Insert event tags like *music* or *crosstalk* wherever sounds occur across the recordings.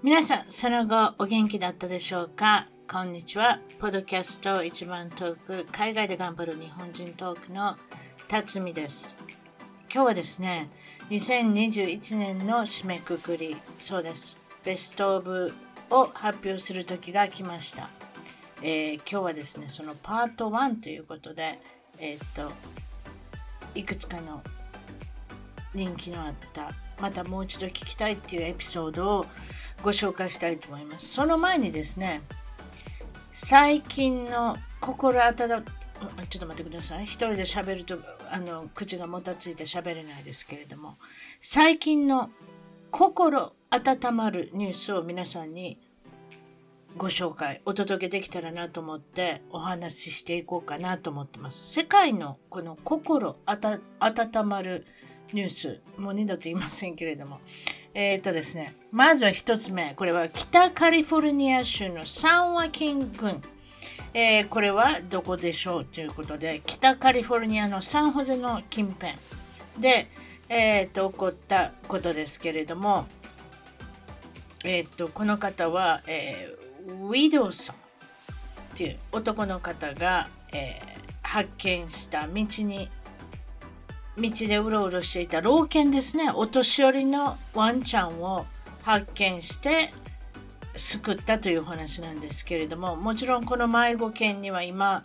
皆さん、その後お元気だったでしょうか？こんにちは。ポッドキャスト一番トーク、海外で頑張る日本人トークの辰巳です。今日はですね、2021年の締めくくり、そうです。ベストオブを発表する時が来ました。えー、今日はですね、そのパート1ということで、えー、っと、いくつかの人気のあった、またもう一度聞きたいっていうエピソードをご紹介したいと思います。その前にですね、最近の心温ちょっと待ってください。一人で喋ると、あの、口がもたついて喋れないですけれども、最近の心温まるニュースを皆さんにご紹介、お届けできたらなと思ってお話ししていこうかなと思ってます。世界のこの心温まるニュース、もう二度と言いませんけれども、えっ、とですね、まずは一つ目。これは北カリフォルニア州のサンワキン郡。えー、これはどこでしょうということで、北カリフォルニアのサンホゼの近辺で、えー、と起こったことですけれども、えー、とこの方は、えー、ウィドウさんっていう男の方が、え、発見した道に道でうろうろしていた老犬ですね。お年寄りのワンちゃんを発見して救ったという話なんですけれどももちろんこの迷子犬には今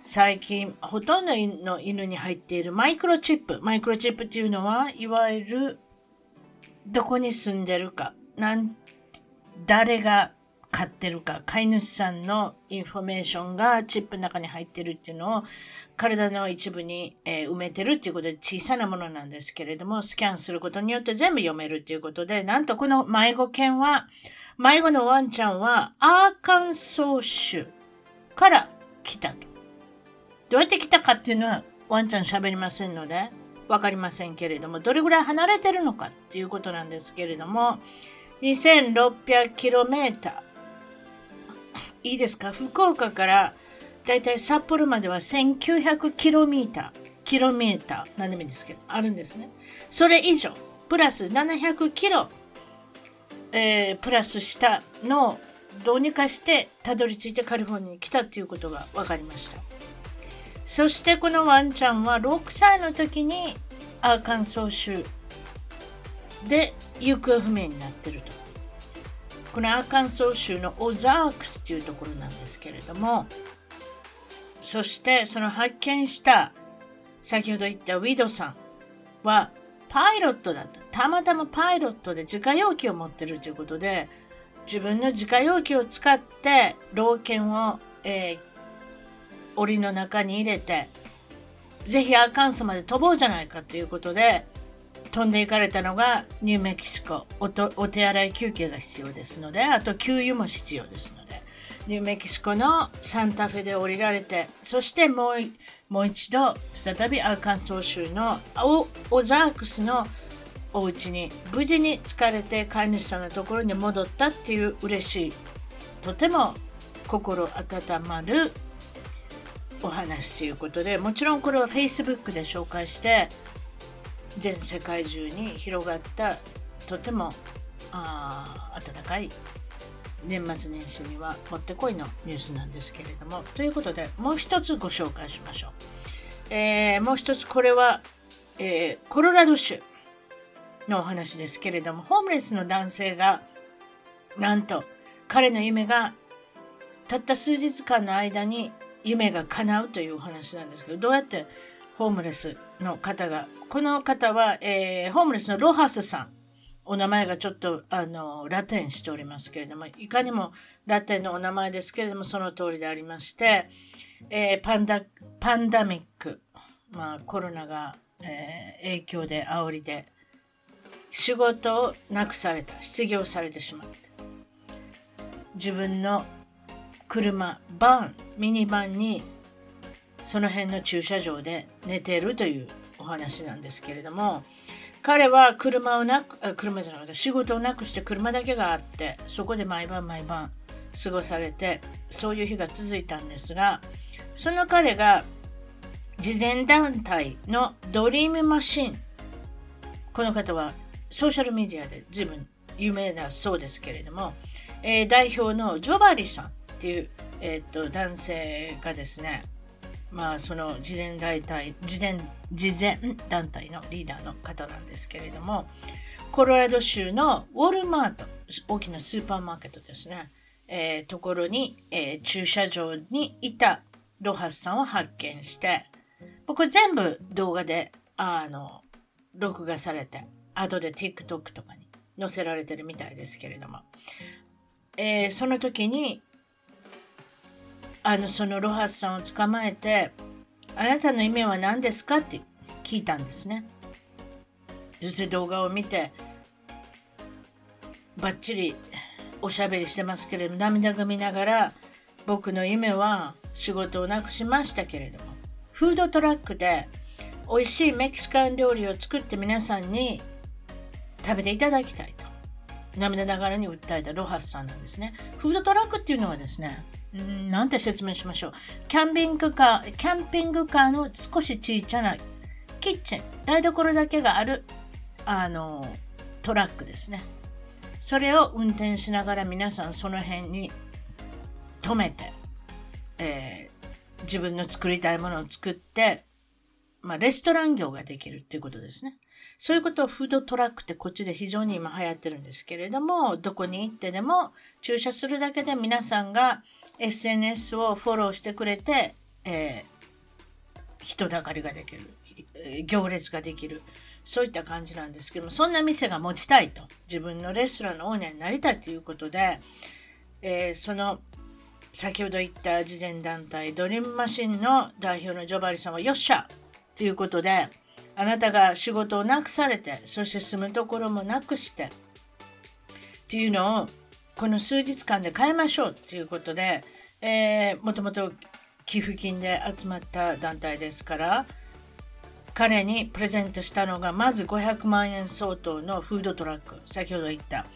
最近ほとんどの犬に入っているマイクロチップマイクロチップっていうのはいわゆるどこに住んでるかなん誰が飼ってるか、飼い主さんのインフォメーションがチップの中に入ってるっていうのを体の一部に、え、埋めてるっていうことで小さなものなんですけれども、スキャンすることによって全部読めるっていうことで、なんとこの迷子犬は、迷子のワンちゃんはアーカンソー州から来たと。どうやって来たかっていうのはワンちゃん喋りませんので、わかりませんけれども、どれぐらい離れてるのかっていうことなんですけれども、2600km いいですか？福岡からだいたい札幌までは 1900km キロメーター。何でもいいんですけどあるんですね。それ以上プラス700キロ、えー、プラスしたのをどうにかしてたどり着いてカリフォルニアに来たっていうことが分かりました。そしてこのワンちゃんは6歳の時にアーカンソー州で行方不明になってると。このアーカンソー州のオザークスっていうところなんですけれどもそしてその発見した先ほど言ったウィドさんはパイロットだった。たまたまパイロットで自家用機を持ってるということで自分の自家用機を使って老犬を、えー、檻の中に入れてぜひアーカンソーまで飛ぼうじゃないかということで飛んでいかれたのがニューメキシコ。おお手洗い休憩が必要ですのであと給油も必要ですので。ニューメキシコのサンタフェで降りられてそしてもうもう一度再びアーカンソー州のオザークスのお家に無事に疲れて飼い主さんのところに戻ったっていう嬉しいとても心温まるお話ということでもちろんこれは Facebook で紹介して全世界中に広がったとてもあ温かい年末年始にはもってこいのニュースなんですけれどもということでもう一つご紹介しましょう、えー、もう一つこれは、えー、コロラド州のお話ですけれどもホームレスの男性がなんと彼の夢がたった数日間の間に夢が叶うというお話なんですけどどうやってホームレスの方がこの方は、えー、ホームレスのロハスさん。お名前がちょっと、あの、ラテンしておりますけれども、いかにもラテンのお名前ですけれども、その通りでありまして、えー、パンダ、パンダミック、まあ、コロナが、えー、影響で、煽りで、仕事をなくされた、失業されてしまった。自分の車、バン、ミニバンに、その辺の駐車場で寝てるというお話なんですけれども彼は車をなく車じゃなくて仕事をなくして車だけがあってそこで毎晩毎晩過ごされてそういう日が続いたんですがその彼が慈善団体のドリームマシンこの方はソーシャルメディアで随分有名だそうですけれども、えー、代表のジョバリさんっていう、えーと、男性がですねまあその慈善団体慈善慈善団体のリーダーの方なんですけれどもコロラド州のウォルマート大きなスーパーマーケットですね、えー、ところに、えー、駐車場にいたロハスさんを発見してこれ全部動画であの録画されて後で TikTok とかに載せられてるみたいですけれども、えー、その時にあのそのロハスさんを捕まえて「あなたの夢は何ですか?」って聞いたんですね。要するに動画を見てばっちりおしゃべりしてますけれども涙ぐみながら僕の夢は仕事をなくしましたけれどもフードトラックで美味しいメキシカン料理を作って皆さんに食べていただきたいと涙ながらに訴えたロハスさんなんですね。フードトラックっていうのはですね、なんて説明しましょう。キャンピングカー、キャンピングカーの少し小さなキッチン、台所だけがある、あの、トラックですね。それを運転しながら皆さんその辺に止めて、えー、自分の作りたいものを作って、まあ、レストラン業ができるっていうことですね。そういうことをフードトラックってこっちで非常に今流行ってるんですけれども、どこに行ってでも駐車するだけで皆さんが SNS をフォローしてくれて、えー、人だかりができる、行列ができる、そういった感じなんですけども、そんな店が持ちたいと、自分のレストランのオーナーになりたいということで、えー、その先ほど言った慈善団体ドリームマシンの代表のジョバリさんはよっしゃということであなたが仕事をなくされて、そして住むところもなくして、っていうのを、この数日間で変えましょうっていうことで、えー、もともと寄付金で集まった団体ですから、彼にプレゼントしたのが、まず500万円相当のフードトラック、先ほど言った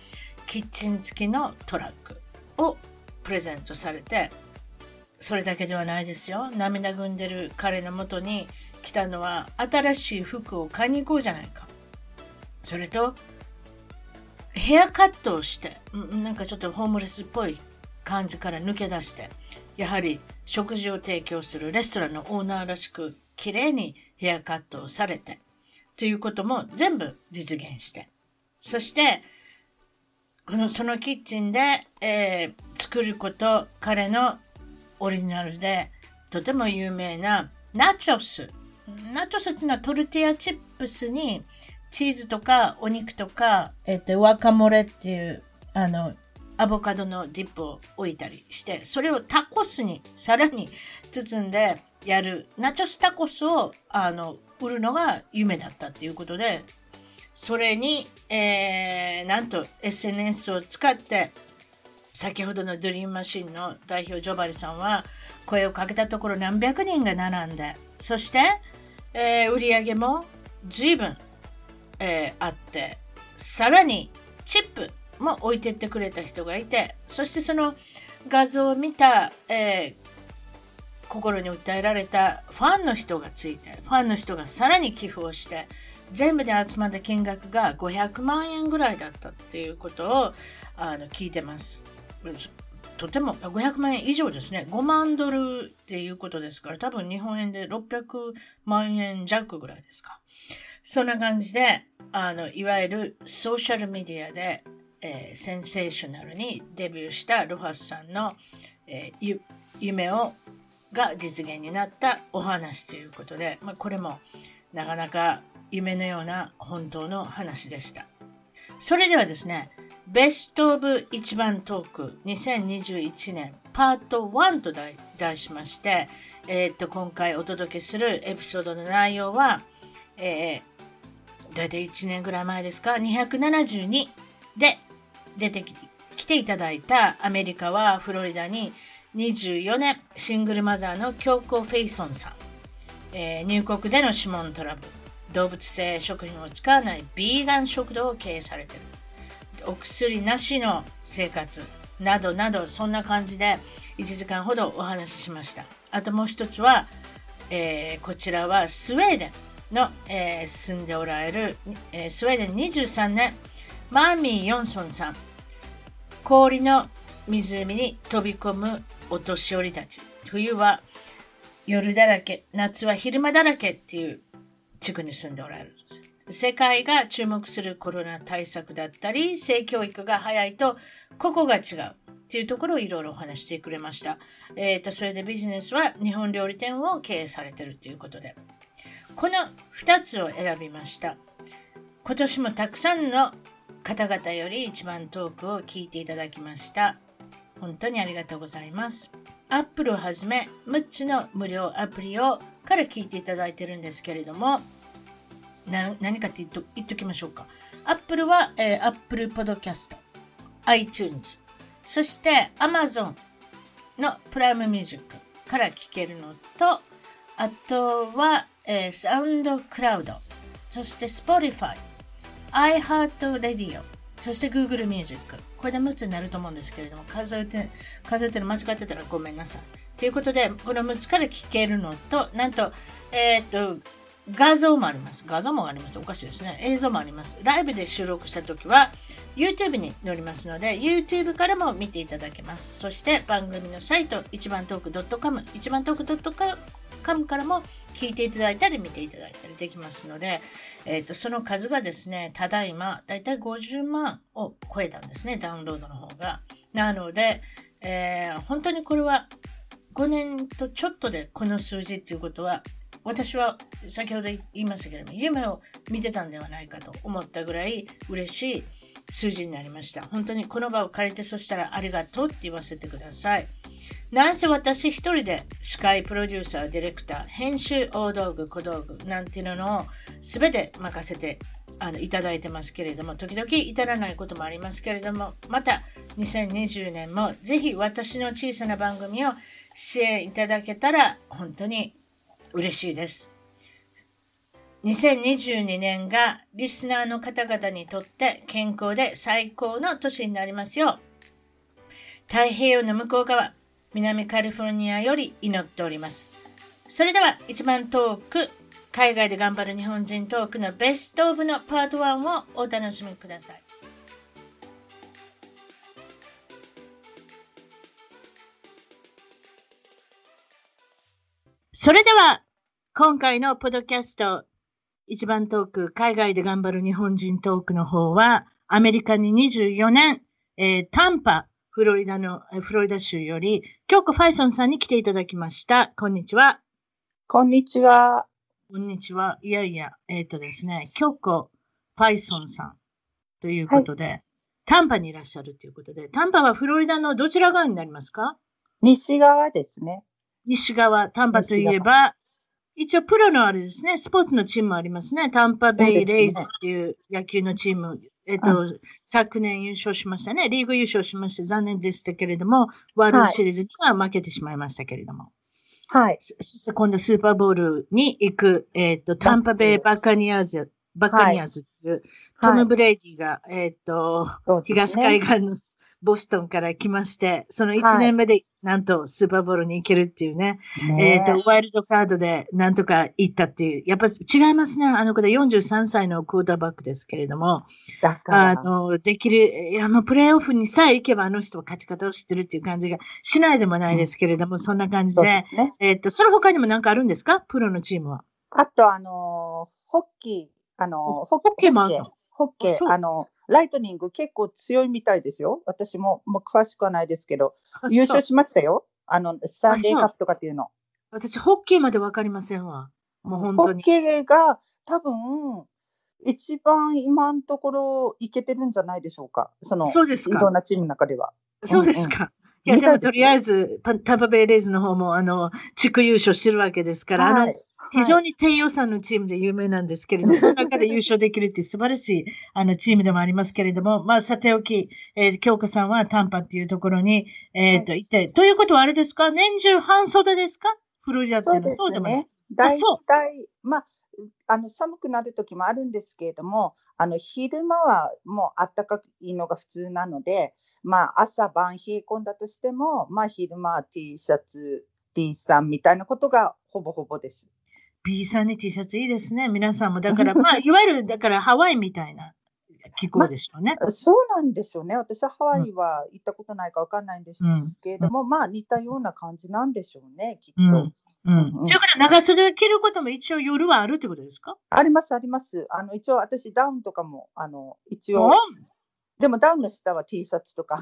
キッチン付きのトラックをプレゼントされて、それだけではないですよ。涙ぐんでる彼のもとに、来たのは新しい服を買いに行こうじゃないか。それと、ヘアカットをして、なんかちょっとホームレスっぽい感じから抜け出して、やはり食事を提供するレストランのオーナーらしく、綺麗にヘアカットをされて、ということも全部実現して、そして、このそのキッチンで、えー、作ること、彼のオリジナルでとても有名なナチョス。ナチョスっていうのはトルティアチップスにチーズとかお肉とか、えっ、と、ワカモレっていう、あの、アボカドのディップを置いたりして、それをタコスにさらに包んでやる、ナチョスタコスを、あの、売るのが夢だったっていうことで、それに、えー、なんと SNS を使って、先ほどのドリームマシンの代表ジョバリさんは声をかけたところ何百人が並んで、そして、えー、売り上げも随分、えー、あってさらにチップも置いてってくれた人がいてそしてその画像を見た、えー、心に訴えられたファンの人がついてファンの人がさらに寄付をして全部で集まった金額が500万円ぐらいだったっていうことをあの聞いてます。とても500万円以上ですね。5万ドルっていうことですから、多分日本円で600万円弱ぐらいですか。そんな感じで、あの、いわゆるソーシャルメディアで、えー、センセーショナルにデビューしたロハスさんの、えー、夢をが実現になったお話ということで、まあ、これもなかなか夢のような本当の話でした。それではですね、ベストオブ一番トーク2021年パート1と題しまして、えー、っと今回お届けするエピソードの内容は、えー、大体1年ぐらい前ですか？272で出てきていただいたアメリカはフロリダに24年シングルマザーの京子フェイソンさん、えー、入国での指紋トラブル。動物性食品を使わないビーガン食堂を経営されている。お薬なしの生活などなどそんな感じで1時間ほどお話ししました。あともう一つは、えー、こちらはスウェーデンの、えー、住んでおられる、えー、スウェーデン23年マーミー・ヨンソンさん。氷の湖に飛び込むお年寄りたち。冬は夜だらけ、夏は昼間だらけっていう地区に住んでおられるんです。世界が注目するコロナ対策だったり、性教育が早いと、ここが違う。っていうところをいろいろお話してくれました。えっ、ー、と、それでビジネスは日本料理店を経営されてるということで。この2つを選びました。今年もたくさんの方々より一番トークを聞いていただきました。本当にありがとうございます。Apple をはじめ6つの無料アプリをから聞いていただいてるんですけれども、何かって言っと言っときましょうか。Apple は、えー、Apple Podcast、iTunes、そして Amazon のプライムミュージックから聴けるのと、あとは、えー、サウンドクラウド、そして Spotify、iHeartRadio、そして Google Music。これで6つになると思うんですけれども、数えて、数えてる間違ってたらごめんなさい。ということで、この6つから聞けるのと、なんと、えっ、と、画像もあります。画像もあります。おかしいですね。映像もあります。ライブで収録したときは YouTube に載りますので YouTube からも見ていただけます。そして番組のサイト一番トーク .com 一番トーク .com からも聞いていただいたり見ていただいたりできますので、えーと、その数がですね、ただいまだいたい50万を超えたんですね、ダウンロードの方が。なので、えー、本当にこれは5年とちょっとでこの数字っていうことは私は先ほど言いましたけれども、夢を見てたんではないかと思ったぐらい嬉しい数字になりました。本当にこの場を借りて、そしたらありがとうって言わせてください。なんせ私一人で司会、プロデューサー、ディレクター、編集、大道具、小道具なんていうのを全て任せてあのいただいてますけれども、時々至らないこともありますけれども、また2020年もぜひ私の小さな番組を支援いただけたら本当に嬉しいです。2022年がリスナーの方々にとって健康で最高の年になりますよう、太平洋の向こう側、南カリフォルニアより祈っております。それでは一番トーク、海外で頑張る日本人トークのベストオブのパート1をお楽しみください。それでは今回のポッドキャスト、一番トーク、海外で頑張る日本人トークの方は、アメリカに24年、えー、タンパ、フロリダの、フロリダ州より、京子ファイソンさんに来ていただきました。こんにちは。こんにちは。こんにちは。いやいや、えっ、ー、とですね、京子ファイソンさんということで、はい、タンパにいらっしゃるということで、タンパはフロリダのどちら側になりますか？西側ですね。西側、タンパといえば、一応プロのあれですね、スポーツのチームもありますね。タンパベイレイズっていう野球のチーム、えっと、昨年優勝しましたね。リーグ優勝しまして残念でしたけれども、ワールドシリーズには負けてしまいましたけれども。はい。そして今度スーパーボウルに行く、えっと、タンパベイバカニアーズ、バカニアーズっていう、トム・ブレイディが、えっと、東海岸のボストンから来まして、その1年目で、なんとスーパーボールに行けるっていうね、はい、えっ、ー、と、ワイルドカードでなんとか行ったっていう、やっぱ違いますね。あの子で。43歳のクォーターバックですけれども、あの、できる、いや、もうプレイオフにさえ行けばあの人は勝ち方を知ってるっていう感じがしないでもないですけれども、うん、そんな感じで、でね、えっ、ー、と、その他にも何かあるんですか？プロのチームは。あと、あの、ホッキー、あの、ホッケーもあるの？ホッケー、あの、ライトニング結構強いみたいですよ。私ももう詳しくはないですけど、優勝しましたよ。あの、スタンレーカップとかっていうの。私、ホッケーまでわかりませんわ。もう本当に。ホッケーが多分、一番今のところいけてるんじゃないでしょうか。その、そうですか。いろんなチームの中では。そうですか。うんうん、いや、でもとりあえず、タバベイレーズの方も、あの、地区優勝してるわけですから、はい、あの、非常に低予算のチームで有名なんですけれども、*laughs* その中で優勝できるっていう素晴らしいあのチームでもありますけれども、まあ、さておき、えー、京子さんは短波っていうところに、えっ、ー、と、行って、ということはあれですか？年中半袖ですか？フロリダっていうのは？そうでもない。大体、まあ、あの寒くなる時もあるんですけれども、あの昼間はもう暖かいのが普通なので、まあ、朝晩冷え込んだとしても、まあ、昼間は T シャツ、T さんみたいなことがほぼほぼです。B さんに T シャツいいですね。皆さんも。だから、まあ、いわゆる、だからハワイみたいな気候でしょうね。そうなんでしょうね。私はハワイは行ったことないかわかんないんですけれども、まあ似たような感じなんでしょうね、きっと。うん。うん。ということは長袖着ることも一応夜はあるってことですか？あります、あります。あの、一応私ダウンとかも、あの、一応うん、でもダウンの下は T シャツとか。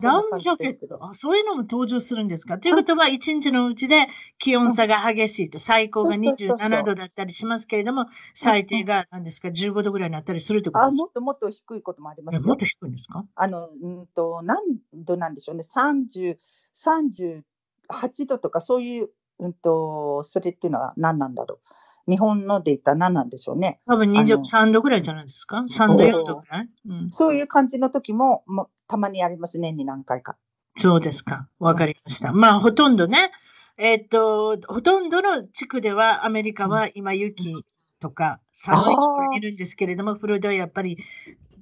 ダウンジャケット。あ、そういうのも登場するんですか？ということは、一日のうちで気温差が激しいと、最高がそうそうそうそう27度だったりしますけれども、最低が何ですか、15度ぐらいになったりするってことあ、ですか？もっともっと低いこともありますもっ。と低いんですか？あの、うんと、何度なんでしょうね。30、38度とか、そういう、うんと、それっていうのは何なんだろう。日本ので言ったら何なんでしょうね。多分あの23度ぐらいじゃないですか ?3 度、4度ぐらい、うん、そういう感じの時も、もたまにあります、年に何回か。そうですか。わかりました。まあ、ほとんどね、えっと、ほとんどの地区では、アメリカは今雪とか寒いところにいるんですけれども、フロリダはやっぱり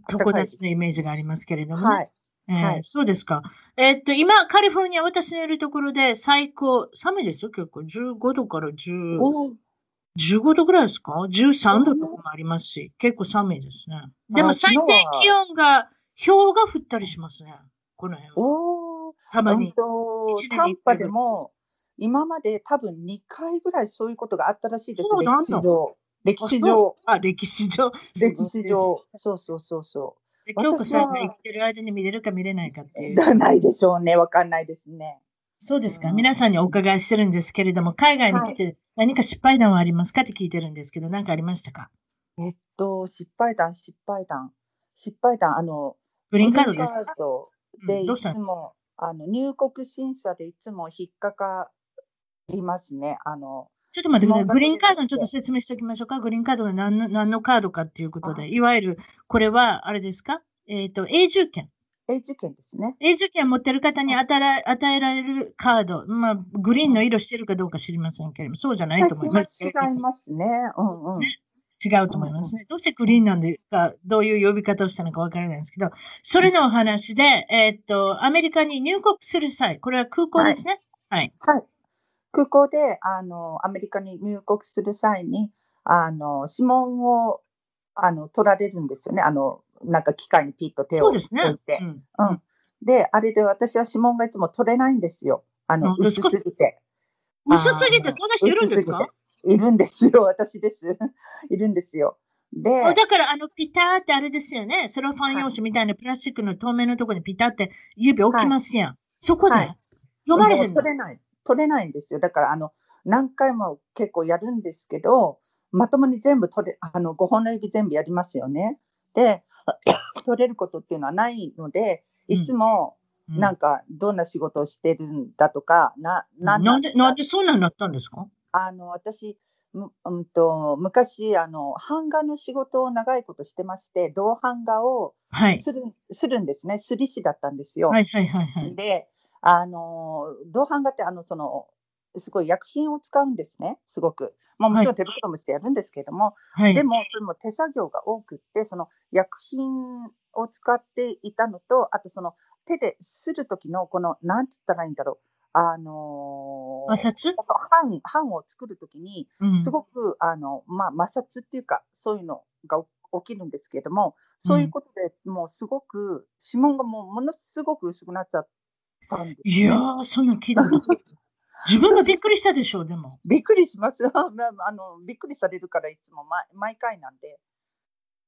常夏のイメージがありますけれどもね。はい。えーはいそうですか。えっと、今、カリフォルニア、私のいるところで最高、寒いですよ、結構。15度から10おー15度ぐらいですか ?13 度とかもありますし、結構寒いですね。でもあ最低気温が、氷が降ったりしますね。この辺は。おたまに。短波でも、今まで多分2回ぐらいそういうことがあったらしいです、歴史上。歴史あ上。あ、歴史上。歴史上。*laughs* そうそうそうそで。京子さんが生きてる間に見れるか見れないかっていう。う。*laughs* ないでしょうね。わかんないですね。そうですか。うん皆さんにお伺いしてるんですけれども、海外に来て何か失敗談はありますかって聞いてるんですけど、何かありましたか？えっと、失敗談、失敗談。失敗談、あの、グリーンカードですか？で、いつも、あの、入国審査でいつも引っかかりますね。あの、ちょっと待ってください。グリーンカードのちょっと説明しておきましょうか。グリーンカードが何の何のカードかっていうことあで、いわゆる、これは、あれですか？えっ、と、永住権。永住権ですね。永住権を持ってる方に与えら与えられるカード。まあ、グリーンの色してるかどうか知りませんけれども、そうじゃないと思いますけ違。いますね。うんうん。ね違うと思いますね。どうしてグリーンなんでか、どういう呼び方をしたのかわからないんですけど、それのお話で、えっと、アメリカに入国する際、これは空港ですね。はい。はい。空港で、あの、アメリカに入国する際に、あの、指紋を、あの、取られるんですよね。あの、なんか機械にピッと手を置いそうですね。て。うんうん。で、あれで私は指紋がいつも取れないんですよ。あの、薄すぎて。薄すぎて、そんな人いるんですか？いるんですよ。私です。*laughs* いるんですよ。で、あだから、あの、ピターってあれですよね。セロファン用紙みたいなプラスチックの透明のところにピタって指置きますやん。そこで、はい読まれへん取れない。取れないんですよ。だから、あの、何回も結構やるんですけど、まともに全部取れ、あの、5本の指全部やりますよね。で、取れることっていうのはないので、いつも、うんなんか、どんな仕事をしてるんだとか、な、ななんで、だなんでそんなになったんですか？あの、私、むうんと、昔、あの、版画の仕事を長いことしてまして、銅版画をはい。する、するんですね。すり師だったんですよ。はいはいはいはい。で、あの、銅版画って、あの、その、すごい薬品を使うんですね、すごく。まあ、もちろん手袋もしてやるんですけれども、はい。でも、それも手作業が多くって、その薬品を使っていたのと、あとその手でする時の、この、なんつったらいいんだろう、あのー摩擦？版、版を作るときに、うん。すごく、あの、まあ、摩擦っていうか、そういうのが起きるんですけれども、そういうことでもうすごく、指紋がもうものすごく薄くなっちゃったんです、いやー、そんな聞いたこ自分がびっくりしたでしょう、でも。びっくりします。ま *laughs* ああの、びっくりされるからいつも毎毎回なんで。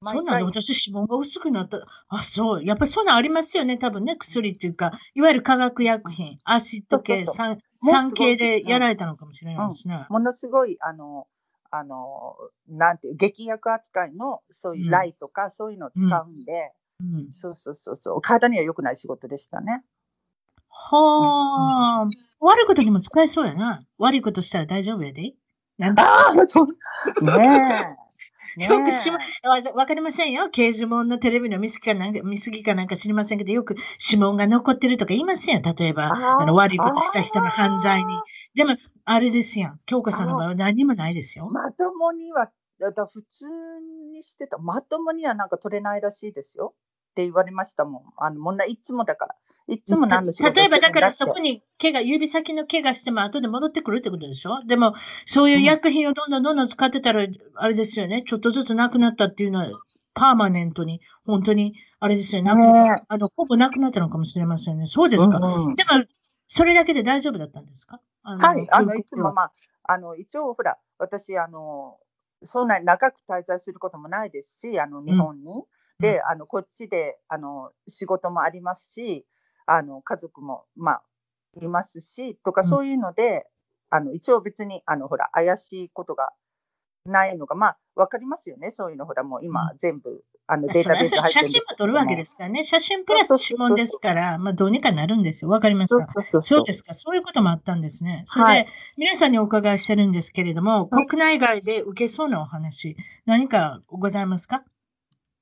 そうなの私、指紋が薄くなった。あ、そう。やっぱりそんなんありますよね、多分ね、薬っていうか、いわゆる化学薬品、アシッド系、酸系でやられたのかもしれないですね。ものすごい、あの、あの、なんていう、劇薬扱いの、そういうライとか、そういうのを使うんで、うん、そうそうそうそう、体には良くない仕事でしたね。はあ、悪いことにも使えそうやな。悪いことしたら大丈夫やで。なんでああ、そう、ねえ。ねえよくしま、わわかりませんよ。刑事門のテレビの見過ぎかなんか、見過ぎかなんか知りませんけど、よく指紋が残ってるとか言いますやん。例えば、あの悪いことした人の犯罪に。でも、あれですやん。京子さんの場合は何にもないですよ。まともには、だだ普通にしてた、まともにはなんか取れないらしいですよ。って言われましたもん。あの、もんないつもだから。いつも何の仕事例えば、だからそここに怪我、指先の怪我しても後で戻ってくるってことでしょ？でも、そういう薬品をどんどんどんどん使ってたら、あれですよね。ちょっとずつなくなったっていうのは、パーマネントに、本当に、あれですよ、なくねあの、ほぼなくなったのかもしれませんね。そうですか？うんうん。でも、それだけで大丈夫だったんですか？あはい、あのいつも、まあ、あの一応、ほら、私、あのそんなに長く滞在することもないですし、あの日本に。で、あのこっちであの仕事もありますし、あの家族も、まあ、いますしとか、うん。そういうので、あの一応別にあのほら怪しいことがないのが、まあ、わかりますよね、そういうの、ほら、もう今、全部あのデータベース入って写るんですけど真も撮るわけですからね。写真プラス指紋ですから、まあ、どうにかなるんですよ。わかりますかそうですか。そういうこともあったんですね。それで、はい。皆さんにお伺いしてるんですけれども、はい。国内外で受けそうなお話、何かございますか？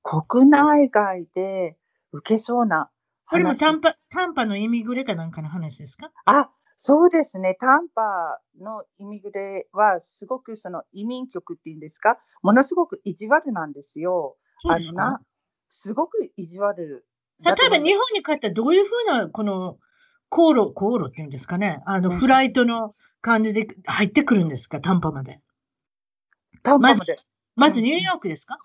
国内外で受けそうなこれも話。短波短波のイミグレかなんかの話ですか？あそうですね、タンパのイミグレは、すごくその移民局っていうんですか、ものすごく意地悪なんですよ。あのなすごく意地悪例えば日本に帰ったらどういうふうな、この、航路、航路っていうんですかね？あの、うん。フライトの感じで入ってくるんですか？短波まで。まずタンパまで。うんまずニューヨークですか？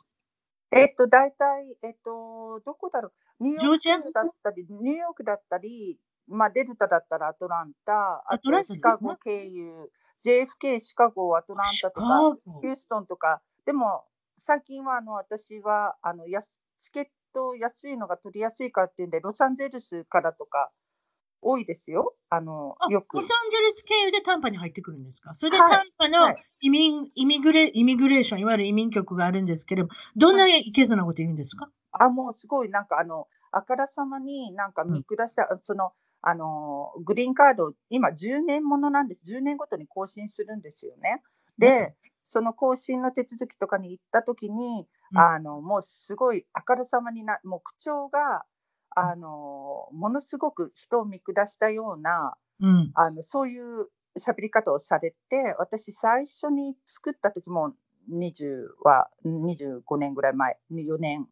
えっと、大体、えっと、どこだろう、ニューヨークだったり、ニューヨークだったり、まあ、デルタだったらアトランタ、あとシカゴ経由、JFK シカゴ、アトランタとか、ヒューストンとか、でも最近はあの私はあのやすチケット安いのが取りやすいからっていうんで、ロサンゼルスからとか多いですよ。あのあ、よく。ロサンゼルス経由で短波に入ってくるんですか？それではい。短波のはい。移民、イミグレ、イミグレーション、いわゆる移民局があるんですけれども、どんないけずなこと言うんですか？あ、もうすごい、なんかあの、あからさまになんか見下した、その、あの、グリーンカード、今10年ものなんです。10年ごとに更新するんですよね。で、その更新の手続きとかに行ったときに、うん。あの、もうすごいあからさまにな、もう口調が、あの、ものすごく人を見下したような、うん。あのそういう喋り方をされて、私、最初に作った時も20は25年ぐらい前、4年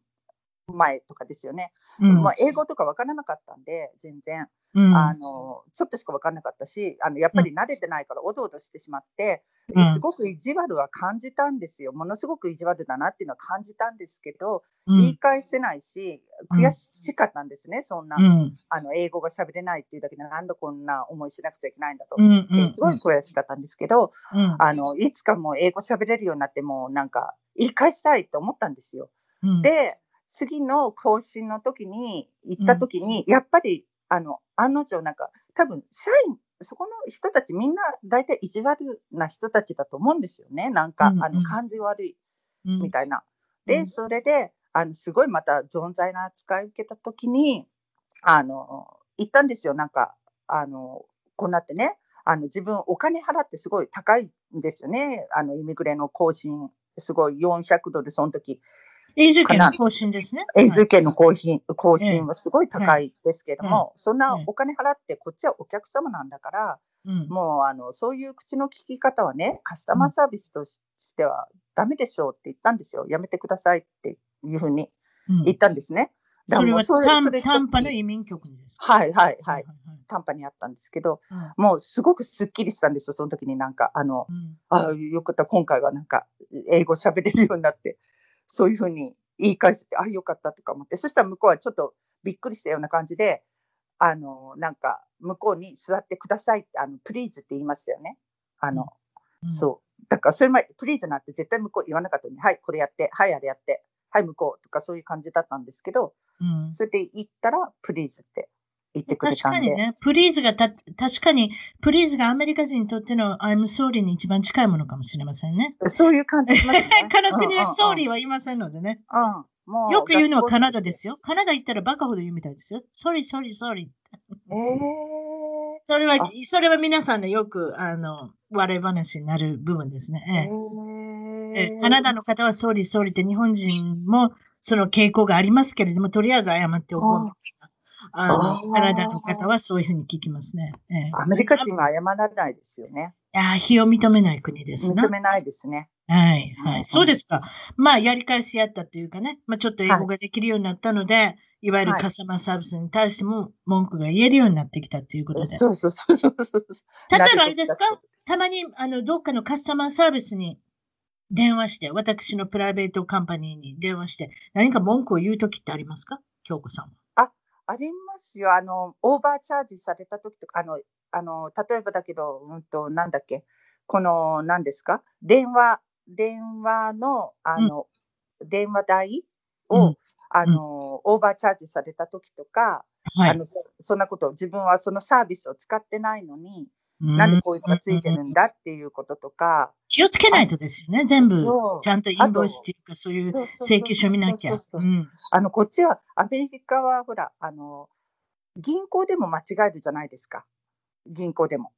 前とかですよね。うんまあ、英語とか分からなかったんで、全然、うんあのちょっとしか分からなかったし、あのやっぱり慣れてないから、おどおどしてしまって、うんすごく意地悪は感じたんですよ。ものすごく意地悪だなっていうのは感じたんですけど、うん言い返せないし、うん悔しかったんですね、そんな。うん。あの英語が喋れないっていうだけで、なんでこんな思いしなくちゃいけないんだと。すごい悔しかったんですけど、うん。あのいつかもう英語喋れるようになって、もうなんか言い返したいと思ったんですよ。うん、で、次の更新の時に行った時に、やっぱりあの案の定、なんか多分社員、そこの人たち、みんな大体意地悪な人たちだと思うんですよね、なんか、うんうん。あの感じ悪いうん。みたいな。で、うん。それであのすごいまた存在な扱いを受けた時に、あの言ったんですよ、なんか、あのこうなってね、あの自分、お金払ってすごい高いんですよね、あのイミグレの更新、すごい400ドル、その時永住権の更新ですね。永住権の更新更新はすごい高いですけれども、そんなええお金払って、こっちはお客様なんだから、うん。もうあのそういう口の聞き方はね、カスタマーサービスとしてはダメでしょうって言ったんですよ、やめてくださいっていうふうにうん。言ったんですね。だそれは短波の移民局にです。かはいはい。はい、はい短波にあったんですけど、はいもうすごくすっきりしたんですよ、その時になんか、あのうん。あよかった、今回はなんか英語喋れるようになって、そういうふうに言い返して、あよかったとか思って、そしたら向こうはちょっとびっくりしたような感じで、あのなんか向こうに座ってくださいって、あのプリーズって言いましたよね。あのうんそう。だからそれまでプリーズなんて絶対向こう言わなかったのに、はい、これやって、はい、あれやって、はい、向こうとかそういう感じだったんですけど、うんそれで言ったら、プリーズって言ってくれ確たんで。かにね、プリーズがた、確かに、プリーズがアメリカ人にとっての I'm sorry に一番近いものかもしれませんね。そういう感じしますね。*laughs* この国は sorry は言いませんのでね。うん、うんもうよく言うのはカナダですよ。カナダ行ったらバカほど言うみたいですよ。sorry, sorry, sorry. えーそれはあ、それは皆さんのよく、あの、笑い話になる部分ですね。ええええカナダの方は sorry, sorry って日本人もその傾向がありますけれども、とりあえず謝っておこう。あのあーカナダの方はそういうふうに聞きますね。ええアメリカ人は謝らないですよね。あ非を認めない国ですな認。めないですね。はい、はい。うんそうですか。まあ、やり返しやったというかね、まあ、ちょっと英語ができるようになったので、い、わゆるはいカスタマーサービスに対しても文句が言えるようになってきたということで。そうそうそうそう。例えばあれですか？たまに、あの、どっかのカスタマーサービスに電話して、私のプライベートカンパニーに電話して、何か文句を言うときってありますか？京子さんは。ありますよ。あの、オーバーチャージされた時とか、あの、あの、例えばだけど、うんと、なんだっけ、この、何ですか？電話、電話の、あの、電話代を、うん。あの、オーバーチャージされた時とか、はい。あのそ、そんなこと、自分はそのサービスを使ってないのに、なんでこういうのがついてるんだっていうこととか、気をつけないとですよね。全部、ちゃんとインボイスっていうか、そういう請求書見なきゃ。あの、こっちは、アメリカは、ほら、あの、銀行でも間違えるじゃないですか。銀行でも。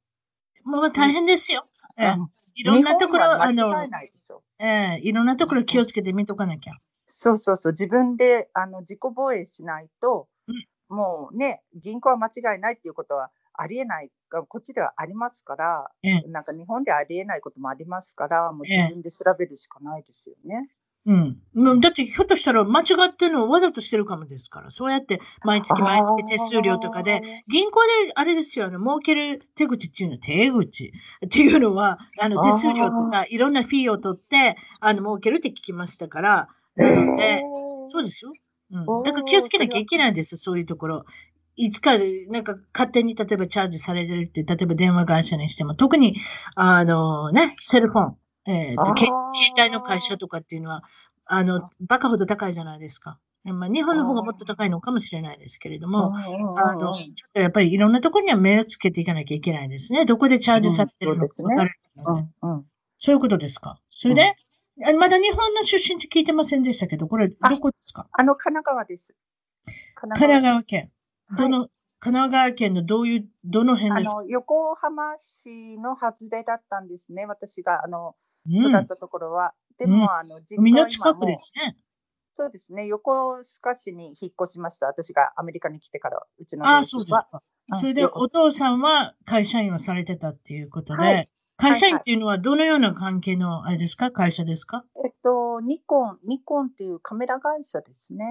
もう大変ですよ。ええうんいろんなところ、あのえ、ないでしょ。ええいろんなところ気をつけて見とかなきゃ。そうそうそう、自分であの自己防衛しないと、うんもうね、銀行は間違いないっていうことはありえないが、こっちではありますから、ええなんか日本ではありえないこともありますから、もうええ自分で調べるしかないですよね。うん。もうだって、ひょっとしたら間違ってるのをわざとしてるかもですから、そうやって毎月毎月手数料とかで、銀行であれですよ、あの、儲ける手口っていうのは、手口っていうのは、あの、手数料とか、いろんなフィーを取って、あの、儲けるって聞きましたから、なので、えそうですよ。うん。だから気をつけなきゃいけないんです、そういうところ。いつか、なんか勝手に例えばチャージされてるって、例えば電話会社にしても、特に、あのね、セルフォン、えーと携帯の会社とかっていうのは、あの、バカほど高いじゃないですか。まあ、日本の方がもっと高いのかもしれないですけれども、あの、ちょっとやっぱりいろんなところには目をつけていかなきゃいけないですね。どこでチャージされてるのか分かるので、うんうんそういうことですか？それで、あまだ日本の出身って聞いてませんでしたけど、これどあこですか？あの、神奈川です。神神奈川県。どはい。の、神奈川県のどういう、どの辺です？かあの横浜市の外れだったんですね、私があのうん。育ったところは。でも、あの実海の近くもですね。そうですね、横須賀市に引っ越しました、私がアメリカに来てから、うちのあ。そうですそれで、横お父さんは会社員をされてたっていうことで、はい。会社員っていうのはどのような関係の、あれですか会社ですか？えっと、ニコン、ニコンっていうカメラ会社ですね。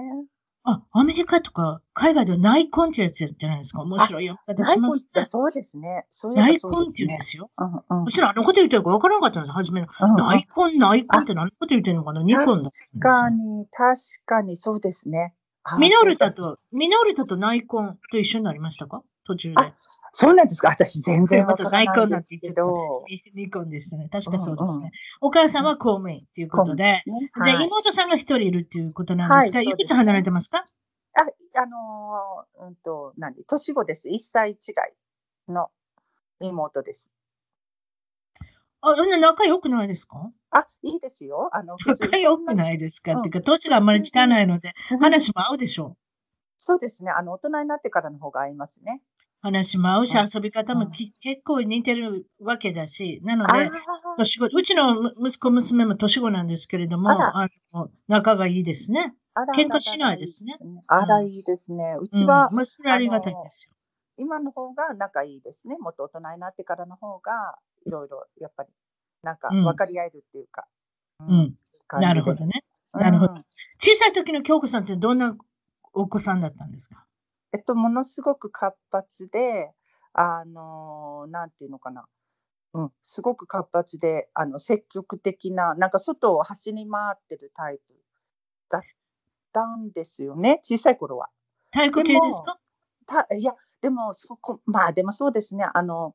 あ、アメリカとか海外ではナイコンやつじゃないですか？面白いやり方ナイコンっしますね。てそうですね。そういうナイコンって言うんですよ。うんうんそしたらあのこと言ってるか分からなかったんです、初めの。うんうん。ナイコン、ナイコンって何のこと言ってるのかな？ニコン確かに、確かにそうですね。あミノルタと、ミノルタとナイコンと一緒になりましたか？途中であ。そうなんですか？私全然わからないですけど。ニコンでしたね。確かそうですうんうね。お母さんは公務員ということで、ねで、はい妹さんが一人いるっていうことなんですが、はいいくつ離れてますか？あ、あのーうんと、何？年子です。1歳違いの妹です。あ、そんな仲良くないですか？あ、いいですよ。あの、仲良くいないですか、うんっていうか、年があんまり近ないので、うん話も合うでしょう。そうですね。あの、大人になってからの方が合いますね。話も合うし、うん遊び方もき結構似てるわけだし、なのあで、年子、うちのむ息子、娘も年子なんですけれども、ああの仲がいいですね。喧嘩しないですね。あら、いいですね。ううん、ちは、まあ、りがたいですよ。今の方が仲いいですね。もっと大人になってからの方が、いろいろ、やっぱり、なんかうん分かり合えるっていうか。うん、なるほどね。なるほどうん小さい時の京子さんってどんなお子さんだったんですか？えっと、ものすごく活発で、あのーなんていうのかな。うん、すごく活発で、あの、積極的な、なんか外を走り回ってるタイプだったんですよね、小さい頃は。体育系ですか？たいや、でも、そこ、まあ、でもそうですね、あの、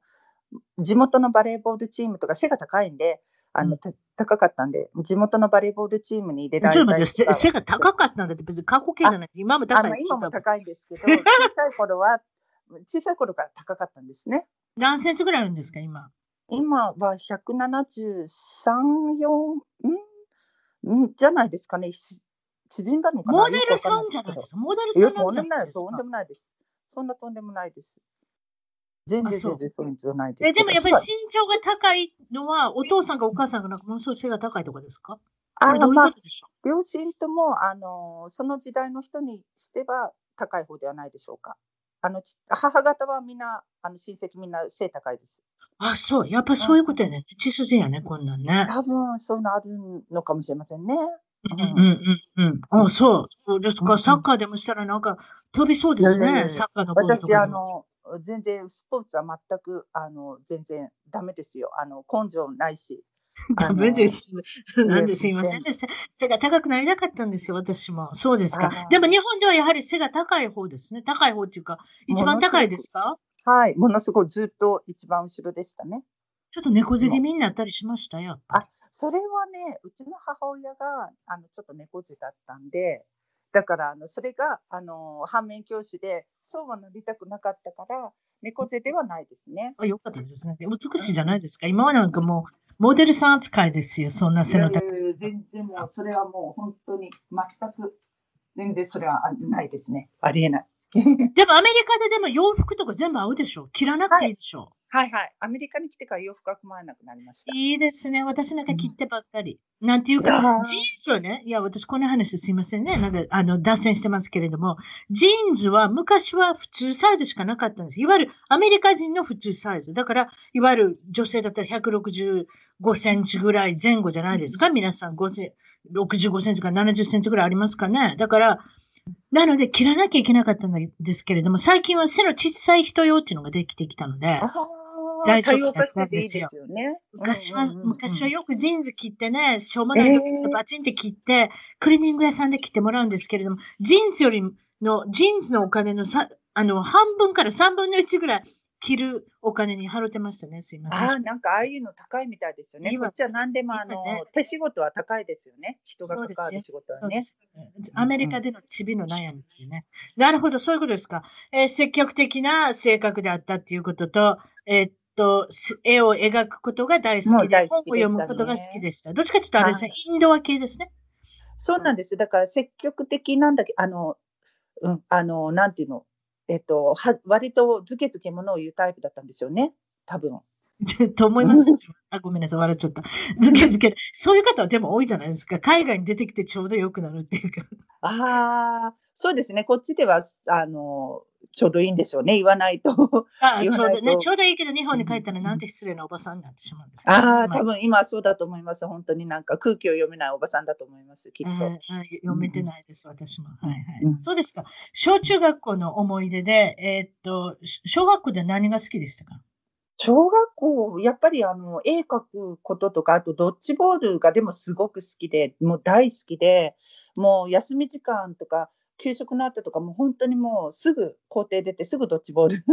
地元のバレーボールチームとか背が高いんで、あの、うんた高かったんで、地元のバレーボールチームに入れらちょっとれたりとか待って背、背が高かったんだって別に過去形じゃない。今もあ高いの。今もい。高いんですけど、*laughs* 小さい頃は、小さい頃から高かったんですね。何センチぐらいあるんですか今？今は173、4、んん？じゃないですかね。し縮んだのかな？モデルさんじゃないですか。モデルさん。じゃないですか？とんで。もないです。そんなとんでもないです。全然あそう全然そうじゃないです。え、でもやっぱり身長が高いのは、お父さんかお母さんがなんかものすごい背が高いとかですか？こあれどういうまあことでしょ両親とも、あのその時代の人にしては高い方ではないでしょうか。あのち母方はみんな、あの親戚みんな背高いです。うあ、そう。やっぱそういうことやね。血筋やね、こんなんね。多分そういうのあるのかもしれませんね。うんうんうんうん。あ、そう。そうですか。サッカーでもしたらなんか飛びそうですね。サッカーの私。あの全然スポーツは全くあの全然ダメですよ。あの根性ないし、*laughs* ダメです。なんですいませ全んでした。背が高くなりたかったんですよ、私も。そうですかでも日本ではやはり背が高い方ですね。高い方っていうか、一番高いですか？はい、ものすごいずっと一番後ろでしたね。ちょっと猫背気味になったりしました？よ。あ、それはね、うちの母親が、あの、ちょっと猫背だったんで、だから、あの、それが、あの、反面教師で、そうはなりたくなかったから、猫背ではないですね。あよかったですね。美しいじゃないですか。今はなんかもう、モデルさん扱いですよ、そんな背の高い。全然もう、それはもう本当に全く、全然それはあないですね。ありえない。*laughs* でもアメリカででも洋服とか全部合うでしょ？着らなくていいでしょ、はいはい。アメリカに来てから洋服は組まなくなりました。い、いですね。私なんか着てばっかり。なんていうかジーンズはね、いや、私この話ですいませんね。なんか、あの、脱線してますけれども、ジーンズは昔は普通サイズしかなかったんです。いわゆるアメリカ人の普通サイズ。だから、いわゆる女性だったら165センチぐらい前後じゃないですか？皆さん5セン65センチから70センチぐらいありますかね？だから、なので、切らなきゃいけなかったんですけれども、最近は背の小さい人用っていうのができてきたので、あ大丈夫多様化してていいですよね。昔は、昔はよくジーンズ切ってね、しょうもない時とバチンって切って、クリーニング屋さんで切ってもらうんですけれども、ジーンズよりの、ジーンズのお金のさ、あの、半分から3分の1ぐらい切るお金に払ってましたね。すいません。ああ、なんかああいうの高いみたいですよね。こっちは何でもあの、ね手仕事は高いですよね。人が関わる仕事はね。アメリカでのチビの悩みっていうね。なるほど、そういうことですか。えー積極的な性格であったっていうことと、えーっと、す絵を描くことが大好きで、もう大本を読むことが好きでした。どっちかというとあれですね、インドア系ですね。そうなんです。だから積極的なんだけど、あの、うん、あの、なんていうの、えっと、は割とずけずけものを言うタイプだったんですよね。多分。*laughs* と思います。あ、ごめんなさい、笑っちゃった。ずけずけ。そういう方はでも多いじゃないですか。海外に出てきてちょうど良くなるっていうか。ああ、そうですね。こっちでは、あの、ちょうどいいんでしょうね。言わないと。あ *laughs* ちょうどね、ちょうどいいけど、日本に帰ったらなんて失礼なおばさんになってしまうんですけどああ、ま多分今はそうだと思います。本当になんか空気を読めないおばさんだと思います。きっと。うんうん読めてないです、私も。はいはい。うんそうですか。小中学校の思い出で、えーっと、し小学校で何が好きでしたか？小学校、やっぱりあの、絵描くこととか、あとドッジボールがでもすごく好きで、もう大好きで、もう休み時間とか、給食の後とか、もう本当にもうすぐ校庭出て、すぐドッジボール。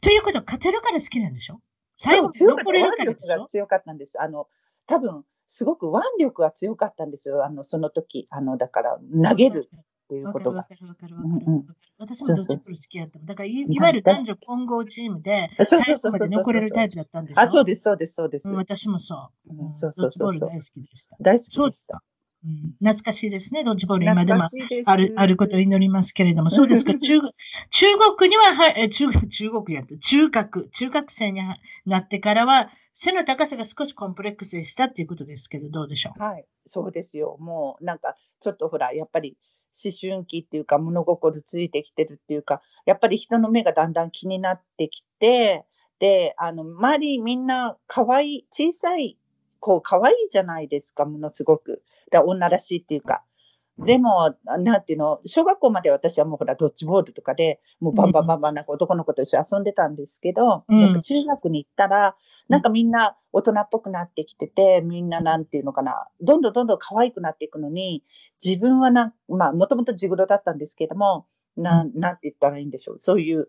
ということは、勝てるから好きなんでしょ？最後、強かった腕力が強かったんです。あの、多分、すごく腕力が強かったんですよ。あの、その時。あの、だから、投げるっていうことが。私もドッジボール好きやった。だからい、わゆる男女混合チームで、そう最後まで残れるタイプだったんでしょ？あ、そうです、そうです、そうです。うん私もそう。そうそうそうそうドッジボール大好きでした。大好きでした。うん懐かしいですね、ドッジボール。今でもある、あることを祈りますけれども、そうですか、中、*laughs* 中国には、はい、え中、中国やった、中学、中学生になってからは、背の高さが少しコンプレックスでしたっていうことですけど、どうでしょう？はい、そうですよ。もうなんかちょっとほら、やっぱり思春期っていうか物心ついてきてるっていうか、やっぱり人の目がだんだん気になってきて、で、あの、周りみんな可愛い、小さい子可愛いじゃないですか、ものすごく。だ女らしいっていうか。でも、なんていうの、小学校まで私はもうほら、ドッジボールとかで、もうバンバンバンバンなんか男の子と一緒に遊んでたんですけど、うんやっぱ中学に行ったら、なんかみんな大人っぽくなってきてて、みんななんていうのかな、どんどんどんどん可愛くなっていくのに、自分はな、まあ、もともとジグロだったんですけども、なん、なんて言ったらいいんでしょう。そういう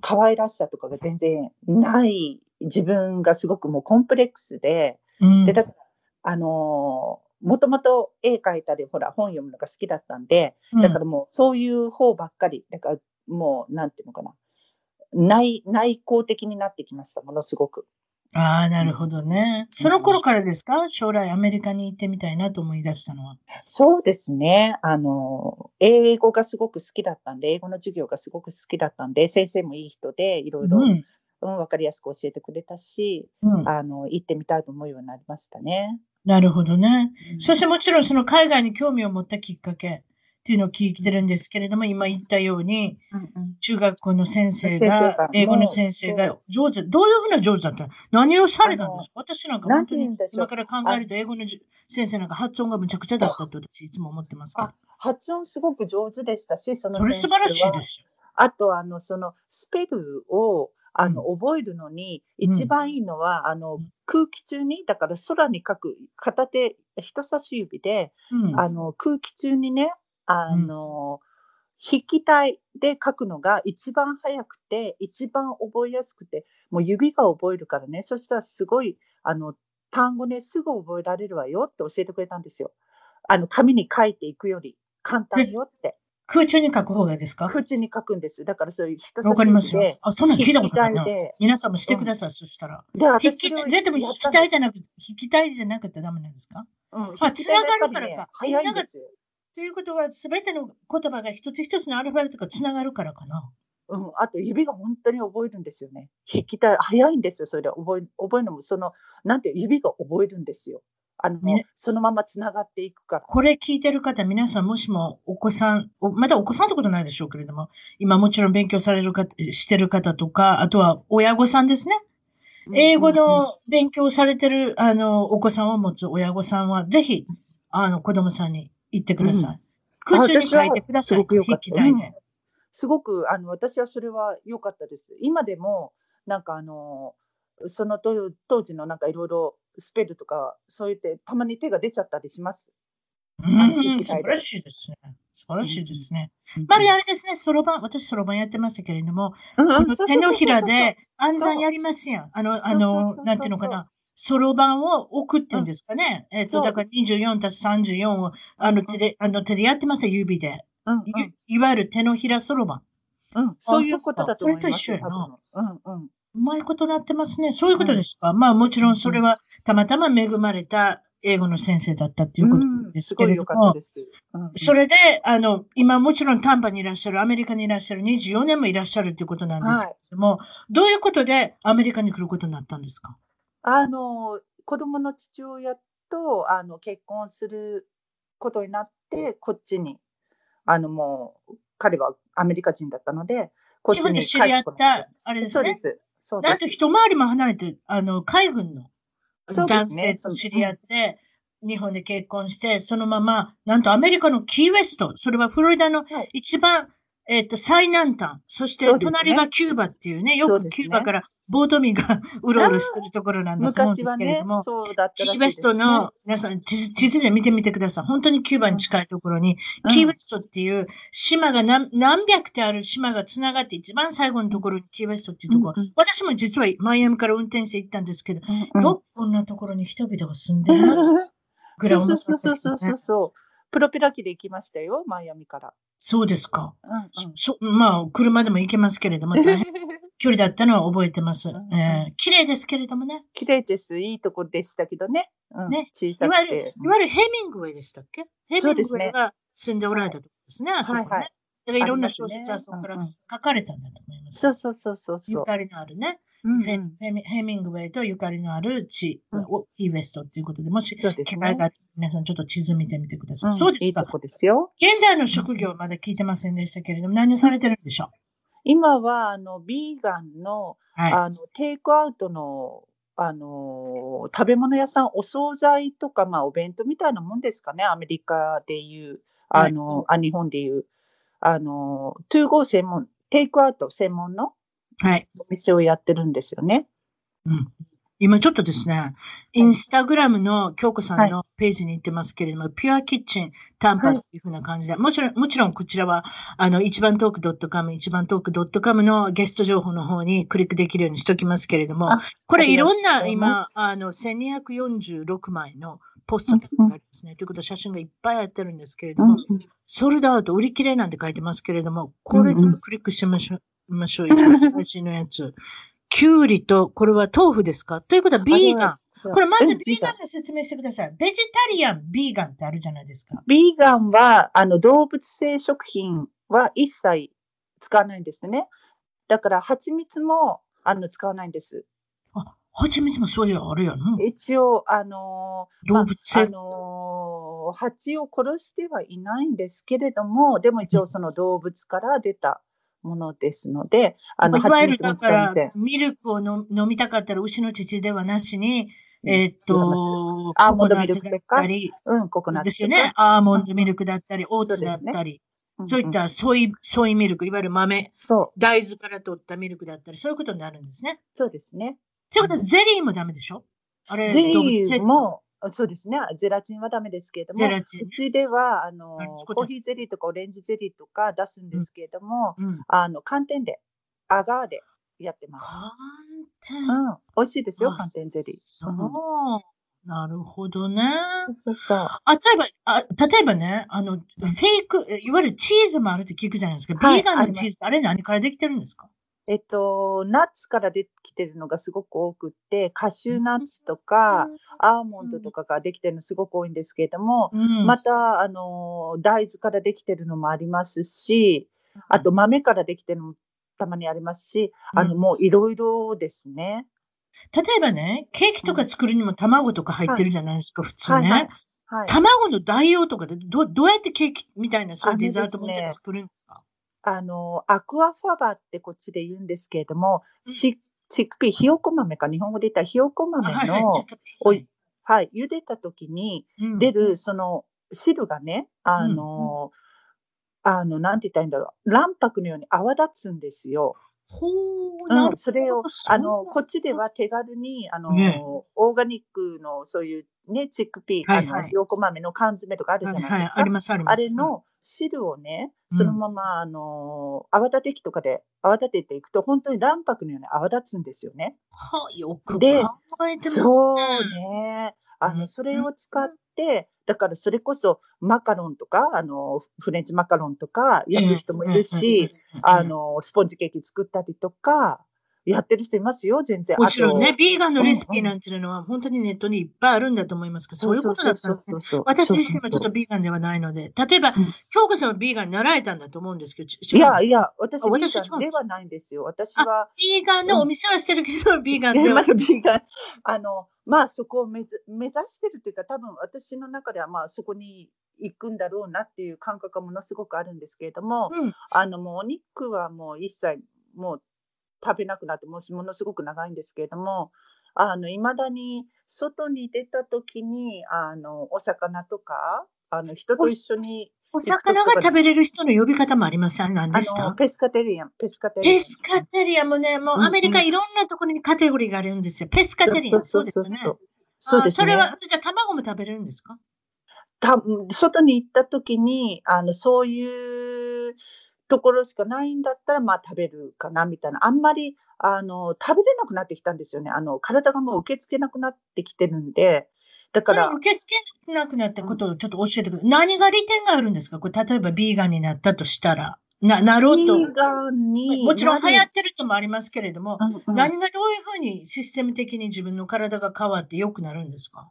可愛らしさとかが全然ない自分がすごくもうコンプレックスで、うんで、だから、あのーもともと絵描いたり、ほら、本読むのが好きだったんで、だからもうそういう方ばっかり、だからもう、なんていうのかな、内、内向的になってきました、ものすごく。ああ、なるほどね。その頃からですか？将来アメリカに行ってみたいなと思い出したのは。そうですね。あの、英語がすごく好きだったんで、英語の授業がすごく好きだったんで、先生もいい人で、いろいろ、うん。うん、わかりやすく教えてくれたし、うん、あの、行ってみたいと思うようになりましたね。なるほどね。うん。そしてもちろんその海外に興味を持ったきっかけっていうのを聞いてるんですけれども、今言ったように、うんうん。中学校の先生がが、英語の先生が上手、どういうふうな上手だったの？何をされたんですか？私なんか本当に今から考えると英語のじ先生なんか発音がむちゃくちゃだったと私いつも思ってますけどあ。発音すごく上手でしたし、そのそれ素晴らしいはですよ。あと、あの、その、スペルを、あの、覚えるのに、一番いいのは、あのうん、空気中に、だから空に書く、片手、人差し指で、うん。あの、空気中にね、あの、筆記体で書くのが一番早くて、一番覚えやすくて、もう指が覚えるからね、そしたらすごい、あの、単語ね、すぐ覚えられるわよって教えてくれたんですよ。あの、紙に書いていくより簡単よって。空中に書く方がですか？空中に書くんです。だからそういう人差わかりますよあ、そんなん聞いたことないな。皆さんもしてください、そしたら。で、筆私それを記体、でも筆記やったんです体じゃなくて、筆記体じゃなくてダメなんですか？うん、あ筆記体がるからねか早いんですよ。ということは、すべての言葉が一つ一つのアルファベットがつながるからかな。うん、あと指が本当に覚えるんですよね。筆記体、早いんですよ、それで覚え覚えるのも、その、なんていう、指が覚えるんですよ。あの、ねそのままつながっていくから。これ聞いてる方、皆さんもしもお子さん、おまだお子さんってことないでしょうけれども、今もちろん勉強される方、してる方とか、あとは親御さんですね。英語の勉強されてる、あの、お子さんを持つ親御さんは、ぜひ、あの、子供さんに言ってください。空中に書いてください。すごく良かった筆記体で。すごく、あの、私はそれは良かったです。今でも、なんかあの、その当当時のなんかいろいろスペルとか、そう言って、たまに手が出ちゃったりします？うん、素晴らしいですね。素晴らしいですね。まるであれですね、そろばん、私そろばんやってましたけれども、手のひらで暗算やりますやん。あの、あのなんていうのかな。そろばんを置くっていうんですかね。えっと、だから24たす34を、あの手で、あの手でやってますよ、指で。うんうんいいわゆる手のひらそろばん。うん、そういうことだと思います。それと一緒やな多分うんうん。うまいことなってますね。そういうことですか？まあもちろんそれはたまたま恵まれた英語の先生だったっていうことうんですけれどすごい良かったも、です。うんうんそれで、あの、今もちろんタンパにいらっしゃる、アメリカにいらっしゃる24年もいらっしゃるということなんですけれども、どういうことでアメリカに来ることになったんですか？あの、子供の父親と、あの、結婚することになって、こっちに、あの、もう、彼はアメリカ人だったので、こっち日本でに知り合った、あれですね？そうです。そうですなんと一回りも離れて、あの、海軍の男性と知り合って、日本で結婚して、そのまま、なんとアメリカのキーウェスト、それはフロリダのはい。一番、えっ、と、最南端、そして隣がキューバっていうね、よくキューバからボート民が *laughs* うろうろしてるところなんだと思うんですけれども、、そうだったキーウェス。トの、皆さん地図で見てみてください。本当にキューバに近いところに、うんキーウェストっていう島が何何百ってある島がつながって一番最後のところにキーウェストっていうところ、うんうん私も実はマイアミから運転して行ったんですけど、うんうんよくこんなところに人々が住んでるな *laughs* ぐらいそう思ったそうそうそうそう。そう。プロペラ機で行きましたよ、マイアミから。そうですか。うんうんそまあ、車でも行けますけれども、大変 *laughs* 距離だったのは覚えてます。んえー綺麗ですけれどもね。綺麗です。いいとこでしたけどね。うん、ね小いわゆる。いわゆるヘミングウェイでしたっけ？ヘミングウェイが住んでおられたところですね、あそこね。はいはいだからいろんな小説はそこから書かれたんだと思います。そうそうそうそうそう。ゆかりのあるね、うんヘヘミヘミングウェイとゆかりのある地、うんをキーウェストっていうことで、もし。機会があったら皆さんちょっと地図見てみてください。うんそうですかいいと。こですよ。現在の職業まだ聞いてませんでしたけれども、何をされてるんでしょ今は、あの、ビーガンの。あの、テイクアウトの、あの、食べ物屋さん、お惣菜とか、まあ、お弁当みたいなもんですかね。アメリカでいう、あの、あ、日本でいう、あの、トゥーゴー専門、テイクアウト専門のはい。お店をやってるんですよね。うん今ちょっとですね、インスタグラムの京子さんのページに行ってますけれども、ピュアキッチンタンパっていうふうな感じで、もちろん、もちろんこちらは、あの、一番トーク .com、一番トーク .com のゲスト情報の方にクリックできるようにしておきますけれどもあ、これいろんな今あの、1246枚のポストとかがありますね。ということは写真がいっぱいあってるんですけれども、ソルドアウト売り切れなんて書いてますけれども、これちょっとクリックしてみましょう。ましょう。一 *laughs* 番最新のやつ。きゅうりと、これは豆腐ですか？ということはビーガン。これまずうんビーガンで説明してください。ベジタリアン、ビーガンってあるじゃないですか。ビーガンは、あの、動物性食品は一切使わないんですね。だから、蜂蜜も、あの、使わないんです。あ、蜂蜜もそういうのあるやん。一応、あのーま動物性あのー蜂を殺してはいないんですけれども、でも一応その動物から出たものですので、あの、いわゆるだからミルクを飲飲みたかったら牛の乳ではなしに、えーっと、アーモンドミルクだったり、うん、ココナッツですよね。アーモンドミルクだったり、オーツだそうですね。ったり、うんそういったソイ、ソイミルク、いわゆる豆、そう、大豆から取ったミルクだったり、そういうことになるんですね。そうですね。ということは、ゼリーもダメでしょ？あれ、ゼリーも、そうですね、ゼラチンはダメですけれども、ゼラチンうちではあのコーヒーゼリーとかオレンジゼリーとか出すんですけれども、うん。あの寒天で、アガーでやってます。寒天。うん、美味しいですよ、あ寒天ゼリー。そううん。なるほどね。そうそう。あ、例えば、あ、例えばね、あの、フェイク、いわゆるチーズもあるって聞くじゃないですか。はいビーガンのチーズあれ何からできてるんですか？えっと、ナッツから出てきてるのがすごく多くって、カシューナッツとか、アーモンドとかができてるのすごく多いんですけれども、うん。また、あの、大豆からできてるのもありますし、あと豆からできてるのもたまにありますし、あの、うんもういろいろですね。例えばね、ケーキとか作るにも卵とか入ってるじゃないですか、普通ね。はいはい。はい。卵の代用とかでど、どうやってケーキみたいな、そういうあのデザートみたいなの作るんですか？あの、アクアファバってこっちで言うんですけれども、うん。チチックピー、ひよこ豆か、日本語で言ったらひよこ豆の、おはい。いはい、茹でた時にうん。出る、その汁がね、あの、あの、なんて言ったらいいんだろう、卵白のように泡立つんですよ。ほう、なん、それを、あの、こっちでは手軽に、あの、ねオーガニックのそういうね、チックピー、はいはいあの、ひよこ豆の缶詰とかあるじゃないですか。はいはい、あります、あります。あれの汁をね、うんそのまま、あの、泡立て器とかで泡立てていくと、本当に卵白のように泡立つんですよね。はあ、よく考でえてますそうね。ね。あうんの、それを使って、だからそれこそマカロンとか、あの、フレンチマカロンとかやる人もいるし、あ、の、スポンジケーキ作ったりとか、やってる人いますよ、全然。もちろんね、ビーガンのレシピなんていうのは本当にネットにいっぱいあるんだと思いますけど、そういうことだったんですね。私自身はちょっとビーガンではないので、例えば、うん京子さんはビーガンになられたんだと思うんですけど、ちいやいや、や、私、あビーガンではないんですよ。私は、ビーガンのお店はしてるけど、ビーガンではえまだ。ビーガン、あの、まあそこを目指目指してるというか、多分私の中ではまあそこに行くんだろうなっていう感覚がものすごくあるんですけれども、うん。あのもうお肉はもう一切もう食べなくなってものすごく長いんですけれども、あの未だに外に出た時にあのお魚とかあの人と一緒にお魚が食べれる人の呼び方もあります。あれ何あでした？のペスカテリアン、ペスカテリアン。ペスカテリアンもね、もうアメリカいろんなところにカテゴリーがあるんですよ。ペスカテリアン、そうですよね。そうですね。あそれは、じゃあ卵も食べれるんですか？た外に行った時にあのそういうところしかないんだったらまあ食べるかなみたいな。あんまりあの食べれなくなってきたんですよね。あの体がもう受け付けなくなってきてるんで。だから受け付けなくなったことをちょっと教えてください。何が利点があるんですか？これ、例えばビーガンになったとしたら。な、なろうと。ビーガンにもちろん流行ってるともありますけれども、うんうん。何がどういうふうにシステム的に自分の体が変わって良くなるんですか？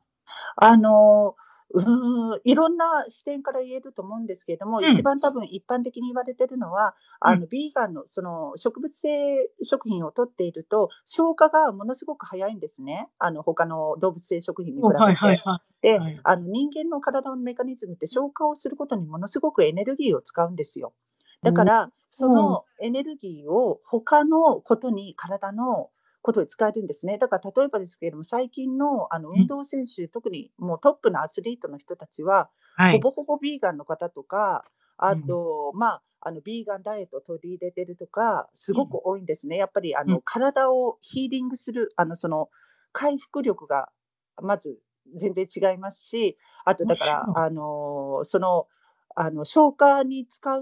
あのうーんいろんな視点から言えると思うんですけれども、うん一番多分一般的に言われてるのは、あのビーガンのその植物性食品を取っていると消化がものすごく早いんですね。あの他の動物性食品に比べて。はいはいはい。で、はいあの人間の体のメカニズムって消化をすることにものすごくエネルギーを使うんですよ。だから、そのエネルギーを他のことに体のことに使えるんですね。だから例えばですけれども、最近のあのん運動選手、特にもうトップのアスリートの人たちは、はい。ほぼほぼビーガンの方とか、あと、まあ、あのビーガンダイエットを取り入れてるとか、すごく多いんですね。やっぱりあの、うん体をヒーリングする、あのその回復力がまず全然違いますし、あとだから、あのそのあの消化に使う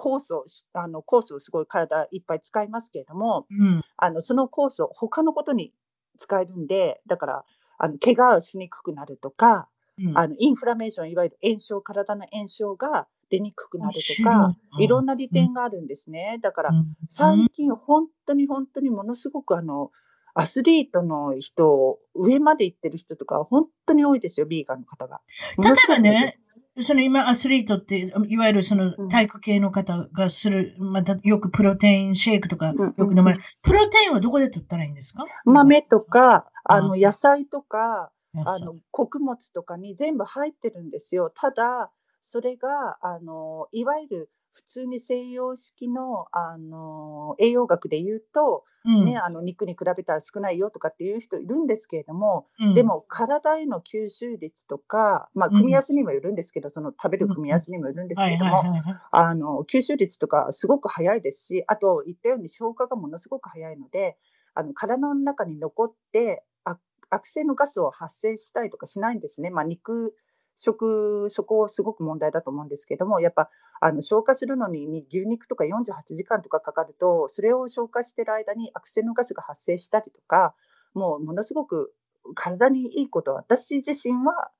酵素、あの酵素をすごい体いっぱい使いますけれども、うん。あのその酵素、他のことに使えるんで、だから、あの怪我をしにくくなるとか、うんあのインフラメーション、いわゆる炎症、体の炎症が出にくくなるとか、いいろんな利点があるんですね。だから、うん最近、本当に本当にものすごくあのアスリートの人、上まで行ってる人とか、本当に多いですよ、ビーガンの方が。例えばね、その今アスリートって、いわゆるそのうん。体育系の方がする、またよくプロテインシェイクとかうん。よく飲まれる。プロテインはどこで取ったらいいんですか？豆とか、あ。うんの野菜とか、あの穀物とかに全部入ってるんですよ。ただ、それがあのいわゆる普通に西洋式のあの栄養学で言うと、うん。ね、あの肉に比べたら少ないよとかっていう人いるんですけれども、うん。でも体への吸収率とか、まあ、うん。組み合わせにもよるんですけど、その食べる組み合わせにもよるんですはいけれども、吸収率とかすごく早いですし、あと言ったように消化がものすごく早いので、あの体の中に残ってあ悪性のガスを発生したりとかしないんですね。まあ、肉食、そこすごく問題だと思うんですけども、やっぱあの消化するのに牛肉とか48時間とかかかると、それを消化してる間に悪性のガスが発生したりとか、もうものすごく体にいいことは私自身は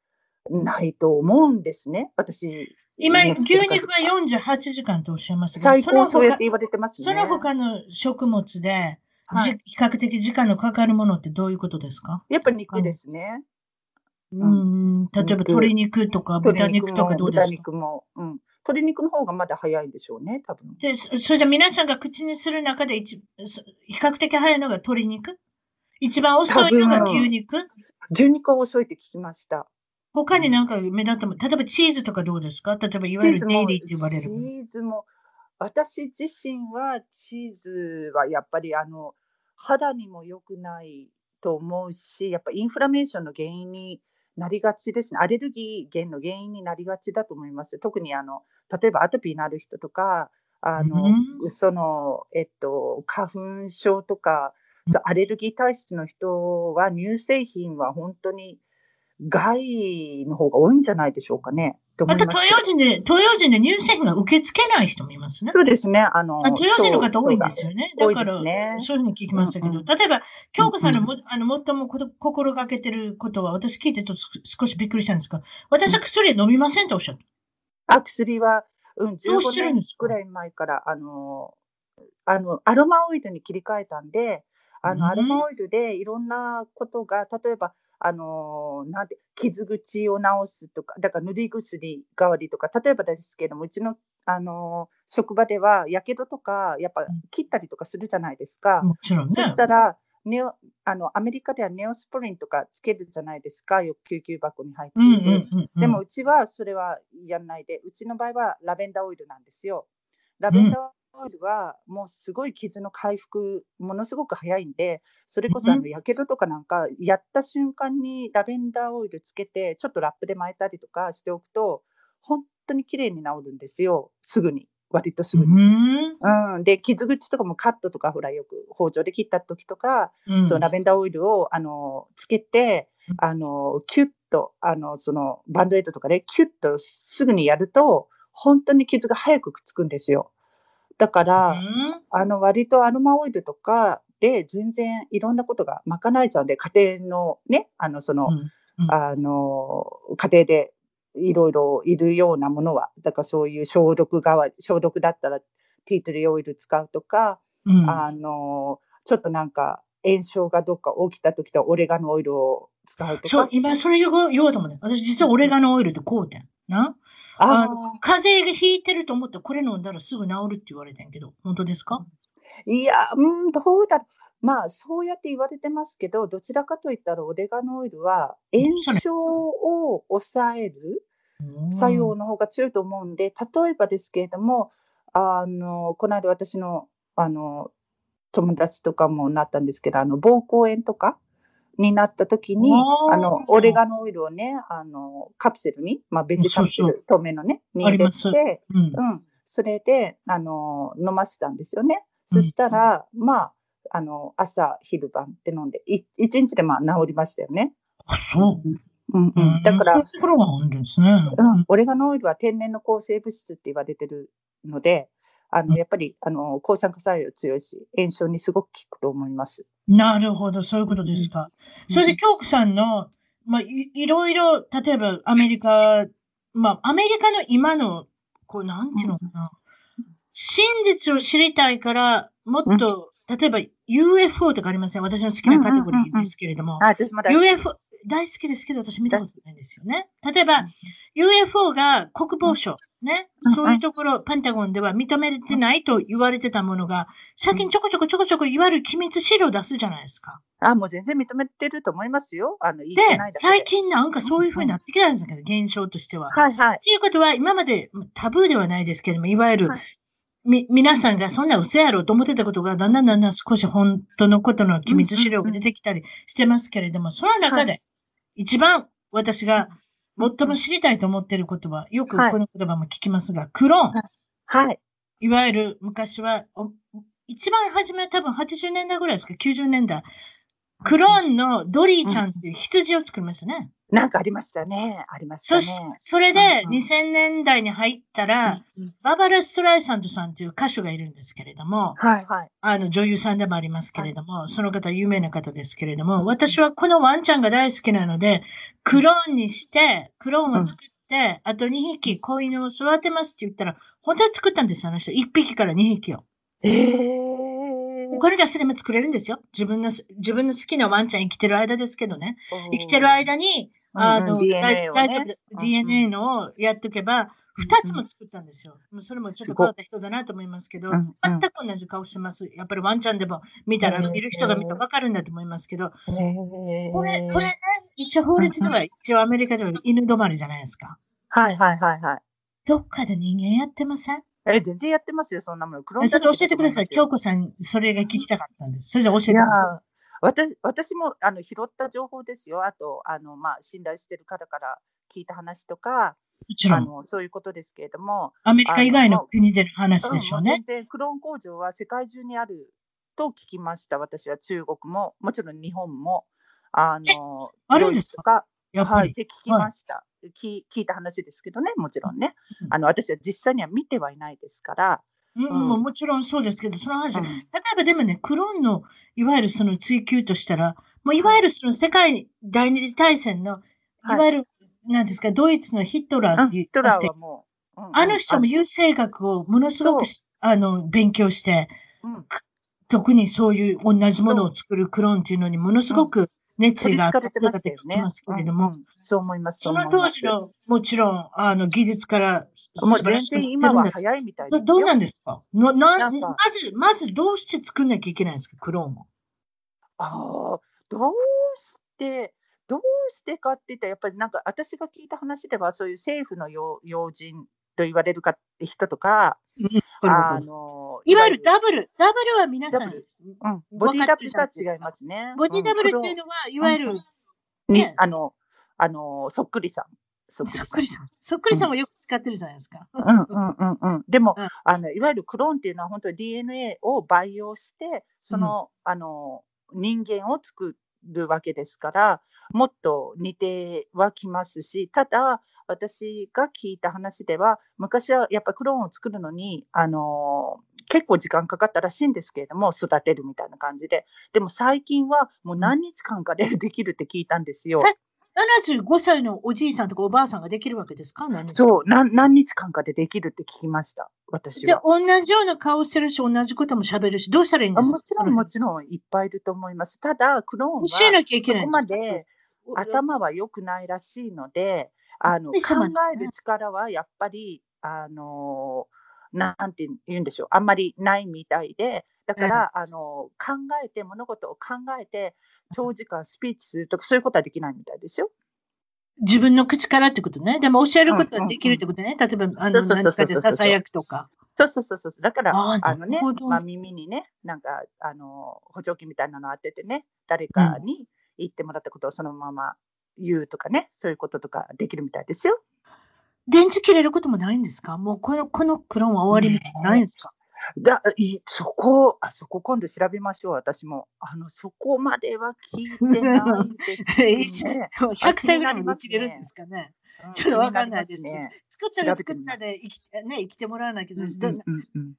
ないと思うんですね。私。今、牛肉が48時間とおっしゃいますが、最高そうやって言われてますね。その他の食物で、はい、比較的時間のかかるものってどういうことですか？やっぱり肉ですね。うん、例えば鶏肉とか豚肉とかどうですか？豚肉も、うん。鶏肉の方がまだ早いんでしょうね、多分。で、それじゃ皆さんが口にする中で一比較的早いのが鶏肉？一番遅いのが牛肉？牛肉は遅いって聞きました。他になんか目立ったも、例えばチーズとかどうですか？例えばいわゆるデイリーって言われる。チーズも、私自身はチーズはやっぱりあの、肌にも良くないと思うし、やっぱインフラメーションの原因になりがちですね。アレルギー源の原因になりがちだと思います。特にあの、例えばアトピーのある人とか、あの、うん、その、えっと、花粉症とか、アレルギー体質の人は乳製品は本当に害の方が多いんじゃないでしょうかね。また東洋人で、東洋人で乳製品が受け付けない人もいますね。そうですね。あの、東洋人の方多いんですよね。だから、ね、そういうふうに聞きましたけど、うんうん、例えば、京子さんのも、あの、最も心がけてることは、私聞いてと少しびっくりしたんですが、私は薬飲みませんとおっしゃった。あ、薬は、うん、15年くらい前から、あの、あの、アロマオイルに切り替えたんで、あの、アロマオイルでいろんなことが、例えば、あのなんて、傷口を治すとか、だから塗り薬代わりとか、例えばですけども、うちの、あの職場では、やけどとか、やっぱ切ったりとかするじゃないですか。もちろんね。そしたら、ネオあのアメリカではネオスプリンとかつけるじゃないですか、よく救急箱に入っている。でもうちはそれはやらないで、うちの場合はラベンダーオイルなんですよ。ラベンダーオイルはもうすごい傷の回復、ものすごく早いんで、それこそあのやけどとかなんか、やった瞬間にラベンダーオイルつけて、ちょっとラップで巻いたりとかしておくと、本当に綺麗に治るんですよ、すぐに。割とすぐに。うん、で、傷口とかもカットとか、ほら、よく包丁で切った時とか、うん、そのラベンダーオイルをあのつけて、あのキュッとあのそのバンドエイドとかでキュッとすぐにやると、本当に傷が早くくっつくんですよ。だから、あの、割とアロマオイルとかで全然いろんなことが賄えちゃうんで、家庭のね、あの、その、うんうん、あの、家庭でいろいろいるようなものは、だからそういう消毒側、消毒だったらティートリーオイル使うとか、うん、あの、ちょっとなんか炎症がどっか起きた時とオレガノオイルを使うとか。そう、今それ言おうと思うね。私実はオレガノオイルってこうてん。な？あの、風邪がひいてると思ってこれ飲んだらすぐ治るって言われてんけど、本当ですか？いや、うん、どうだまあ、そうやって言われてますけど、どちらかといったらオレガノオイルは炎症を抑える作用の方が強いと思うんで、例えばですけれども、あの、この間私の、あの、友達とかもなったんですけど、あの、膀胱炎とか、になった時に、あの、オレガノオイルをね、あの、カプセルに、まあ、ベジカプセル、透明のね、に入れて、うん、うん、それで、あの、飲ませたんですよね。そしたら、うん、まあ、あの、朝、昼晩って飲んで、一日でまあ治りましたよね。あ、そう。うんうん。だから。うん。オレガノオイルは天然の抗生物質って言われてるので、あの、やっぱり、あの、抗酸化作用強いし、炎症にすごく効くと思います。なるほど、そういうことですか。うん、それで、京子さんの、まあい、いろいろ、例えばアメリカ、まあ、アメリカの今の、こう、なんていうのかな。うん、真実を知りたいから、もっと、うん、例えば UFO とかありません？私の好きなカテゴリーですけれども。UFO、大好きですけど、私見たことないんですよね。例えば、UFO が国防省、ね、そういうところ、パンタゴンでは認めてないと言われてたものが、最近ちょこちょこちょこちょこいわゆる機密資料出すじゃないですか。あ、もう全然認めてると思いますよ。あの、で、最近なんかそういうふうになってきたんですけど、現象としては。はいはい。ということは、今までタブーではないですけれども、いわゆる、み、皆さんがそんな嘘やろうと思ってたことが、だんだんだんだん少し本当のことの機密資料が出てきたりしてますけれども、その中で、一番私が最も知りたいと思っていることは、よくこの言葉も聞きますが、クローン。はい。いわゆる昔は、一番初めは多分80年代ぐらいですか、90年代。クローンのドリーちゃんっていう羊を作りましたね。なんかありましたね。ありましたそね。し、それでうんうん2000年代に入ったら、うんうんババラ・ストライサンドさんという歌手がいるんですけれども、はいはい。あの女優さんでもありますけれども、その方有名な方ですけれども、私はこのワンちゃんが大好きなので、クローンにして、クローンを作って、あと2匹子犬を育てますって言ったら、本当は作ったんですよ、あの人。1匹から2匹を。ええお金出せれば作れるんですよ。自分の、自分の好きなワンちゃん生きてる間ですけどね。生きてる間に、あの、大丈夫だうん DNA のをやっておけば、二つも作ったんですよ。もうそれもちょっと変わった人だなと思いますけど、全く同じ顔してます。やっぱりワンちゃんでも見たら、うん見る人が見たらわかるんだと思いますけど、ええこれ、これね、一応法律では、一応アメリカでは犬止まりじゃないですか。はいはいはいはい。どっかで人間やってません？え、全然やってますよ、そんなもの。クローンちょっと教えてください。京日子さん、それが聞きたかったんです。それじゃ教えてください。私私もあの拾った情報ですよ。あと、あのまあ、信頼してる方から聞いた話とか、もちろん、あのそういうことですけれども、アメリカ以外の国での話でしょうね全。然クローン工場は世界中にあると聞きました。私は中国も、もちろん日本も、あの、あるんですか、やっぱり。はい、って聞きました、聞。聞いた話ですけどね、もちろんね。あの私は実際には見てはいないですから。うん、うんもちろんそうですけど、その話、うん。例えばでもね、クローンの、いわゆるその追求としたら、もうい。わゆるその世界第二次大戦の、い。わゆる、なんですか、ドイツのヒトラーって言ってましてーはもう、うんうん。あの人も優生学をものすごくしあの勉強して、うん。特にそういう同じものを作るクローンっていうのにものすごく熱意があったつかれてましたよねって聞きます。けれども、うんうんそう思います。その当時の、もちろん、あの、技術から、もう全然今は早いみたいですよ。どどうなんですか？のななまず、まずどうして作んなきゃいけないんですか、クローンを。ああ、どうして、どうしてかって言ったら、やっぱりなんか私が聞いた話では、そういう政府の要要人と言われるか人とか、あのいわゆるダブル。ダブルは皆さんうん、ボディダブルとは違いますね。ボディダブルっていうののは、いわゆる、にねあの、あの、そっくりさん。そそっくりさん。そっくりさんもよく使ってるじゃないですか。うんうんうんうん。でも、うんあのいわゆるクローンっていうのは本当に DNA を培養して、その、あの人間を作るわけですから、もっと似てはきますし、ただ、私が聞いた話では、昔はやっぱクローンを作るのに、あの結構時間かかったらしいんですけれども、育てるみたいな感じで。でも最近はもう何日間かでできるって聞いたんですよ。え75歳のおじいさんとかおばあさんができるわけですか？何日そう、何何日間かでできるって聞きました、私じゃはあ、。同じような顔してるし、同じことも喋るし、どうしたらいいんですか？あもちろん、もろちろんいっぱいいると思います。ただ、クローンは教えなきゃいけそこないんですか？まで頭は良くないらしいので、あの考える力はやっぱり、あのなんて言うんでしょう、あんまりないみたいで、だから、あの考えて、物事を考えて、長時間スピーチするとか、そういうことはできないみたいですよ。自分の口からってことね。でも教えることはできるってことね。例えば、あの、ささやくとか。そうそうそうそう。だから、あのねまあ、耳にね、なんか、あの、補聴器みたいなの当ててね、誰かに言ってもらったことをそのまま言うとかね、そういうこととかできるみたいですよ。電池切れることもないんですか？もうこの、このクローンは終わりみたいないんですか、だいそこ、あそこ今度調べましょう、私も。あの、そこまでは聞いてないですね。*laughs* 100歳ぐらいまで生きれるんですかね？うんちょっとわかんないですね。作ったら作ったで生き,、ね、生きてもらわないけど、うんうんうん。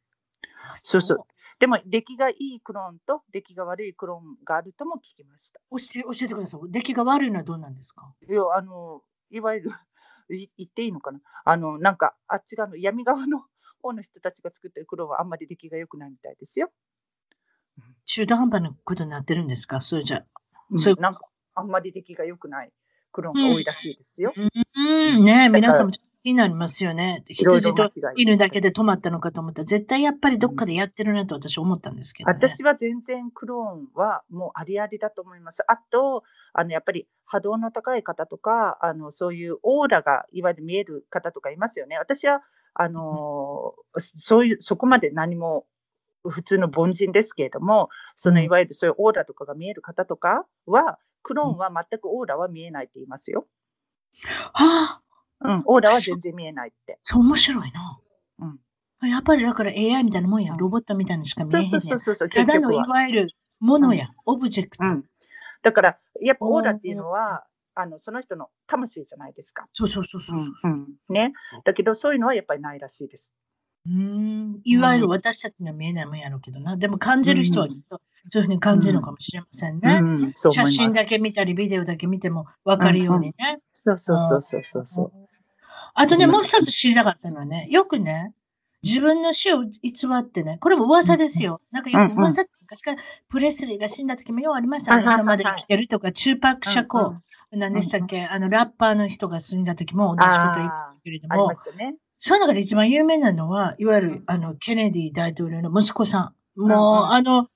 そうそうでも、出来がいいクローンと出来が悪いクローンがあるとも聞きました。教え教えてください。出来が悪いのはどうなんですか？いや、あの、いわゆる、い言っていいのかな？あの、なんか、あっち側の闇側の方の人たちが作ってる黒はあんまり出来が良くないみたいですよ。中途半端なことになってるんですか？それじゃ。うんそうなんか、あんまり出来が良くないクローンが多いらしいですよ。うん、ね皆さんもちょっと気になりますよね。羊と犬だけで止まったのかと思ったら、絶対やっぱりどっかでやってるなと私思ったんですけど、ね。私は全然クローンはもうありありだと思います。あと、あのやっぱり波動の高い方とか、あのそういうオーラがいわゆる見える方とかいますよね。私はあのそそういうそこまで何も普通の凡人ですけれども、そのうんいわゆるそういうオーラとかが見える方とかは、クローンは全くオーラは見えないって言いますよ。はあ、うん、オーラは全然見えないって。そう面白いな。うん、やっぱりだから AI みたいなもんや。ロボットみたいなのしか見えへんねんそうそうそうそうそう、ただのい。わゆるものや、オブジェクト。うん、だから、やっぱオーラっていうのは、あのその人の魂じゃないですか。そうそうそうそう。ね、だけど、そういうのはやっぱりないらしいです。うんいわゆる私たちには見えないもんやろうけどな。でも感じる人はきっとそういうふうに感じるのかもしれませんね。写真だけ見たり、ビデオだけ見ても分かるようにね。そうそうそうそうそうそう。あとね、うんもう一つ知りたかったのはね、よくね、自分の死を偽ってね、これも噂ですよ。なんかよく噂って昔からプレスリーが死んだ時もようありました。あのはいはいはい人まで生きてるとか、チューパック社交、何でしたっけ、あのラッパーの人が死んだ時も同じこと言いまあすけれどもね。その中で一番有名なのは、いわゆるあのケネディ大統領の息子さん。もう、あの、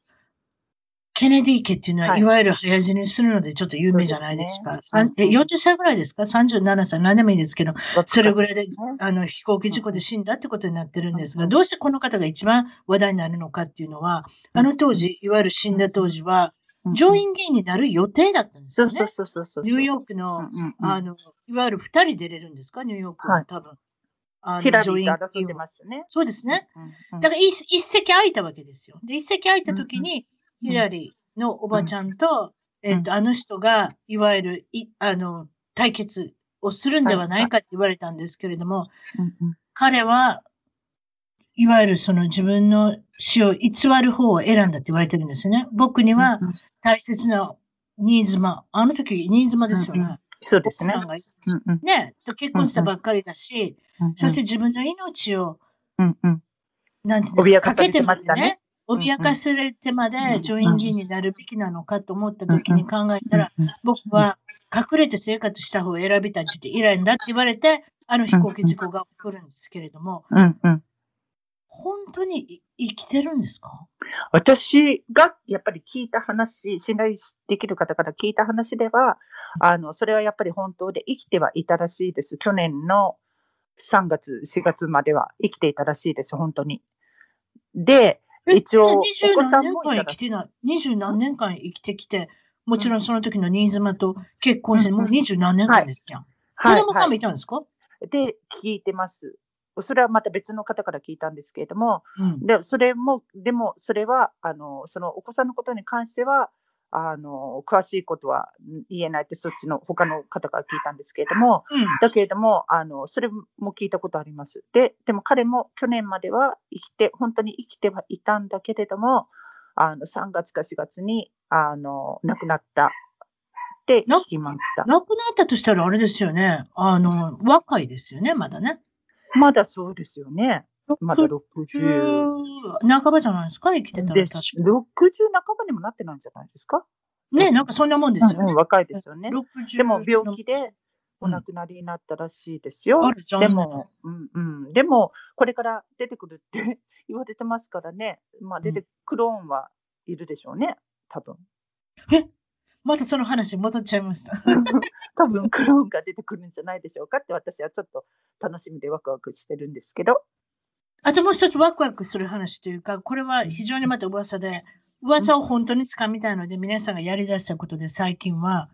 ケネディ家っていうのは、はいい、わゆる早死にするのでちょっと有名じゃないですか。すねさんえうんうん40歳ぐらいですか ?37 歳、何でもいいですけど、それぐらいでね、あの、飛行機事故で死んだってことになってるんですが、どうしてこの方が一番話題になるのかっていうのは、あの当時、いわゆる死んだ当時は、上院議員になる予定だったんですよね。そうそうそうそうそう。ニューヨークの、うんうんうんあの、いわゆる二人出れるんですか？ニューヨークは、はい多分。あのヒラリ上院ーと争って議員ますよね。そうですね。うんうんだから一一席空いたわけですよ。で、一席空いた時に、うんヒラリーのおばちゃんと、うん。えっと、あの人が、いわゆる、い、あの、対決をするんではないかって言われたんですけれども、彼は、いわゆるその自分の死を偽る方を選んだって言われてるんですよね。僕には大切な新妻、あの時新妻ですよね。うん。うんそうですねね、と結婚したばっかりだし、そして自分の命を、うんうん。なんていうんですか、脅かけてまでね。脅かされてまうんで上院議員になるべきなのかと思った時に考えたら、僕は隠れて生活した方を選びたいって言って、イランだって言われて、あの飛行機事故が起こるんですけれども、本当にい生きてるんですか？私がやっぱり聞いた話、信頼できる方から聞いた話では、あのそれはやっぱり本当で生きてはいたらしいです。去年の3月、4月までは生きていたらしいです、本当に。で、え一応、お二十子さん何年間もいたらしい。生きてない。二十何年間生きてきて、もちろんその時の新妻と結婚して、うんもう二十何年間ですやん。はい子供さんもはいたんですか、で、聞いてます。それはまた別の方から聞いたんですけれども、うん。でそれも、でも、それはあの、そのお子さんのことに関しては、あの詳しいことは言えないって、そっちの他の方から聞いたんですけれども、うん。だけれども、あのそれも聞いたことあります。で、でも彼も去年までは生きて、本当に生きてはいたんだけれども、あの3月か4月にあの亡くなったって聞きました。亡くなったとしたらあれですよね。あの、若いですよね、まだね。まだそうですよね。まだ60。60半ばじゃないですか、生きてたらで確か。60半ばにもなってないんじゃないですか、ね、なんかそんなもんですよね。うんうん若いですよね。60でも病気でお亡くなりになったらしいですよ。あら残念でも、うんうん、でも、これから出てくるって *laughs* 言われてますからね、まあ、出て、クローンはいるでしょうね、多分。え？またその話に戻っちゃいました。*laughs* 多分クローンが出てくるんじゃないでしょうかって、私はちょっと楽しみでワクワクしてるんですけど、あともう一つワクワクする話というか、これは非常にまた噂で、噂を本当につかみたいので、皆さんがやり出したことで最近は、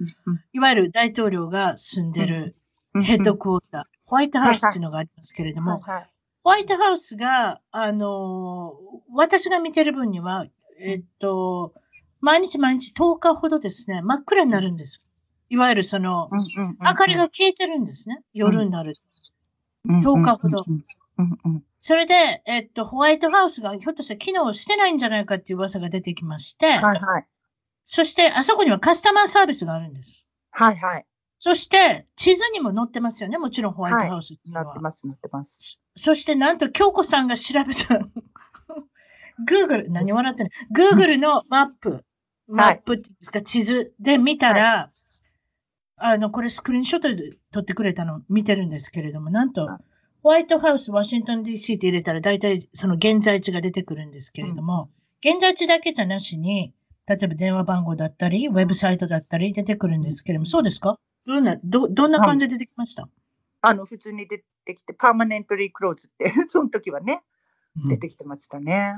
いわゆる大統領が住んでるヘッドクォーター、ホワイトハウスっていうのがありますけれども、ホワイトハウスが、あのー私が見てる分には、えっと、毎日毎日10日ほどですね、真っ暗になるんです。いわゆるその、明かりが消えてるんですね。夜になると。うん。うん10日ほどうんうんうんそれで、えっと、ホワイトハウスがひょっとして機能してないんじゃないかっていう噂が出てきまして、はいはいそして、あそこにはカスタマーサービスがあるんです。はいはいそして、地図にも載ってますよね。もちろんホワイトハウスっていうのは。なってます、なってます。そして、なんと、京子さんが調べた、*laughs* Google、何笑ってんの ?Google のマップ、マップっていうんですか、地図で見たら、あの、これスクリーンショットで撮ってくれたの見てるんですけれども、なんとはい、ホワイトハウス、ワシントン DC って入れたら、大体その現在地が出てくるんですけれども、現在地だけじゃなしに、例えば電話番号だったり、ウェブサイトだったり出てくるんですけれども、そうですか？どんな、ど、どんな感じで出てきました、あの、普通に出てきて、パーマネントリークローズって、*laughs* その時はね、うん。出てきてましたね。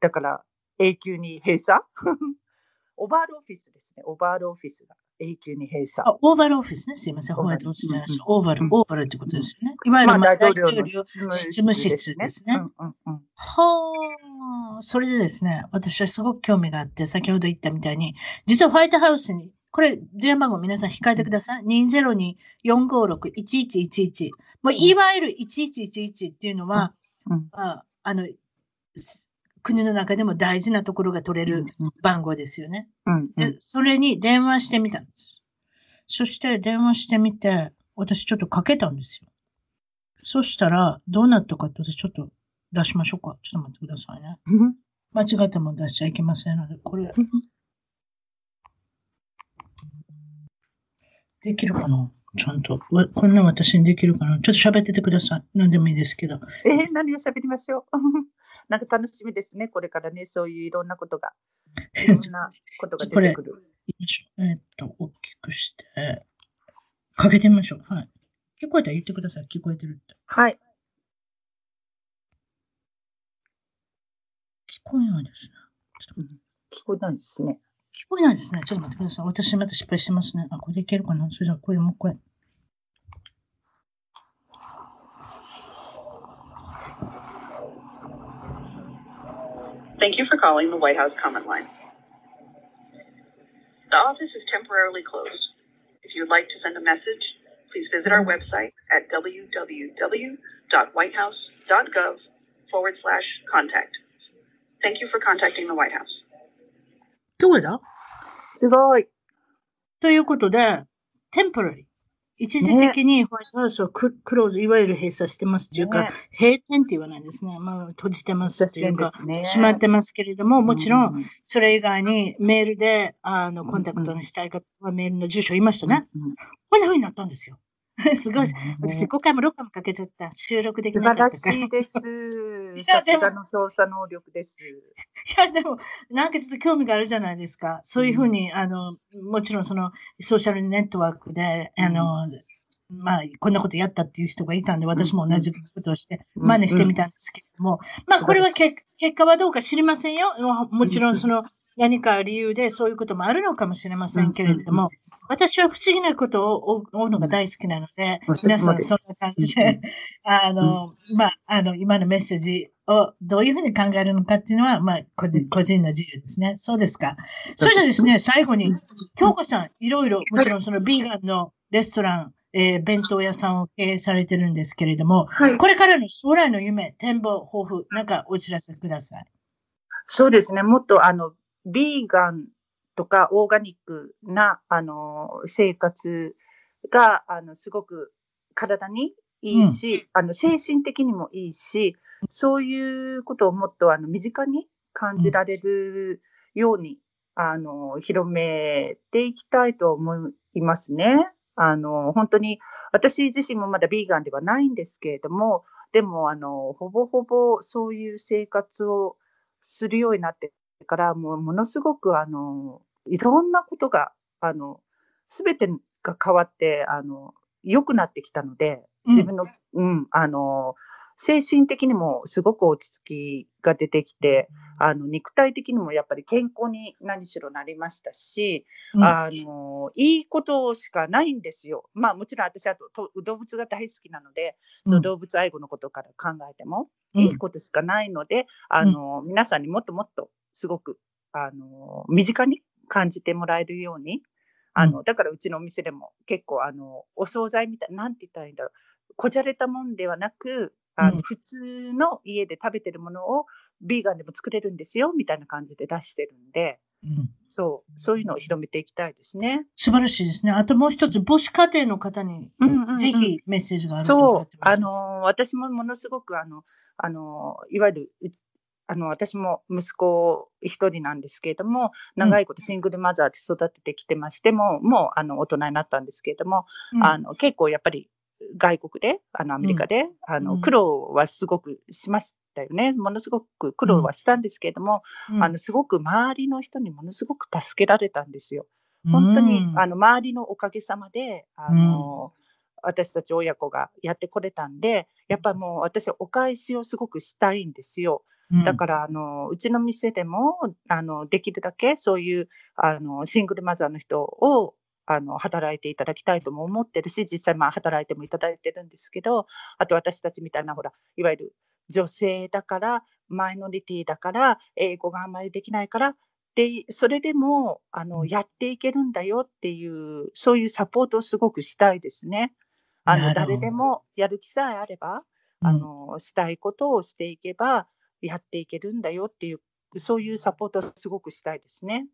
だから、永久に閉鎖？*laughs* オバールオフィスですね。オバールオフィスが永久に閉鎖。あオーバルオフィスね。すいません。ホワイトハウスじゃなくて、オーバルうん、オーバルってことですよね。いわゆる、まあ、まあ大統領の執務室ですね。はあ、それでですね、私はすごく興味があって、先ほど言ったみたいに、実はホワイトハウスに、これ、電話番号皆さん控えてください。202-456-1111。もう、いわゆる1111っていうのは、うんうんああの、す国の中でも大事なところが取れる番号ですよね。うんうでん、それに電話してみたんです。そして電話してみて、私ちょっとかけたんですよ。そしたら、どうなったかって私ちょっと出しましょうか。ちょっと待ってくださいね。う *laughs* ん間違っても出しちゃいけませんので、これ、*laughs* できるかな？ちゃんと。わこんな私にできるかな？ちょっと喋っててください。何でもいいですけど。えー、何を喋りましょう？なんか楽しみですね、これからね、そういういろんなことが、いろんなことが出てくる。えーっと、大きくして、かけてみましょう。はい。聞こえた？ら言ってください。聞こえてるって。はい。聞こえないですね。ちょっと聞こえないですね。聞こえないですね。ちょっと待ってください。私また失敗してますね。あ、これでいけるかな？それじゃあ、これもう一回。Thank you for calling the White House comment line. The office is temporarily closed. If you would like to send a message, please visit our website at www.whitehouse.gov forward slash contact. Thank you for contacting the White House. 聞こえたすごい。ということで、テンポラリー。 一時的にホワイトハウスをククローズ、いわゆる閉鎖してますというか、ね閉店って言わないですね。まあ、閉じてますっていうか、ね閉まってますけれども、もちろ、うんそれ以外にメールで、あの、コンタクトのしたい方はメールの住所を言いましたね。うんこんな風になったんですよ。*laughs* すごい。ね私、5回も6回もかけちゃった。収録でき素晴らしなかったから。いです。*laughs* やさですもがの調査能力です。いや、でも、なんかちょっと興味があるじゃないですか。そういうふうに、あの、もちろんその、ソーシャルネットワークで、あの、まあ、こんなことやったっていう人がいたんで、私も同じことをして、うん真似してみたんですけれども、まあ、これはけ結果はどうか知りませんよ。ももちろん、その、何か理由でそういうこともあるのかもしれませんけれども、私は不思議なことを追うのが大好きなので、私皆さんそんな感じで、あの、まあ、あの、今のメッセージをどういうふうに考えるのかっていうのは、まあ、個人個人の自由ですね。そうですか。それじゃあですね、最後に、京子さん、いろいろ、もちろんそのビーガンのレストラン、えー弁当屋さんを経営されてるんですけれども、はい。これからの将来の夢、展望、抱負、なんかお知らせください。そうですね。もっとあの、ビーガンとかオーガニックな、あの、生活が、あの、すごく体にいいし、あの、精神的にもいいし、そういうことをもっとあの、身近に感じられるように、あの、広めていきたいと思いますね。あの、本当に、私自身もまだビーガンではないんですけれども、でも、あの、ほぼほぼそういう生活をするようになってから、もうものすごく、あの、いろんなことが、あの、すべてが変わって、あの、良くなってきたので、うん。自分の、うん、あの、精神的にもすごく落ち着きが出てきて、あの、肉体的にもやっぱり健康に何しろなりましたし、うん。あの、いいことしかないんですよ。まあもちろん私はとと動物が大好きなので、その動物愛護のことから考えても、うん。いいことしかないので、あの、皆さんにもっともっとすごく、あの、身近に感じてもらえるように、あの、だからうちのお店でも結構、あの、お惣菜みたい、なんて言ったらいいんだろう。こじゃれたもんではなく、あの、うん普通の家で食べてるものをビーガンでも作れるんですよ、みたいな感じで出してるんで、うんそう、そういうのを広めていきたいですね。素晴らしいですね。あともう一つ、母子家庭の方にぜひメッセージがあるとそうあの、私もものすごく、あの、あの、いわゆる、うあの、私も息子一人なんですけれども、長いことシングルマザーで育ててきてましても、もう、あの、大人になったんですけれども、うん。あの、結構やっぱり、外国で、あの、アメリカで、あの、うん。苦労はすごくしましたよね。ものすごく苦労はしたんですけれども、うん。あの、すごく周りの人にものすごく助けられたんですよ。本当に、うんあの、周りのおかげさまで、あの、私たち親子がやってこれたんで、やっぱもう私お返しをすごくしたいんですよ。だから、あの、うちの店でも、あの、できるだけそういう、あの、シングルマザーの人を、あの、働いていただきたいとも思ってるし、実際まあ働いてもいただいてるんですけど、あと私たちみたいな、ほら、いわゆる女性だから、マイノリティだから、英語があんまりできないから、で、それでも、あの、やっていけるんだよっていう、そういうサポートをすごくしたいですね。あの、誰でもやる気さえあれば、あの、したいことをしていけば、やっていけるんだよっていう、そういうサポートをすごくしたいですね。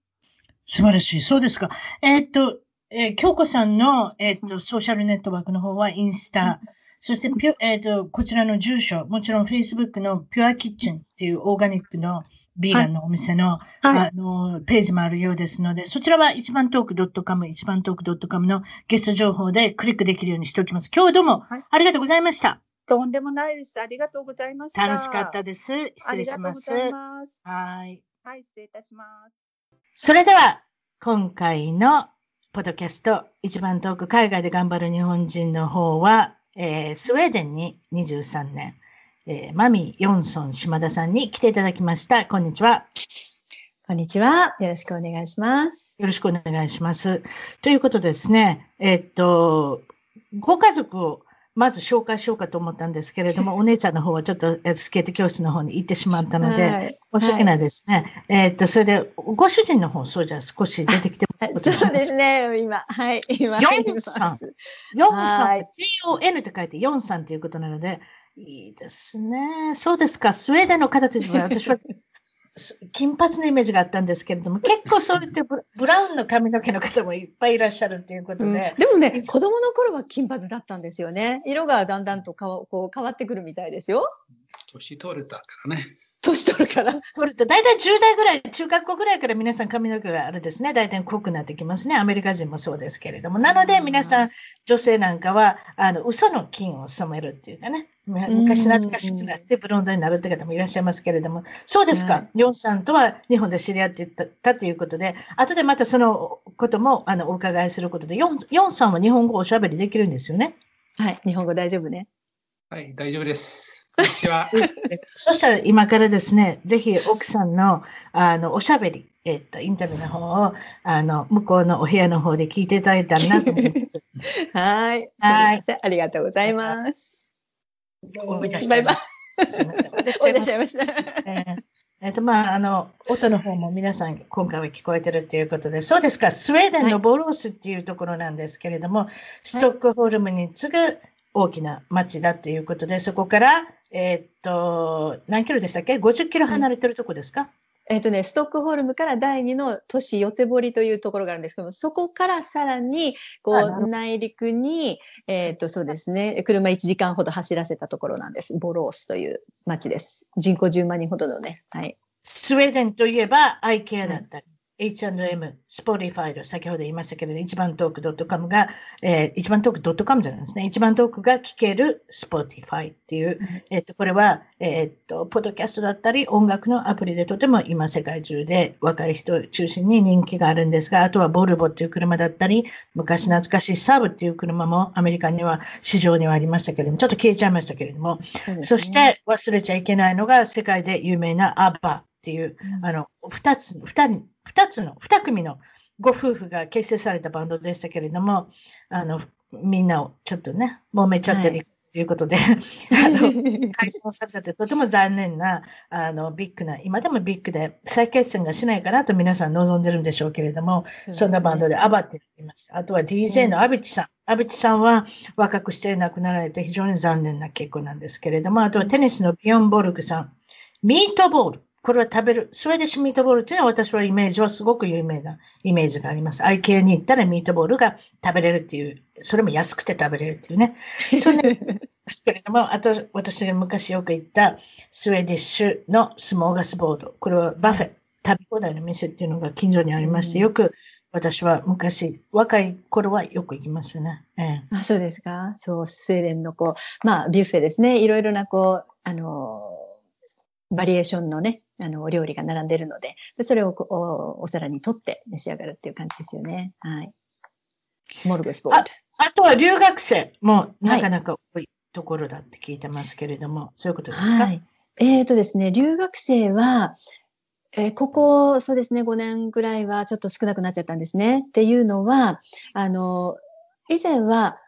素晴らしい。そうですか。えーっと、えー京子さんの、えーっと、うんソーシャルネットワークの方はインスタ、そしてピュ、えーっと、こちらの住所、もちろん Facebook のピュアキッチンっていうオーガニックのビーガンのお店の、はい。あの、ページもあるようですので、そちらは一番トーク .com、一番トーク .com のゲスト情報でクリックできるようにしておきます。今日はどうもはいありがとうございました。とんでもないです。ありがとうございました。楽しかったです。失礼します。がとうございます。はい。はい、失礼いたします。それでは、今回のポッドキャスト、一番遠く海外で頑張る日本人の方は、えースウェーデンに23年、えーマミー・ヨンソン島田さんに来ていただきました。こんにちは。こんにちは。よろしくお願いします。よろしくお願いします。ということでですね、えーっと、ご家族をまず紹介しようかと思ったんですけれども、*laughs* お姉ちゃんの方はちょっとえースケート教室の方に行ってしまったので、はい申し訳ないですね。えーっと、それで、ご主人の方、そうじゃあ少し出てきてもらうことにしそうまですすね。今、はい。今、ヨンさん *laughs* ヨンさんはい J-O-N って書いてヨンさんということなので、いいですね。そうですか。スウェーデンの方というのは私はす金髪のイメージがあったんですけれども、結構そういってブ *laughs* ブラウンの髪の毛の方もいっぱいいらっしゃるということうんで、でもね、子供の頃は金髪だったんですよね。色がだんだんとこう変わってくるみたいですよ。年取れたからね。年取るから。それと大体10代ぐらい、中学校ぐらいから皆さん髪の毛があれですね、大体濃くなってきますね。アメリカ人もそうですけれども。なのでうん皆さん、女性なんかは、あの、嘘の金を染めるっていうかね、む昔懐かしくなってブロンドになるって方もいらっしゃいますけれども、そうですはか。ヨンさんとは日本で知り合ってたたということで、後でまたそのこともあのお伺いすることで、ヨンヨンさんは日本語をおしゃべりできるんですよね。はい。日本語大丈夫ね。はい、大丈夫です。こんにちは。*laughs* そしたら今からですね、ぜひ奥さんのあのおしゃべり、えっと、インタビューの方をあの向こうのお部屋の方で聞いていただいたらなと思います。はい。はいありがとうございます。思い出しちゃいました。すいません思い出しちおいゃいました。た。えっと、まあ、あの、音の方も皆さん今回は聞こえてるっていうことで、そうですか、スウェーデンのボロースっていうところなんですけれども、ストックホルムに次ぐ大きな町だっていうことで、そこから、えーっと、何キロでしたっけ ?50 キロ離れてるとこですか、えっとね、ストックホルムから第二の都市ヨテボリというところがあるんですけども、そこからさらに、こう、内陸に、えっと、そうですね、車1時間ほど走らせたところなんです。ボロースという町です。人口10万人ほどのね、はい。スウェーデンといえば IKEA だったり、H&M、Spotify と先ほど言いましたけれど、一番トーク .com が、えー、一番トーク .com じゃないですね。一番トークが聞ける Spotify っていう、うん。えっと、これは、えっと、ポッドキャストだったり、音楽のアプリでとても今世界中で若い人中心に人気があるんですが、あとはボルボっていう車だったり、昔懐かしいサブっていう車もアメリカには市場にはありましたけれども、ちょっと消えちゃいましたけれども、そね。そして忘れちゃいけないのが世界で有名なアバっていう、あの、二つ、二人、二つの、二組のご夫婦が結成されたバンドでしたけれども、あの、みんなをちょっとね、揉めちゃってるということで、*laughs* あの、解散されたってとても残念な、あの、ビッグな、今でもビッグで再結成がしないかなと皆さん望んでるんでしょうけれども、そんなバンドで ABBA って言いました。あとは DJ の Avicii さん。 Avicii さんは若くして亡くなられて非常に残念な件なんですけれども、あとはテニスのビヨンボルグさん。ミートボール。これは食べる。 Swedish meatball っていうのは私はイメージはすごく有名なイメージがあります。IKEA に行ったらミートボールが食べれるっていう、それも安くて食べれるっていうね。*laughs* それですけれども、あと私が昔よく行った Swedish の smorgasbord。これは buffet、食べ放題の店っていうのが近所にありまして、うんよく私は昔、若い頃はよく行きましたね。ええあ、そうですか。そう、スウェーデンのこう、まあ、ビュッフェですね。いろいろなこう、あのー、バリエーションのね、あの、お料理が並んでるので、でそれをおお皿に取って召し上がるっていう感じですよね。はい。スモルグスボード。あとは留学生もなかなか多いところだって聞いてますけれども、そういうことですか、はい。えーとですね、留学生は、えーここ、そうですね、5年ぐらいはちょっと少なくなっちゃったんですね。っていうのは、あの、以前は、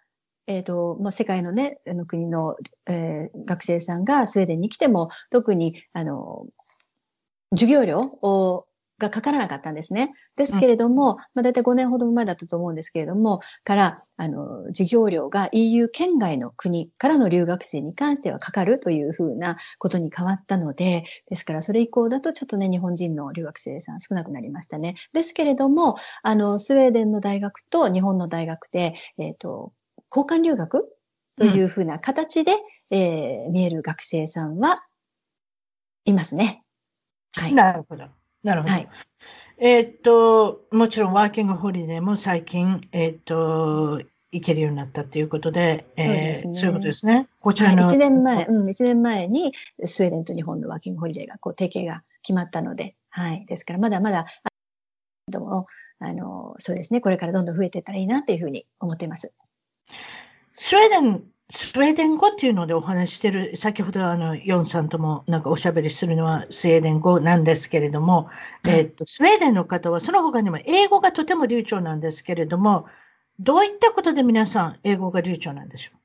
えーとまあ、世界のね、あの国の、えー学生さんがスウェーデンに来ても、特に、あの、授業料をがかからなかったんですね。ですけれども、まあ、大体5年ほど前だったと思うんですけれども、から、あの、授業料が EU 圏外の国からの留学生に関してはかかるというふうなことに変わったので、ですからそれ以降だとちょっとね、日本人の留学生さん少なくなりましたね。ですけれども、あの、スウェーデンの大学と日本の大学で、えっ、ー、と、交換留学？というふうな形で、うん、えー、見える学生さんはいますね。はい。なるほど。なるほど。はい、えっと、もちろんワーキングホリデーも最近、えっと、行けるようになったということで、えー、そう、ね,、いうことですね。こちらの。はい、1年前、うん、1年前にスウェーデンと日本のワーキングホリデーが、こう、提携が決まったので、はい。ですから、まだまだ、ども、あの、そうですね、これからどんどん増えていったらいいなというふうに思っています。スウェーデンスウェーデン語っていうのでお話してる、先ほどあの、ヨンさんともなんかおしゃべりするのはスウェーデン語なんですけれども、えっと、スウェーデンの方はその他にも英語がとても流暢なんですけれども、どういったことで皆さん英語が流暢なんでしょう？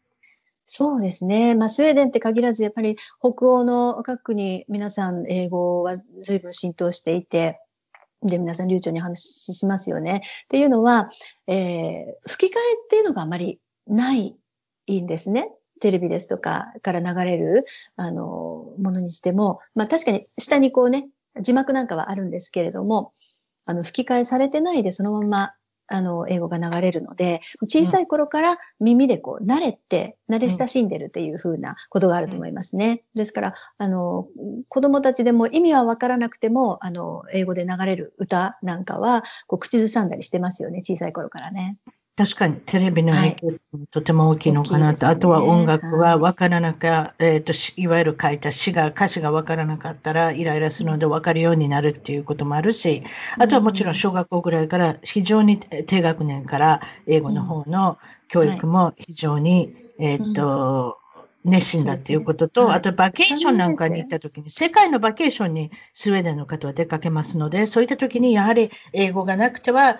そうですね。まあ、スウェーデンって限らず、やっぱり北欧の各国、皆さん英語は随分浸透していて、で、皆さん流暢に話しますよね。っていうのは、えー、吹き替えっていうのがあまりないんですね。テレビですとかから流れる、あの、ものにしても、まあ確かに下にこうね、字幕なんかはあるんですけれども、あの、吹き替えされてないでそのまま、あの、英語が流れるので、小さい頃から耳でこう、慣れて、慣れ親しんでるっていうふうなことがあると思いますね。ですから、あの、子供たちでも意味はわからなくても、あの、英語で流れる歌なんかは、こう、口ずさんだりしてますよね、小さい頃からね。確かにテレビの影響、とても大きいのかなと、はいね、あとは音楽は分からなか、はい、えっ、ー、と、いわゆる書いた詩が、歌詞が分からなかったらイライラするので分かるようになるっていうこともあるし、あとはもちろん小学校ぐらいから非常に低学年から英語の方の教育も非常に、はい、えっ、ー、と、熱心だっていうことと、あとバケーションなんかに行った時に、世界のバケーションにスウェーデンの方は出かけますので、そういった時にやはり英語がなくては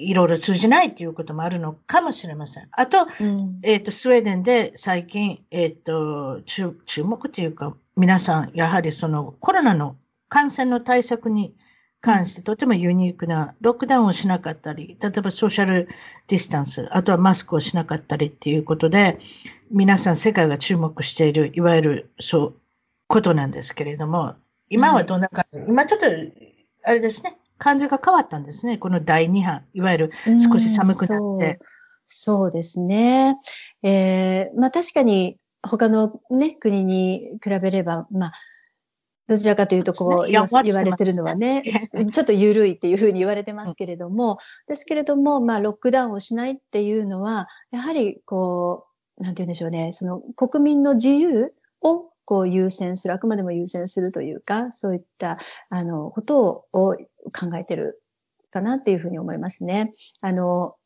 いろいろ通じないっていうこともあるのかもしれません。あと、うん、えっ、ー、と、スウェーデンで最近、えっ、ー、と注、注目というか、皆さん、やはりそのコロナの感染の対策に関してとてもユニークな、ロックダウンをしなかったり、例えばソーシャルディスタンス、あとはマスクをしなかったりっていうことで、皆さん世界が注目している、いわゆるそう、ことなんですけれども、今はどんな感じ、うん、今ちょっと、あれですね、感じが変わったんですね。この第2波、いわゆる少し寒くなって。うそうですね。えー、まあ確かに他のね、国に比べれば、まあ、どちらかというと、こう、ね、言われてるのはね、*laughs* ちょっと緩いっていうふうに言われてますけれども、うん、ですけれども、まあ、ロックダウンをしないっていうのは、やはり、こう、なんて言うんでしょうね、その国民の自由をこう優先する、あくまでも優先するというか、そういった、あの、ことを考えてるかなっていうふうに思いますね。あの、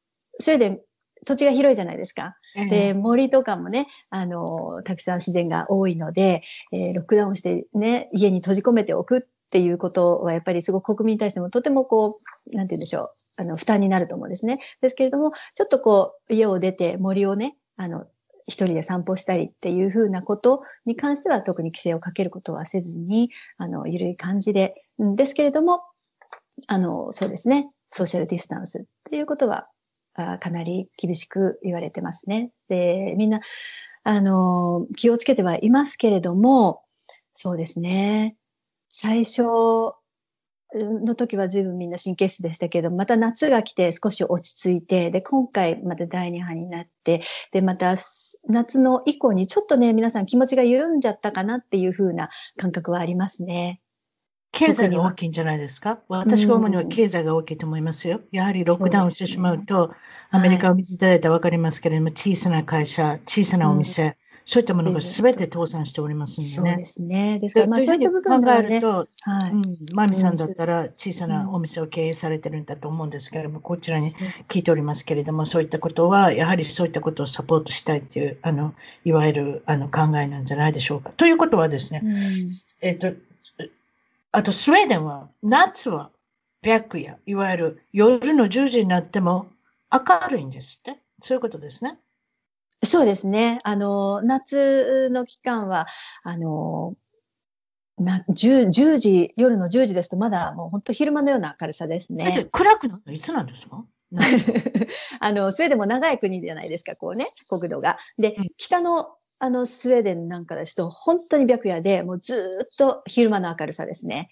スウェーデン、土地が広いじゃないですか。で、森とかもね、あの、たくさん自然が多いので、えー、ロックダウンしてね、家に閉じ込めておくっていうことは、やっぱりすごく国民に対してもとてもこう、なんて言うんでしょう、あの、負担になると思うんですね。ですけれども、ちょっとこう、家を出て森をね、あの、一人で散歩したりっていうふうなことに関しては特に規制をかけることはせずに、あの、ゆるい感じで、ですけれども、あの、そうですね。ソーシャルディスタンスっていうことは、あかなり厳しく言われてますね。で、みんな、あの、気をつけてはいますけれども、そうですね。最初の時は随分みんな神経質でしたけど、また夏が来て少し落ち着いて、で、今回また第2波になって、で、また夏の以降にちょっとね、皆さん気持ちが緩んじゃったかなっていう風な感覚はありますね。経済が大きいんじゃないですか？私が思うには経済が大きいと思いますよ。やはりロックダウンしてしまうと、うね、アメリカを見ていただいたら分かりますけれども、はい、小さな会社、小さなお店、うん、そういったものが全て倒産しておりますんでね。そうですね。ですから、まあ、そういった部分考えると、はいうん、マミさんだったら小さなお店を経営されてるんだと思うんですけれども、こちらに聞いておりますけれども、そういったことは、やはりそういったことをサポートしたいっていう、あの、いわゆるあの考えなんじゃないでしょうか。ということはですね、うん、えっ、と、あとスウェーデンは夏は白夜、いわゆる夜の10時になっても明るいんですって。そういうことですね。そうですね。あの、夏の期間は、あの、な 10, 10時、夜の10時ですとまだもう本当昼間のような明るさですね。暗くなるのいつなんですか？*laughs* あの、スウェーデンも長い国じゃないですか、こうね、国土が。でうん、北のあのスウェーデンなんかですと本当に白夜で、もうずーっと昼間の明るさですね。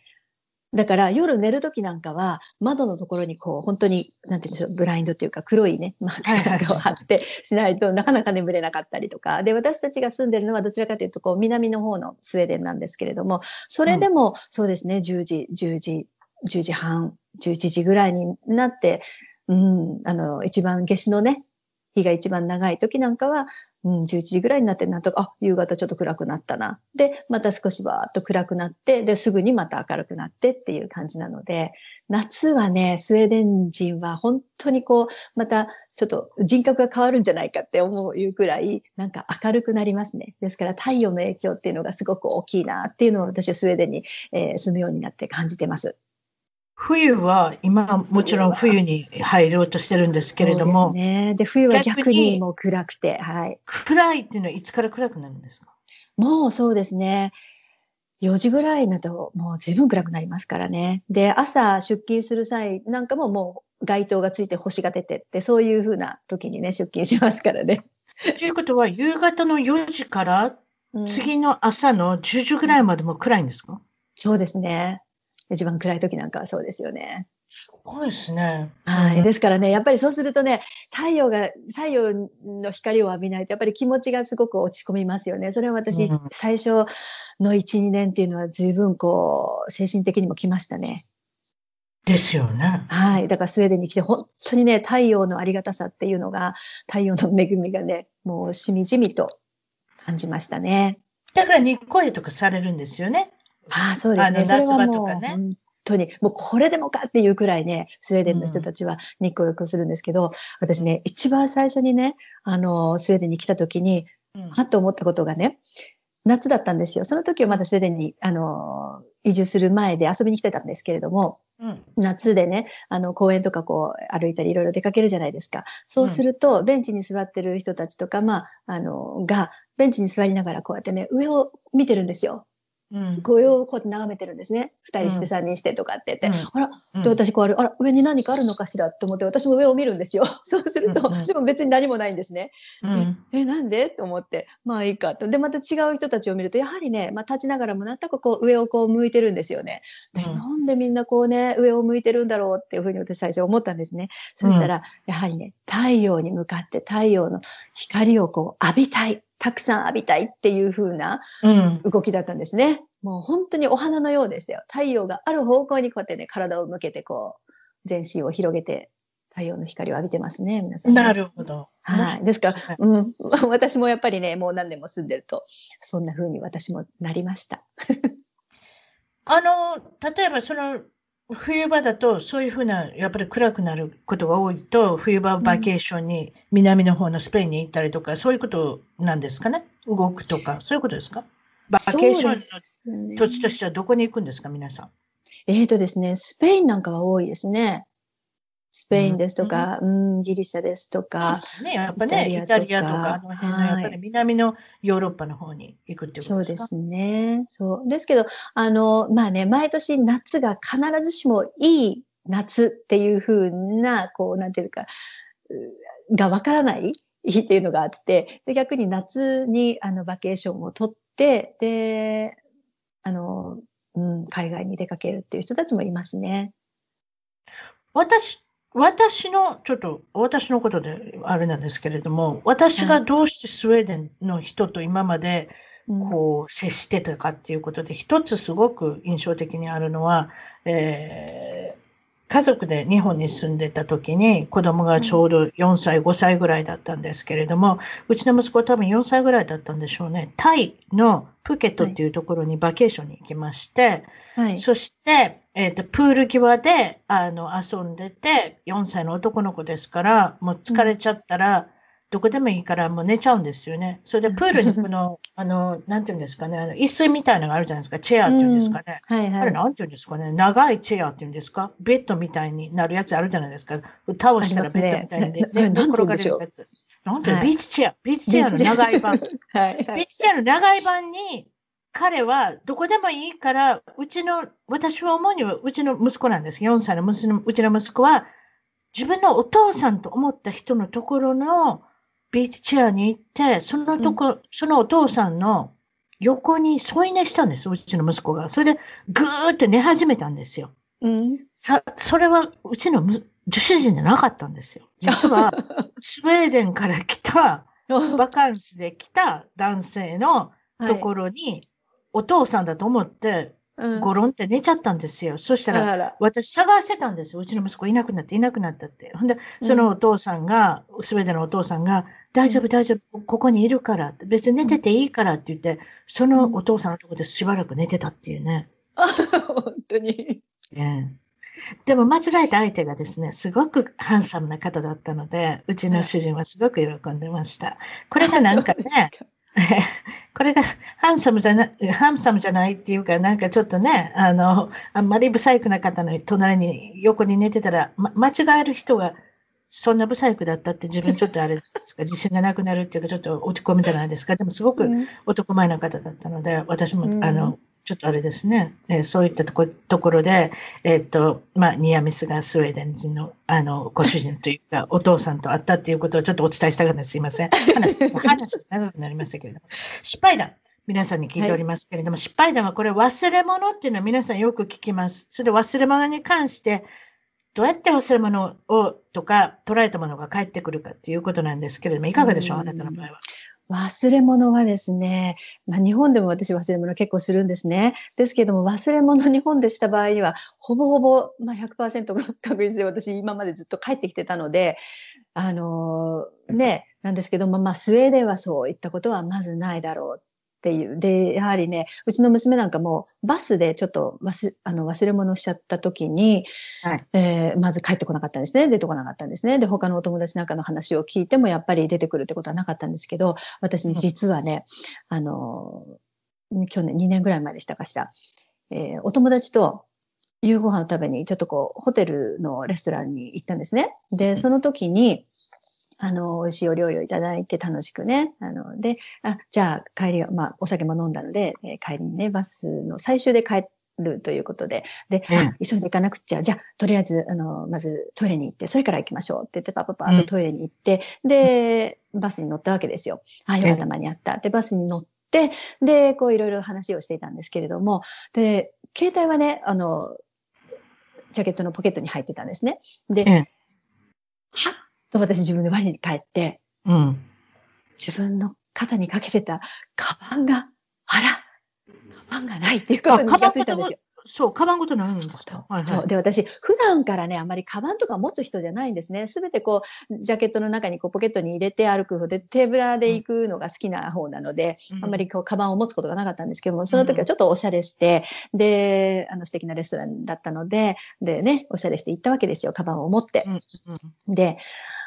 だから夜寝るときなんかは窓のところにこう本当に、なんて言うんでしょう、ブラインドっていうか黒いね、マークなんかを貼ってしないとなかなか眠れなかったりとか。で、私たちが住んでるのはどちらかというとこう南の方のスウェーデンなんですけれども、それでもそうですね、10時、10時、10時半、11時ぐらいになって、うん、あの、一番夏至のね、日が一番長い時なんかは、うん、11時ぐらいになって、なんとか、あ、夕方ちょっと暗くなったな。で、また少しバーっと暗くなって、で、すぐにまた明るくなってっていう感じなので、夏はね、スウェーデン人は本当にこう、またちょっと人格が変わるんじゃないかって思ういうくらい、なんか明るくなりますね。ですから太陽の影響っていうのがすごく大きいなっていうのを私はスウェーデンに、えー住むようになって感じてます。冬は今もちろん冬に入ろうとしてるんですけれども、そうですね。で、冬は逆逆ににもう暗くて、はい。暗いっていうのはいつから暗くなるんですか？もうそうですね。4時ぐらいになるともう十分暗くなりますからね。で、朝出勤する際なんかももう街灯がついて星が出てって、そういうふうな時にね、出勤しますからね。ということは夕方の4時からうん次の朝の10時ぐらいまでも暗いんですか？そうですね。一番暗い時なんかはそうですよね。すごいですね。はい。ですからね、やっぱりそうするとね、太陽が、太陽の光を浴びないと、やっぱり気持ちがすごく落ち込みますよね。それは私、うん最初の1、2年っていうのは随分こう、精神的にも来ましたね。ですよね。はい。だからスウェーデンに来て、本当にね、太陽のありがたさっていうのが、太陽の恵みがね、もうしみじみと感じましたね。だから日光浴とかされるんですよね。ああ、そうですね。あの夏場とかね本当に、もうこれでもかっていうくらいね、スウェーデンの人たちは日光浴をするんですけど、私ね、一番最初にね、あの、スウェーデンに来た時に、うんはっと思ったことがね、夏だったんですよ。その時はまだスウェーデンに、あの、移住する前で遊びに来てたんですけれども、うん夏でね、あの、公園とかこう、歩いたりいろいろ出かけるじゃないですか。そうすると、ベンチに座ってる人たちとか、まあ、あの、が、ベンチに座りながらこうやってね、上を見てるんですよ。うん上をこうやって眺めてるんですね。二人してうん三人してとかって言って。うんあら、うんで、私こうある、あら、上に何かあるのかしらと思って、私も上を見るんですよ。*laughs* そうすると、でも別に何もないんですね。うんえ、なんで？と思って、まあいいかと。で、また違う人たちを見ると、やはりね、まあ立ちながらもなんとかこう上をこう向いてるんですよね。で、うんなんでみんなこうね、上を向いてるんだろうっていうふうに私最初思ったんですね。そしたら、やはりね、太陽に向かって太陽の光をこう浴びたい。たくさん浴びたいっていう風なうん動きだったんですね。もう本当にお花のようでしたよ。太陽がある方向にこうやってね、体を向けてこう、全身を広げて太陽の光を浴びてますね、皆さんね、なるほど。はい。ですからはい、うん、*laughs* 私もやっぱりね、もう何年も住んでると、そんな風に私もなりました。*laughs* あの、例えばその冬場だとそういうふうなやっぱり暗くなることが多いと冬場バケーションに南の方のスペインに行ったりとかそういうことなんですかね？動くとかそういうことですか？バケーションのン土地としてはどこに行くんですか皆さん？えーとですね、スペインなんかは多いですね。スペインですとか、うん、ギリシャですとそうかで、すね。やっぱね、イイタタリアとかかあの辺のやっぱり南のヨーロッパの方に行くっていうことでか？そうですすね。そう。ですけど、あの、まあね、毎年夏が必ずしもいい夏っていう風な、こう、なんていうか、うがわからない *laughs* 日っていうのがあって、で逆に夏にあのバケーションを取って、で、あの、うん、海外に出かけるっていう人たちもいますね。私、私の、ちょっと私のことであれなんですけれども、私がどうしてスウェーデンの人と今までうんこう接してたかっていうことで、一つすごく印象的にあるのは、えー家族で日本に住んでた時に子供がちょうど4歳、5歳ぐらいだったんですけれども、うちの息子は多分4歳ぐらいだったんでしょうね。タイのプケットっていうところにバケーションに行きまして、はい。そして、えっと、プール際で、あの、遊んでて、4歳の男の子ですから、もう疲れちゃったら、どこでもいいからもう寝ちゃうんですよね。それで、プールにこの、*laughs* あの、なんていうんですかね、あの、椅子みたいなのがあるじゃないですか、チェアっていうんですかね。はいはい。あれ、なんていうんですかね、長いチェアっていうんですか、ベッドみたいになるやつあるじゃないですか。倒したらベッドみたいにね、ありますね寝転がれるやつ。なんていうの？はいビーチチェア、ビーチチェアの長い版。*laughs* はいはい。ビーチチェアの長い版に彼はどこでもいいから、うちの、私は思うにはうちの息子なんです。4歳の息子のうちの息子は、自分のお父さんと思った人のところのビーチチェアに行って、そのとこ、そのお父さんの横に添い寝したんです、うちの息子が。それでぐーって寝始めたんですよ。うん。さ、それはうちのむ女子人じゃなかったんですよ。実は、*laughs* スウェーデンから来た、バカンスで来た男性のところに、お父さんだと思って、うんゴロンって寝ちゃったんですよ。そしたら、私探してたんですよ。うちの息子いなくなっていなくなったって。ほんで、そのお父さんが、スウェーデンのお父さんが、大丈夫大丈夫、ここにいるから別に寝てていいからって言って、そのお父さんのところでしばらく寝てたっていうね。*laughs* 本当に。ええでも間違えた相手がですね、すごくハンサムな方だったので、うちの主人はすごく喜んでました。これがなんかね、*laughs* *laughs* これがハンサムじゃなハンサムじゃないっていうか、なんかちょっとね、あの、あんまりブサイクな方の隣に横に寝てたら、ま、間違える人がそんなブサイクだったって自分ちょっとあれですか、*laughs* 自信がなくなるっていうか、ちょっと落ち込むじゃないですか？でもすごくうん。男前な方だったので、私も、うん。あの、ちょっとあれですね、えーそういったとこところで、えーっと、まあ、ニアミスがスウェーデン人の、あの、ご主人というか、*laughs* お父さんと会ったっていうことをちょっとお伝えしたかったです。すいません。話、*laughs* 話が長くなりましたけれども。失敗談。皆さんに聞いておりますけれども、失敗談はこれ忘れ物っていうのは皆さんよく聞きます。それで忘れ物に関して、どうやって忘れ物をとか捉えたものが返ってくるかっていうことなんですけれども、いかがでしょう、うんあなたの場合は。忘れ物はですね、まあ、日本でも私忘れ物結構するんですね。ですけども忘れ物日本でした場合にはほぼほぼ、まあ、100%の *laughs* 確率で私今までずっと帰ってきてたので、あのーね、なんですけども、まあ、スウェーデンはそういったことはまずないだろうっていう。で、やはりね、うちの娘なんかもバスでちょっと忘あの忘れ物しちゃった時に、はいえーまず帰ってこなかったんですね。出てこなかったんですね。で、他のお友達なんかの話を聞いてもやっぱり出てくるってことはなかったんですけど、私うん実はね、あのー去年2年ぐらい前でしたかしら、えーお友達と夕ご飯を食べにちょっとこうホテルのレストランに行ったんですね。で、その時に、あの、美味しいお料理をいただいて楽しくね。あの、で、あ、じゃあ帰りは、まあ、お酒も飲んだので、えー帰りにね、バスの最終で帰るということで、で、うんあ急いで行かなくっちゃ、じゃあ、とりあえず、あの、まずトイレに行って、それから行きましょうって言って、パパパーとトイレに行って、で、バスに乗ったわけですよ。あ、よかった、間に合った。で、バスに乗って、で、こういろいろ話をしていたんですけれども、で、携帯はね、あの、ジャケットのポケットに入ってたんですね。で、ええはっと私自分で我に返って、うん。自分の肩にかけてたカバンが、あら、カバンがないっていうことに気がついたんですよ。そう、カバンごとないんですか？はいはいそう。で、私、普段からね、あんまりカバンとか持つ人じゃないんですね。すべてこう、ジャケットの中にこうポケットに入れて歩く方で、手ぶらで行くのが好きな方なので、うんあんまりこう、カバンを持つことがなかったんですけども、その時はちょっとおしゃれして、で、あの、素敵なレストランだったので、でね、おしゃれして行ったわけですよ、カバンを持って。うんで、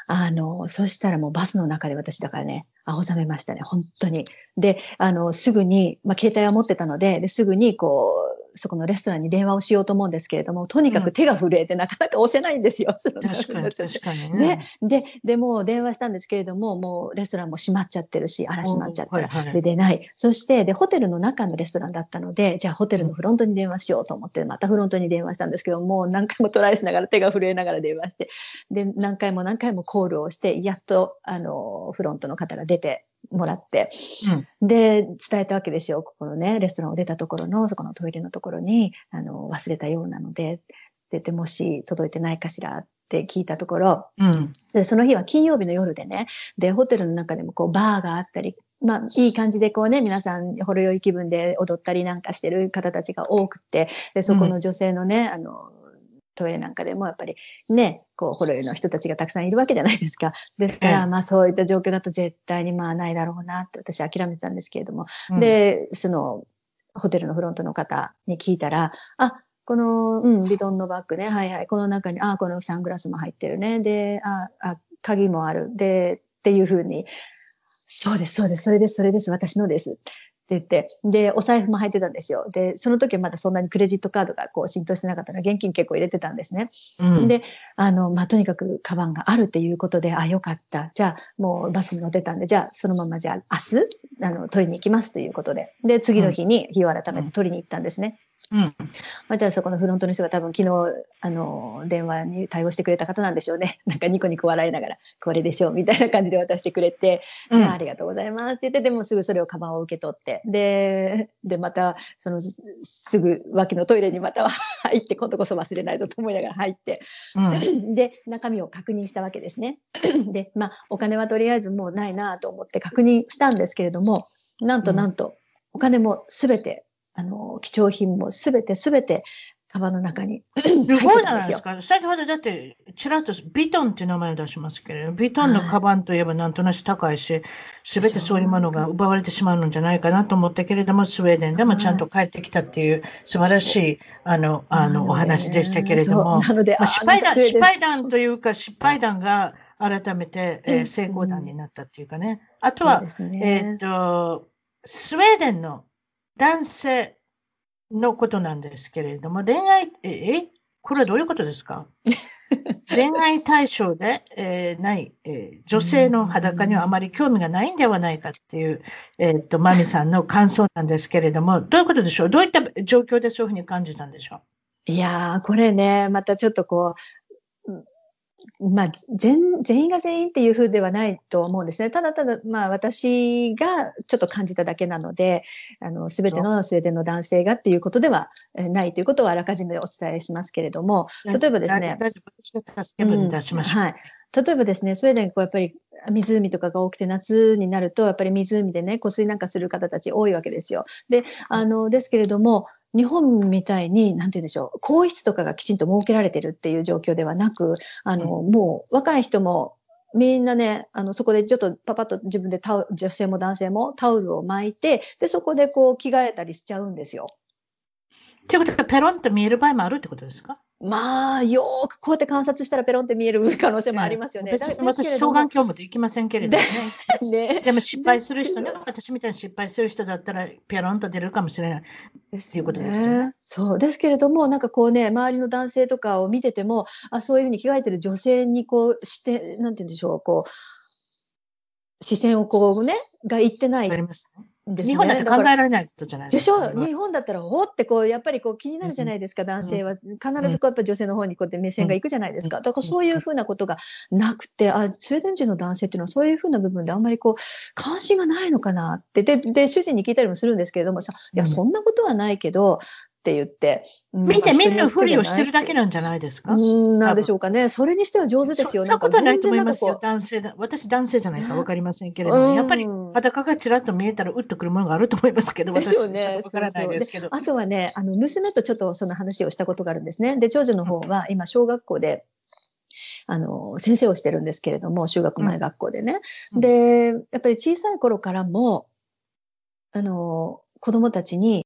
あの、そしたらもうバスの中で私だからね、青ざめましたね、本当に。で、あの、すぐに、まあ、携帯は持ってたので、ですぐにこう、そこのレストランに電話をしようと思うんですけれども、とにかうんく手が震えてなかなか押せないんですよ。そ *laughs* の確かに、確かにね。で、でもう電話したんですけれども、もうレストランも閉まっちゃってるし、あら閉まっちゃった。はいはいで、出ない。そして、で、ホテルの中のレストランだったので、じゃあホテルのフロントに電話しようと思って、またフロントに電話したんですけど、もう何回もトライしながら手が震えながら電話して、で、何回も何回もコールをして、やっと、あの、フロントの方が出てもらって、で、伝えたわけですよ。ここのね、レストランを出たところの、そこのトイレのところに、あの、忘れたようなので、出て、もし届いてないかしらって聞いたところ、うん。で、その日は金曜日の夜でね、で、ホテルの中でもこう、バーがあったり、まあ、いい感じでこうね、皆さん、ほろ酔い気分で踊ったりなんかしてる方たちが多くて、で、そこの女性のね、あの、トイレなんかでもやっぱりね、こう、ほろ酔いの人たちがたくさんいるわけじゃないですか。ですから、ええまあそういった状況だと絶対にまあないだろうなって私は諦めてたんですけれども、うん、で、その、ホテルのフロントの方に聞いたら、あ、この、うん、ビドンのバッグね、はいはい、この中に、あ、このサングラスも入ってるね、で、あ、あ鍵もある、で、っていうふうに、そうです、そうです、それです、それです、私のです。言って、で、お財布も入ってたんですよ。で、その時はまだそんなにクレジットカードがこう浸透してなかったので、現金結構入れてたんですね。うんで、あの、まあ、とにかくカバンがあるっていうことで、あ、よかった。じゃあ、もうバスに乗ってたんで、じゃあ、そのままじゃあ、明日、あの、取りに行きますということで。で、次の日に日を改めて取りに行ったんですね。うん。またそこのフロントの人が多分昨日、あの、電話に対応してくれた方なんでしょうね。*laughs* なんかニコニコ笑いながら、これでしょう、みたいな感じで渡してくれて、うんあありがとうございますって言って、でもすぐそれをカバンを受け取って、で、*laughs* で、また、その、すすぐ脇のトイレにまたは入って、今度こそ忘れないぞと思いながら入って、うん。*laughs* で、中身を確認したわけですね。*clears throat* で、まあ、お金はとりあえずもうないなと思って確認したんですけれども、なんとうんなんと、お金もすべて、あの、貴重品もすべてすべて、カバンの中にすごいじゃたんですよ。ないですか。先ほどだって、ちらっとビトンっていう名前を出しますけれど、ビトンのカバンといえばなんとなく高いし、すべてそう。いうものが奪われてしまうのじゃないかなと思ったけれども、スウェーデンでもちゃんと帰ってきたっていう素晴らしい、あの、あの、お話でしたけれども、なので、まあ、失敗談、失敗談というか、失敗談が改めて、えーうん。成功談になったっていうかね。あとはね。えーっと、スウェーデンの男性のことなんですけれども、恋愛、え、え？これはどういうことですか？*laughs* 恋愛対象で、えーない、えー女性の裸にはあまり興味がないんではないかっていう、えーっと、マミさんの感想なんですけれども、どういうことでしょう？どういった状況でそういうふうに感じたんでしょう？いやー、これね、またちょっとこう、うんまあ、全全員が全員っていう風ではないと思うんですね。ただただ、まあ、私がちょっと感じただけなので、あの、すべてのスウェーデンの男性がっていうことではえーないということをあらかじめお伝えしますけれども、例えばですねう。はい。例えばですね、スウェーデン、こうやっぱり湖とかが多くて夏になると、やっぱり湖でね、湖水なんかする方たち多いわけですよ。で、あの、ですけれども、日本みたいに、なんて言うんでしょう、更衣室とかがきちんと設けられてるっていう状況ではなく、あの、もう若い人も、みんなね、あの、そこでちょっとパパッと自分でタオル、女性も男性もタオルを巻いて、で、そこでこう着替えたりしちゃうんですよ。ということは、ペロンと見える場合もあるってことですか？まあ、よーくこうやって観察したらペロンって見える可能性もありますよね。私、れども双眼鏡もできませんけれどもね。*laughs* ねでも失敗する人ね、私みたいに失敗する人だったら、ペロンと出るかもしれない。ですいうことですよね。そうですけれども、なんかこうね、周りの男性とかを見てても、あそういうふうに着替えてる女性にこうして、なんて言うんでしょう、こう、視線をこうね、がいってないわかりますねね。日本だって考えられないことじゃないでしょ？それは日本だったら、おってこう、やっぱりこう気になるじゃないですか、男性は。必ずこうやっぱ女性の方にこうやって目線がいくじゃないですか。うんだからそういうふうなことがなくて、あ、スウェーデン人の男性っていうのはそういうふうな部分であんまりこう、関心がないのかなって。で、で、主人に聞いたりもするんですけれどもさ、いや、うんそんなことはないけど、って言って。見て見ぬふりをしてるだけななんじゃないですか？うん、なんでしょうかね。それにしては上手ですよ。そんなことはないと思いますよ。男性だ。私、男性じゃないかわかりませんけれども、やっぱりうん裸がちらっと見えたら、うっとくるものがあると思いますけど、私、ちょっですよねとわからないですけど。あとはね、あの、娘とちょっとその話をしたことがあるんですね。で、長女の方は今、小学校で、あの、先生をしてるんですけれども、修学前学校でね。うんで、やっぱり小さい頃からも、あの、子供たちに、男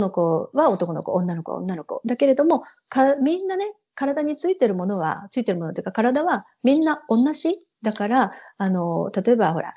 の子は男の子、女の子は女の子。だけれども、かみんなね、体についてるものは、ついてるものというか、体はみんな同じ。だから、あの、例えばほら、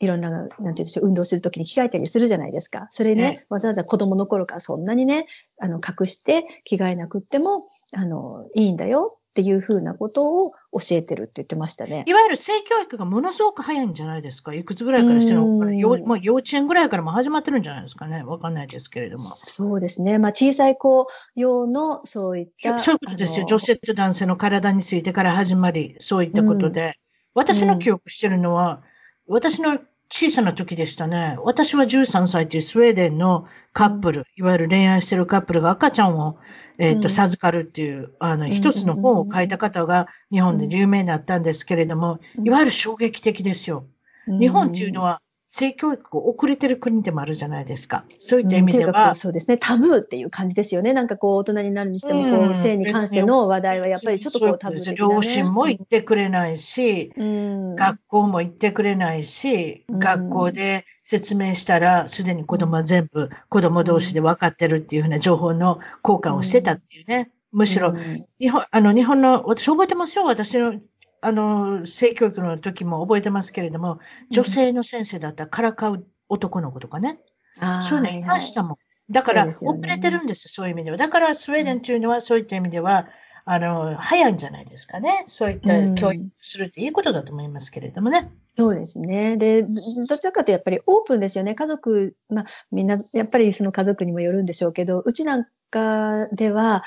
いろんな、なんていうんでしょう、運動するときに着替えたりするじゃないですか。それね、えわざわざ子供の頃からそんなにね、あの、隠して着替えなくっても、あの、いいんだよっていうふうなことを教えてるって言ってましたね。いわゆる性教育がものすごく早いんじゃないですか？いくつぐらいからしてるのかなうんよもう幼稚園ぐらいからもう始まってるんじゃないですかね？わかんないですけれども。そうですね。まあ、小さい子用のそういった。そういうことですよ。女性と男性の体についてから始まり、そういったことで。私の記憶してるのは、私の小さな時でしたね。私は13歳というスウェーデンのカップル、いわゆる恋愛してるカップルが赤ちゃんを、えっ、と、うん。授かるっていう、あの、ん一つの本を書いた方が日本で有名になったんですけれども、うん。いわゆる衝撃的ですよ。日本っていうのは、性教育が遅れてる国でもあるじゃないですか。そういった意味ではうんそうですね。タブーっていう感じですよね。なんかこう、大人になるにしても、こう性に関しての話題はやっぱりちょっとこう、タブー的な、ね。両親も言ってくれないし、うん、学校も行ってくれないし、うん学校で説明したら、すでに子供は全部子供同士で分かってるっていうふうな情報の交換をしてたっていうね。むしろうん日本、あの、日本の、私覚えてますよ。私の、あの、性教育の時も覚えてますけれども、女性の先生だったらからかう男の子とかね。あーそういうのいましたもん。だから、そうですよね遅れてるんです、そういう意味では。だから、スウェーデンというのは、そういった意味では、あの、早いんじゃないですかね。そういったうん教育するっていいことだと思いますけれどもね。そうですね。で、どどちらかというとやっぱりオープンですよね。家族、まあみんなやっぱりその家族にもよるんでしょうけど、うちなんかでは、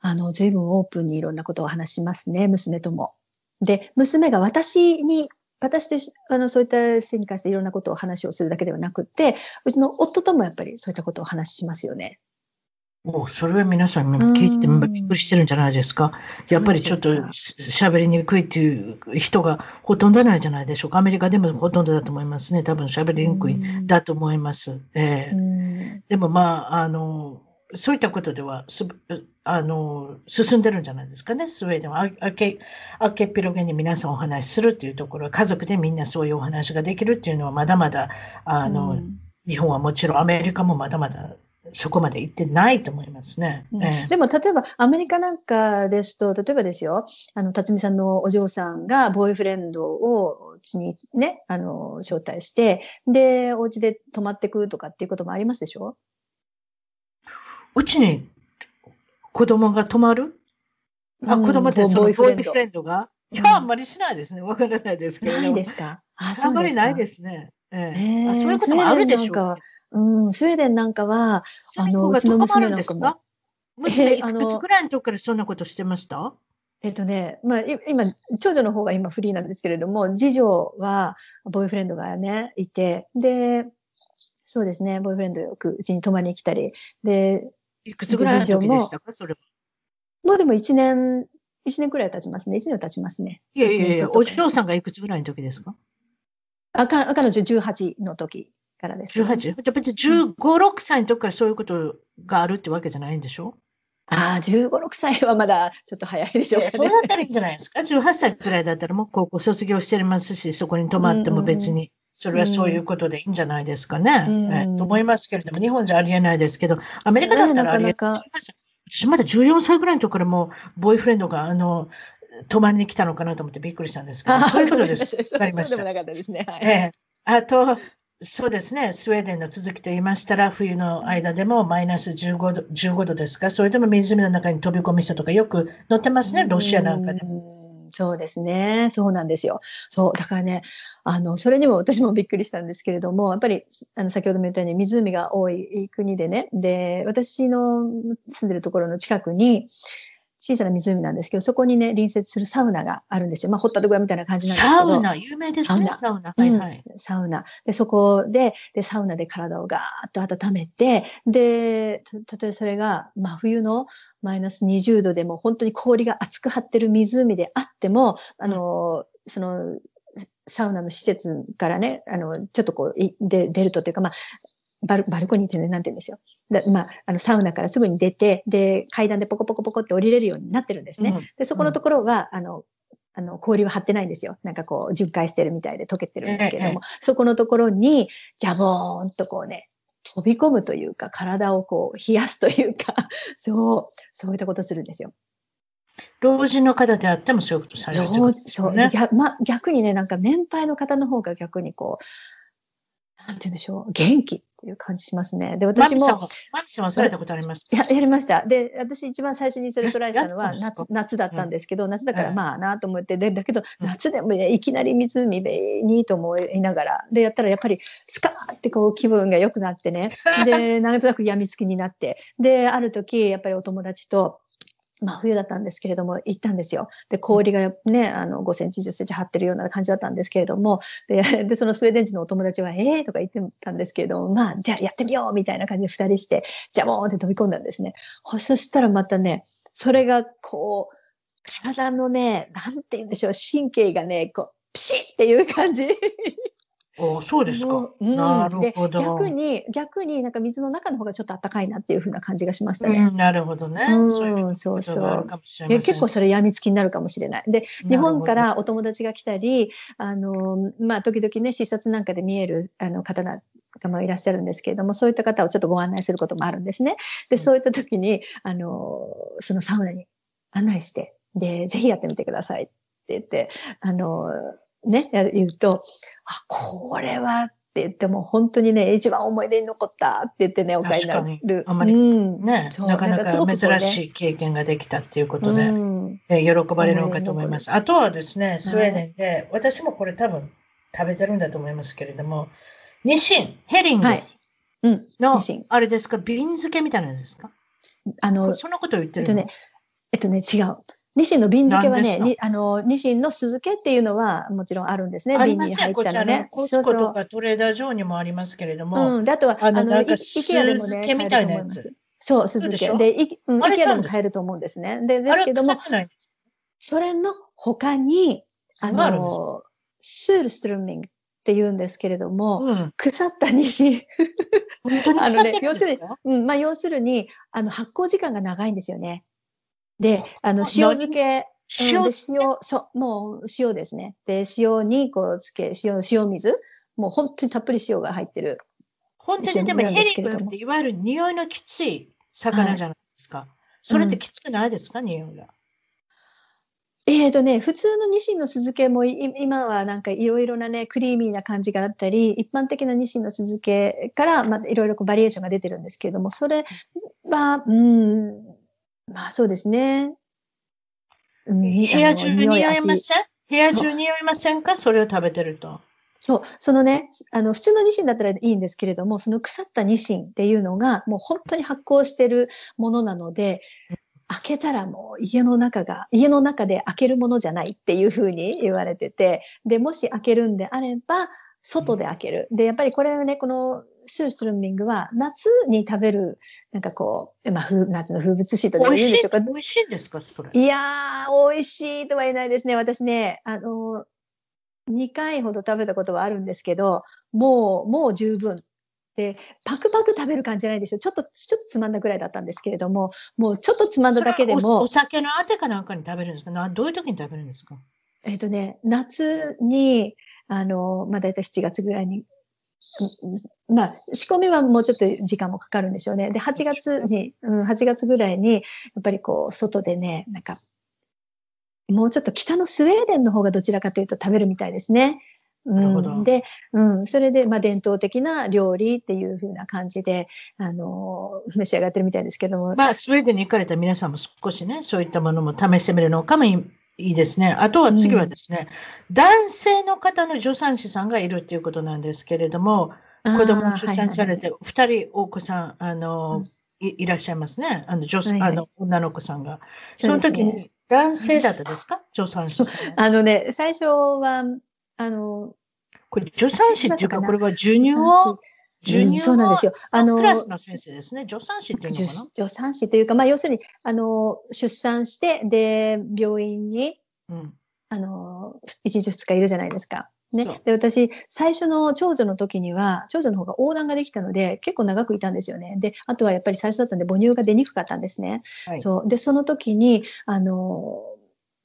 あの、随分オープンにいろんなことを話しますね、娘とも。で、娘が私に、私としあのそういった性に関していろんなことを話をするだけではなくって、うちの夫ともやっぱりそういったことを話しますよね。おそれは皆さん今聞いててうんびっくりしてるんじゃないですか？やっぱりちょっとし喋りにくいっていう人がほとんどないじゃないでしょうか。アメリカでもほとんどだと思いますね。多分喋りにくいうんだと思います。ええうんでもまあ、あの、そういったことではす、あの、進んでるんじゃないですかね、スウェーデンは。ああけ、あけっぴろげに皆さんお話しするっていうところ、家族でみんなそういうお話ができるっていうのはまだまだ、あの、うん。日本はもちろんアメリカもまだまだそこまで行ってないと思いますね。うん。ええ。でも例えばアメリカなんかですと例えばですよ。あの辰巳さんのお嬢さんがボーイフレンドをうちにねあの招待してでお家で泊まってくとかっていうこともありますでしょ？うちに子供が泊まる？あ、うん子供ってボそのボボーイフレンドが？いうん。や、あんまりしないですね。わからないですけれども。ないですか？ああんまりないすですね。ええ。あそういうこともあるでしょう。んかうん、スウェーデンなんかは、そういうちの泊まるん娘なんかも。ですか？娘いくつぐらいの時からそんなことしてました？えっとね、まあ、い今、長女の方が今フリーなんですけれども、次女はボーイフレンドがね、いて、で、そうですね、ボーイフレンドよくうちに泊まりに来たり、で、いくつぐらいの時でしたか？それは。もうでも1年、一年くらい経ちますね。1年経ちますね。いやいやいや、お嬢さんがいくつぐらいの時ですか？あか彼女18の時からです。?18? じゃあ別に15、6歳の時からそういうことがあるってわけじゃないんでしょ？ああ、15、6歳はまだちょっと早いでしょうかねそうだ。ったらいいんじゃないですか ?18 歳くらいだったらもう高校卒業してますし、そこに泊まっても別に、それはそういうことでいいんじゃないですかね。うんえと思いますけれども、日本じゃありえないですけど、アメリカだったらありえな私まだ14歳ぐらいの時からもう、ボーイフレンドが、あの、泊まりに来たのかなと思ってびっくりしたんですけど、そういうことです。*laughs* わかりましたそうでもなかったですね。はい。ええ、あと、そうですね、スウェーデンの続きと言いましたら、冬の間でもマイナス15度 ,15 度ですか、それでも湖の中に飛び込む人とかよく乗ってますね、ロシアなんかでも。そうですね。そうなんですよ。そう。だからね、あの、それにも私もびっくりしたんですけれども、やっぱり、あの、先ほども言ったように湖が多い国でね、で、私の住んでるところの近くに、小さな湖なんですけど、そこにね、隣接するサウナがあるんですよ。まあ、ホットドッグ屋みたいな感じなんですけど。サウナ、有名ですね、サウナ。はいはい。うんサウナ。で、そこで、で、サウナで体をガーッと温めて、で、たたとえそれが真冬のマイナス20度でも本当に氷が熱く張ってる湖であっても、あの、その、サウナの施設からね、あの、ちょっとこう、いで出るとっていうか、まあ、バルバルコニーっていうのなんて言うんですよ。だまあ、あの、サウナからすぐに出て、で、階段でポコポコポコって降りれるようになってるんですね。うんで、そこのところは、あの、あの、氷は張ってないんですよ。なんかこう、巡回してるみたいで溶けてるんですけれども、そこのところに、ジャボーンとこうね、飛び込むというか、体をこう、冷やすというか、*laughs* そう、そういったことするんですよ。老人の方であってもそういうことされるってことですそう。逆ま、逆にね、なんか年配の方の方が逆にこう、なんて言うんでしょう、元気っていう感じしますね。で、私も、マミさんは、マミさんはされたことあります？や *laughs* やりました。で、私一番最初にそれトライしたのは夏夏だったんですけど、夏だからええ。まあなと思って、でだけどうん。夏でもねいきなり湖にと思いながら、で、やったらやっぱりスカーってこう気分が良くなってね、で、なんとなく病みつきになって、で、ある時、やっぱりお友達と、まあ冬だったんですけれども、行ったんですよ。で、氷がね、あの、5センチ、10センチ張ってるような感じだったんですけれども、で、*laughs* でそのスウェーデン人のお友達は、ええー、とか言ってたんですけれども、まあ、じゃあやってみようみたいな感じで二人して、じゃあもうって飛び込んだんですね。ほそしたらまたね、それがこう、体のね、なんて言うんでしょう、神経がね、こう、ピシッっていう感じ。おそうですかもう。うんなるほど。で逆に、逆になんか水の中の方がちょっと暖かいなっていう風な感じがしましたね。うん、なるほどね。うんそうそうそ結構それ病みつきになるかもしれない。で、日本からお友達が来たり、あの、まあ、時々ね、視察なんかで見えるあの方なんかもいらっしゃるんですけれども、そういった方をちょっとご案内することもあるんですね。で、うんそういった時に、あの、そのサウナに案内して、で、ぜひやってみてくださいって言って、あの、ね、言うと、あ、これはって言っても、本当にね、一番思い出に残ったって言ってね、お買いになる。あんまりうんね、そうなかなか珍しい経験ができたっていうことで、うんえー喜ばれるのかと思います。あとはですね、スウェーデンで、私もこれ多分食べてるんだと思いますけれども、ニシン、ヘリングはい。うん。あれですか、瓶漬けみたいなやつですか？あの、そんなことを言ってるの、えっとね、えっとね、違う。ニシンの瓶漬けはね、あの、ニシンの酢漬けっていうのはもちろんあるんですね。あり瓶にますよ、こ入ったのね。。ちらねコスコとかトレーダー上にもありますけれども、うん。で、あとは、あのなんかイイケアでもね、酢漬けみたいなやつ。そう、酢漬け。で、イうんあれイケアでも買えると思うんですね。で、ですけどもそれの他に、あの、スールストゥルミングって言うんですけれども、うん、腐ったニシン。*laughs* あのね腐ってるんですか？うん、まあ、要するに、あの、発酵時間が長いんですよね。で、あの、あ塩漬け、塩うんで塩、そう、もう塩ですね。で、塩にこうつけ、塩、塩水。もう本当にたっぷり塩が入ってる。本当にでもヘリですけれどもングっていわゆる匂いのきつい魚じゃないですか。それってきつくないですか、匂いが。えーとね、普通のニシンの酢漬けもい今はなんかいろいろなね、クリーミーな感じがあったり、一般的なニシンの酢漬けから、まあ、いろいろこうバリエーションが出てるんですけれども、それは、うん、まあそうですね。うん部屋中に匂い味ません？部屋中匂いませんか？それを食べてると。そう、そのね、あの、普通のニシンだったらいいんですけれども、その腐ったニシンっていうのが、もう本当に発酵してるものなので、開けたらもう家の中が、家の中で開けるものじゃないっていうふうに言われてて、で、もし開けるんであれば、外で開ける。で、やっぱりこれはね、このスーストルミングは夏に食べる、なんかこう、まあ、風夏の風物詩とでも美味しい言うんでしょうか。美味しいんですかそれ？いやー、美味しいとは言えないですね。私ね、あの、2回ほど食べたことはあるんですけど、もう、もう十分。で、パクパク食べる感じじゃないですよ。ちょっと、ちょっとつまんだぐらいだったんですけれども、もうちょっとつまんだだけでもおお、酒のあてかなんかに食べるんですか？などういう時に食べるんですか？えっ、とね、夏に、あの、まあ、大体7月ぐらいに、うんまあ、仕込みはもうちょっと時間もかかるんでしょうね。で、8月に、うん、8月ぐらいに、やっぱりこう、外でね、なんか、もうちょっと北のスウェーデンの方がどちらかというと食べるみたいですね。なるほど。うん、で、うん、それで、まあ、伝統的な料理っていう風な感じで、あの、召し上がってるみたいですけども、まあ、スウェーデンに行かれた皆さんも少しね、そういったものも試してみるのかもいいですね。あとは次はですね、男性の方の助産師さんがいるっていうことなんですけれども、子供を出産されて、二人お子さん、あの、いいらっしゃいますね。あの、女はいはいあの女の子さんが。その時に男性だったですか？助産師さんは。あのね、最初は、あの、これ、助産師っていうか、これは授乳を、師授乳をうんそうなんですよ。あのクラスの先生ですね。助産師っていうの助かな？助産師というか、まあ、要するに、あの、出産して、で、病院に、うん。あの、1日2日いるじゃないですか。ね。で、私、最初の長女の時には、長女の方が横断ができたので、結構長くいたんですよね。で、あとはやっぱり最初だったんで、母乳が出にくかったんですね。はいそう。で、その時に、あの、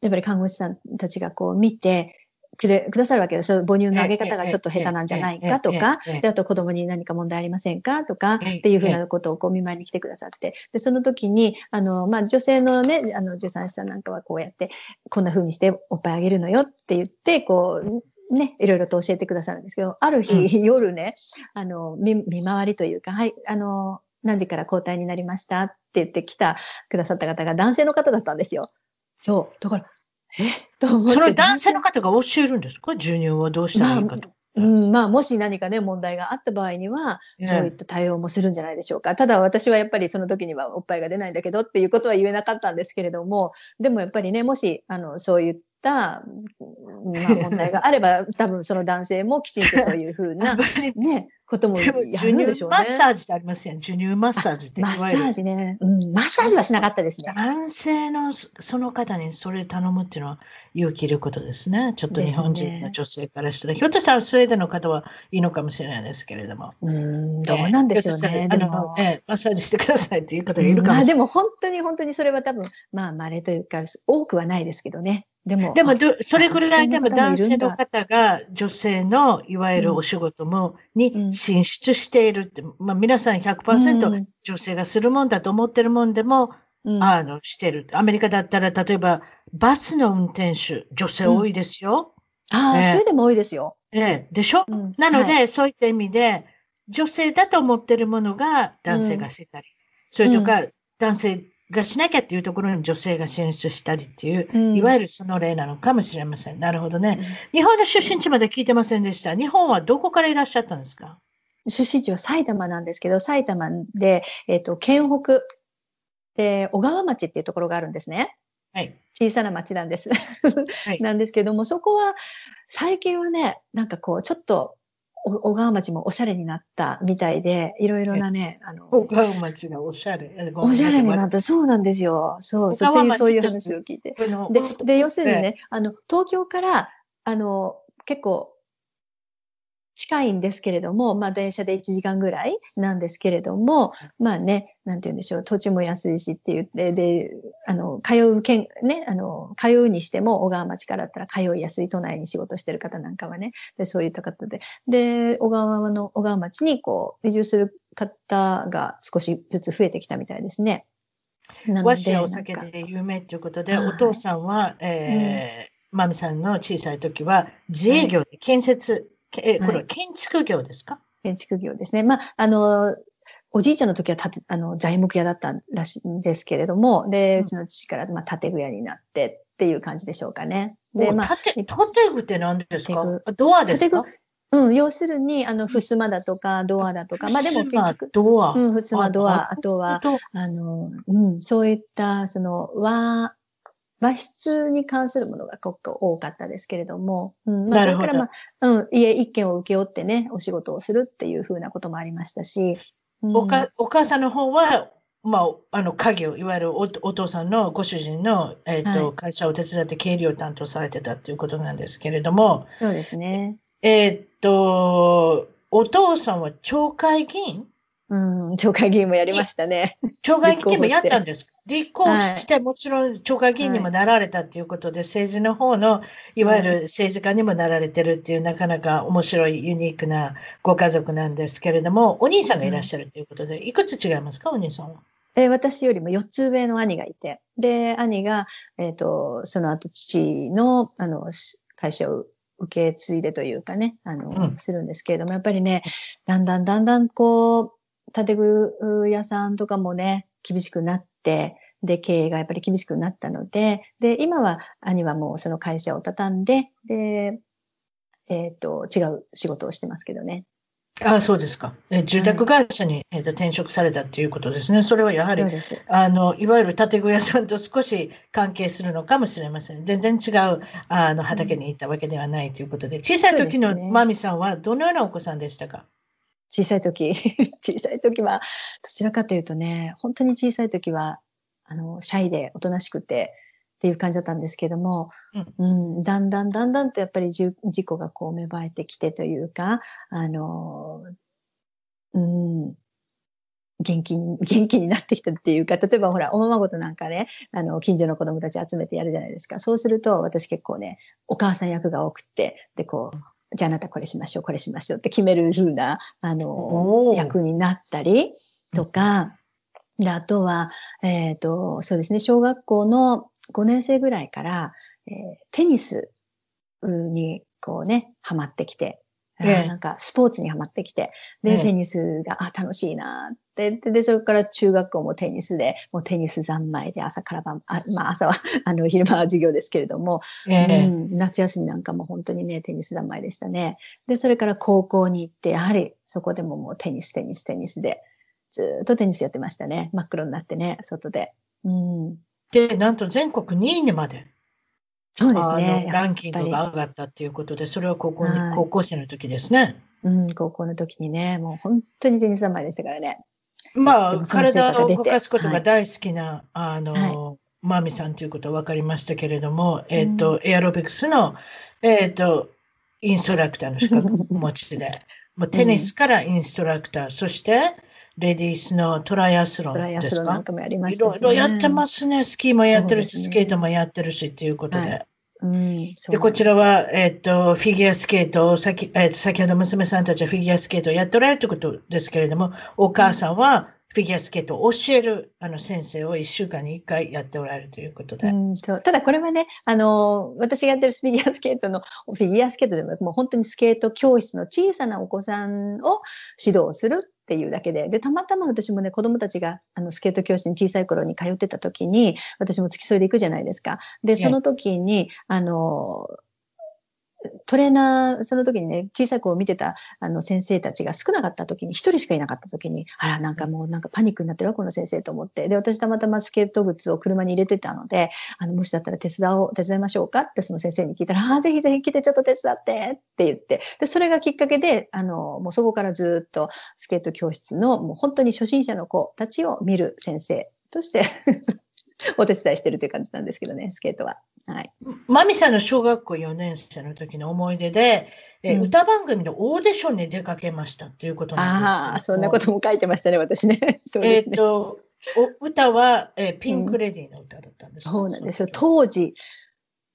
やっぱり看護師さんたちがこう見て、くれ、くださるわけですよ。母乳のあげ方がちょっと下手なんじゃないかとか、で、あと子供に何か問題ありませんかとか、ええっていうふうなことをこう見舞いに来てくださって、で、その時に、あの、まあ、女性のね、あの、助産師さんなんかはこうやって、こんな風にしておっぱいあげるのよって言って、こう、ね、いろいろと教えてくださるんですけど、ある日、うん夜ね、あの、見、見回りというか、はい、あの、何時から交代になりましたって言って来たくださった方が男性の方だったんですよ。そう。だから、え？と思って。その男性の方が教えるんですか？授乳をどうしたらいいかと。うん、まあ、もし何かね、問題があった場合には、ええそういった対応もするんじゃないでしょうか。ただ私はやっぱりその時にはおっぱいが出ないんだけどっていうことは言えなかったんですけれども、でもやっぱりね、もし、あの、そういった、うんまあ、問題があれば、多分その男性もきちんとそういうふうな、*laughs* ね、こともやる授乳んでしょうねマッ。サージってありますやん。授乳マッサージって。マッサージね。うん、マッサージはしなかったですね。男性のそその方にそれ頼むっていうのは勇気いることですね。ちょっと日本人の女性からしたら、ひょっとしたらスウェーデンの方はいいのかもしれないですけれども。うん、どうなんでしょうね。あの、ええマッサージしてくださいっていう方がいるかもしれない。まあでも本当に本当にそれは多分、まあ稀というか、多くはないですけどね。でも、でもど、それぐらいでも男性の方が女性のいわゆるお仕事も、うん。に進出しているって、まあ皆さん100%うん。女性がするもんだと思ってるもんでも、うん。あの、してる。アメリカだったら、例えば、バスの運転手、女性多いですよ。ああ、ねそれでも多いですよ。ええ、でしょ？うん。なので、はい。そういった意味で、女性だと思ってるものが男性がしてたり、それとか、男性がしなきゃっていうところに女性が進出したりっていう、うんいわゆるその例なのかもしれません。なるほどね。日本の出身地まで聞いてませんでした。日本はどこからいらっしゃったんですか？出身地は埼玉なんですけど、埼玉で、えっ、と、県北で、小川町っていうところがあるんですね。はい。小さな町なんです。はい *laughs* なんですけども、そこは、最近はね、なんかこう、ちょっと、お小川町もおしゃれになったみたいで、いろいろなね、あの、小川町がおしゃれ。おしゃれになった、そうなんですよ。そう、小そう川町そういう話を聞いて。で、で、要するにね、あの、東京から、あの、結構、近いんですけれども、まあ、電車で1時間ぐらいなんですけれども、まあね、なんて言うんでしょう、土地も安いしって言って、で、あの、通う県、ね、あの、通うにしても、小川町からだったら通いやすい都内に仕事してる方なんかはね、で、そういった方で、で、小川の、小川町にこう、移住する方が少しずつ増えてきたみたいですね。和紙やお酒で有名ということで、はい。お父さんは、えーマミさんの小さい時は自営業で建設、けえこれは建築業ですか、建築業ですね。まあ、あの、おじいちゃんの時はあの材木屋だったらしいんですけれども、で、うちの父から、まあ、建具屋になってっていう感じでしょうかね。で、おまあ、建具って何ですか？ドアですか？うん、要するに、あの、襖だとか、ドアだとか、まあでも襖結局、ドア。うん、襖、ドア、ああとは、あの、うん、そういった、その、和、和室に関するものが結構多かったですけれども、うん、まあ、それから、まあ、うん、家一軒を請け負ってね、お仕事をするっていうふうなこともありましたし、うん。おかお母さんの方は、まあ、あの家業、いわゆるおお父さんのご主人の、えーとはい。会社を手伝って経理を担当されてたということなんですけれども、そうですね。えーっと、お父さんは町会議員？うん、町会議員もやりましたね。町会議員もやったんですか？立候補して、もちろん町会議員にもなられたということで、政治の方のいわゆる政治家にもなられてるっていう、なかなか面白いユニークなご家族なんですけれども、お兄さんがいらっしゃるということで、いくつ違いますか、お兄さんは。で私よりも4つ上の兄がいて、で、兄が、えっ、と、その後父の、あの、し会社を受け継いでというかね、あの、うん。するんですけれども、やっぱりね、だんだんだんだんこう、建具屋さんとかもね、厳しくなって、で、経営がやっぱり厳しくなったので、で、今は兄はもうその会社を畳んで、で、えっ、と、違う仕事をしてますけどね。ああ、そうですか。え住宅会社に、えーと転職されたということですね。それはやはり。あの、いわゆる建具屋さんと少し関係するのかもしれません。全然違うあの畑に行ったわけではないということで、小さい時のマミさんはどのようなお子さんでしたか？小さい時、*laughs* 小さい時は、どちらかというとね、本当に小さい時は、あの、シャイでおとなしくてっていう感じだったんですけども、うん、だんだんだんだんとやっぱり事故がこう芽生えてきてというか、あの、うん、元気に、元気になってきたっていうか、例えばほら、おままごとなんかね、あの、近所の子供たち集めてやるじゃないですか。そうすると、私結構ね、お母さん役が多くって、で、こう、じゃああなたこれしましょう、これしましょうって決める風な、あおの、ー。役になったりとか、で、あとは、えっ、と、そうですね、小学校の5年生ぐらいから、えーテニスに、こうね、ハマってきて、あーええ。なんかスポーツにハマってきて、で、ええ。テニスが、あ、楽しいなって、で、でそれから中学校もテニスで、もうテニス三昧で朝から晩、あまあ朝は、*laughs* あの、昼間は授業ですけれども、ええうん、夏休みなんかも本当にね、テニス三昧でしたね。で、それから高校に行って、やはりそこでももうテニス、テニス、テニスで、ずーっとテニスやってましたね。真っ黒になってね、外で。うん。で、なんと全国2位にまで、そうですあね。のランキングが上がったということで、それは高校に、はい高校生の時ですね。うん、高校の時にね、もう本当にテニス三昧でしたからね。まあ、体を動かすことはい。が大好きな、あの、はマミさんということは分かりましたけれども、えっ、と、エアロビクスの、えっ、と、インストラクターの資格をお持ちで、*laughs* もうテニスからインストラクター、そして、レディースのトライアスロンですか？い。ろいろやってますね。スキーもやってるし、スケートもやってるしっていうことで。はうん。で、こちらは、えっと、フィギュアスケートを先、えー、先ほど娘さんたちはフィギュアスケートをやっておられるということですけれども、お母さんはフィギュアスケートを教えるあの先生を1週間に1回やっておられるということで。うん、そうただこれはね、あの私がやってるフィギュアスケートのフィギュアスケートでももう本当にスケート教室の小さなお子さんを指導するっていうだけででたまたま私もね子供たちがあのスケート教室に小さい頃に通ってた時に私も付き添いで行くじゃないですか。でその時にあのトレーナー、その時にね、小さい子を見てたあの先生たちが少なかった時に、一人しかいなかった時に、あら、なんかもうなんかパニックになってるわ、この先生と思って。で、私たまたまスケート靴を車に入れてたので、あの、もしだったら手伝おう、手伝いましょうか？ってその先生に聞いたら、ああ、ぜひぜひ来てちょっと手伝ってって言って、で、それがきっかけで、あの、もうそこからずっとスケート教室のもう本当に初心者の子たちを見る先生として *laughs* お手伝いしてるという感じなんですけどね、スケートは。はい。マミさんの小学校4年生の時の思い出で、え、うん、歌番組のオーディションに出かけましたっていうことなんですああ、そんなことも書いてましたね、私ね。*laughs* そうですねえっ、と、お歌は、えー、ピンク・レディーの歌だったんです、うん、そうなんですよ。当時、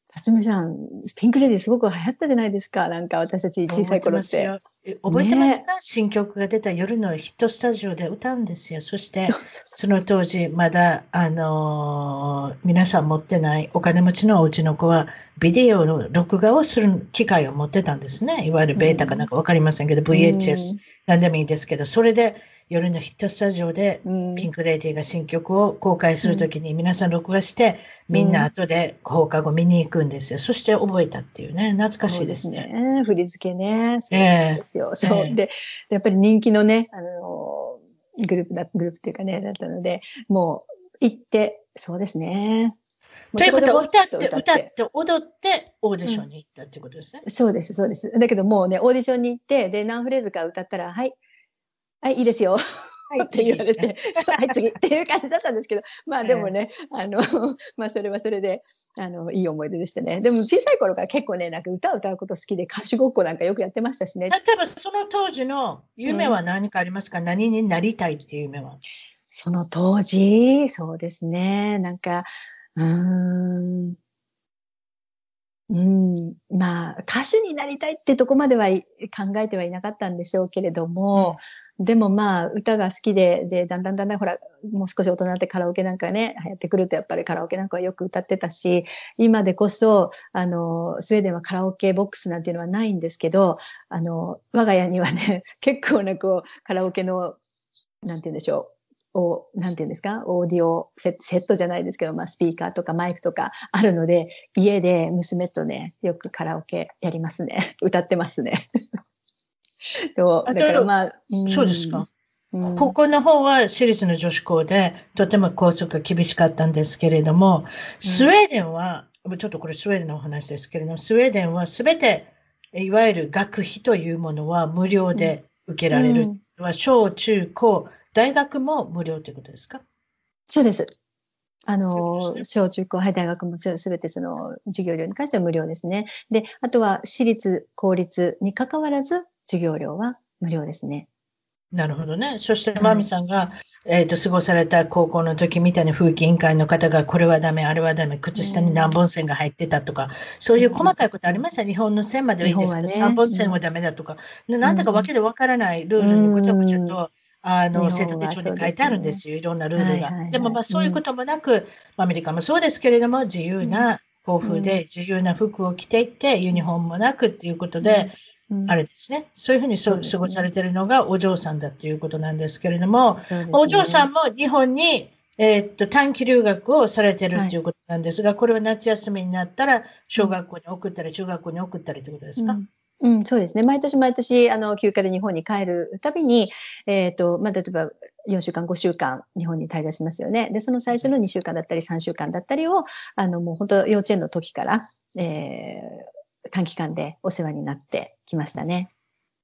辰巳さん、ピンクレディーすごく流行ったじゃないですか。なんか私たち小さい頃って。覚えてますか、ね、新曲が出た夜のヒットスタジオで歌うんですよ。そして、その当時、まだ、あのー、皆さん持ってないお金持ちのお家の子は、ビデオの録画をする機会を持ってたんですね。いわゆるベータかなんかわかりませんけど、VHS、なんでもいいですけど、それで、夜のヒットスタジオでピンク・レディーが新曲を公開するときに皆さん録画して、みんな後で放課後見に行くんですよ。そして覚えたっていうね、懐かしいですね。すね振り付けね。そうですよ。えー、そう。で、やっぱり人気のね、あの、グループだ、グループっていうかね、だったので、もう行って、そうですね。ということは、歌って、歌って、踊って、オーディションに行ったっていうことですね、うん、そうです、そうです。だけどもうね、オーディションに行って、で、何フレーズか歌ったら、はい、はい、いいですよ。はい、*laughs* って言われて、はい、次。っていう感じだったんですけど、まあでもね、あの、*laughs* まあそれはそれで、あの、いい思い出でしたね。でも小さい頃から結構ね、なんか歌を歌うこと好きで歌手ごっこなんかよくやってましたしね。例えばその当時の夢は何かありますか、うん、何になりたいっていう夢は？その当時、そうですね、なんか、うん、うん、まあ、歌手になりたいってとこまでは考えてはいなかったんでしょうけれども、うん、でもまあ、歌が好きで、で、だんだんだんだんほら、もう少し大人ってカラオケなんかね、流行ってくるとやっぱりカラオケなんかはよく歌ってたし、今でこそ、あの、スウェーデンはカラオケボックスなんていうのはないんですけど、あの、我が家にはね、*laughs* 結構なこう、カラオケの、なんて言うんでしょう、を、なんていうんですか、オーディオセットじゃないですけど、まあ、スピーカーとかマイクとかあるので、家で娘とね、よくカラオケやりますね。*laughs* 歌ってますね。*laughs* でもだからまあ、そうですか。うん、高校の方は私立の女子校で、とても校則が厳しかったんですけれども、スウェーデンは、うん、ちょっとこれスウェーデンのお話ですけれども、スウェーデンはすべて、いわゆる学費というものは無料で受けられる。うん、小中高、大学も無料ということですか？そうです。あの、小中高、はい、大学もすべてその授業料に関しては無料ですね。で、あとは私立、公立に関わらず授業料は無料ですね。なるほどね。そして、マミさんが、えっ、ー、と、過ごされた高校の時みたいな風紀委員会の方が、これはダメ、あれはダメ、靴下に何本線が入ってたとか、そういう細かいことありました。日本の線まではいいですけど、ね、3本線はダメだとか、なんだかわけでわからないルールにぐちゃぐちゃとあの、生徒手帳に書いてあるんですよ。いろんなルールが。でも、まあ、そういうこともなく、アメリカもそうですけれども、自由な校風で、自由な服を着ていって、ユニフォームもなくっていうことで、あれですね。そういうふうにそ過ごされてるのがお嬢さんだっていうことなんですけれども、お嬢さんも日本に、えっと、短期留学をされてるっていうことなんですが、これは夏休みになったら、小学校に送ったり、中学校に送ったりってことですか、うん、そうですね。毎年毎年、あの、休暇で日本に帰るたびに、えっ、ー、と、まあ、例えば、4週間、5週間、日本に滞在しますよね。で、その最初の2週間だったり、3週間だったりを、あの、もう本当、幼稚園の時から、えー、短期間でお世話になってきましたね。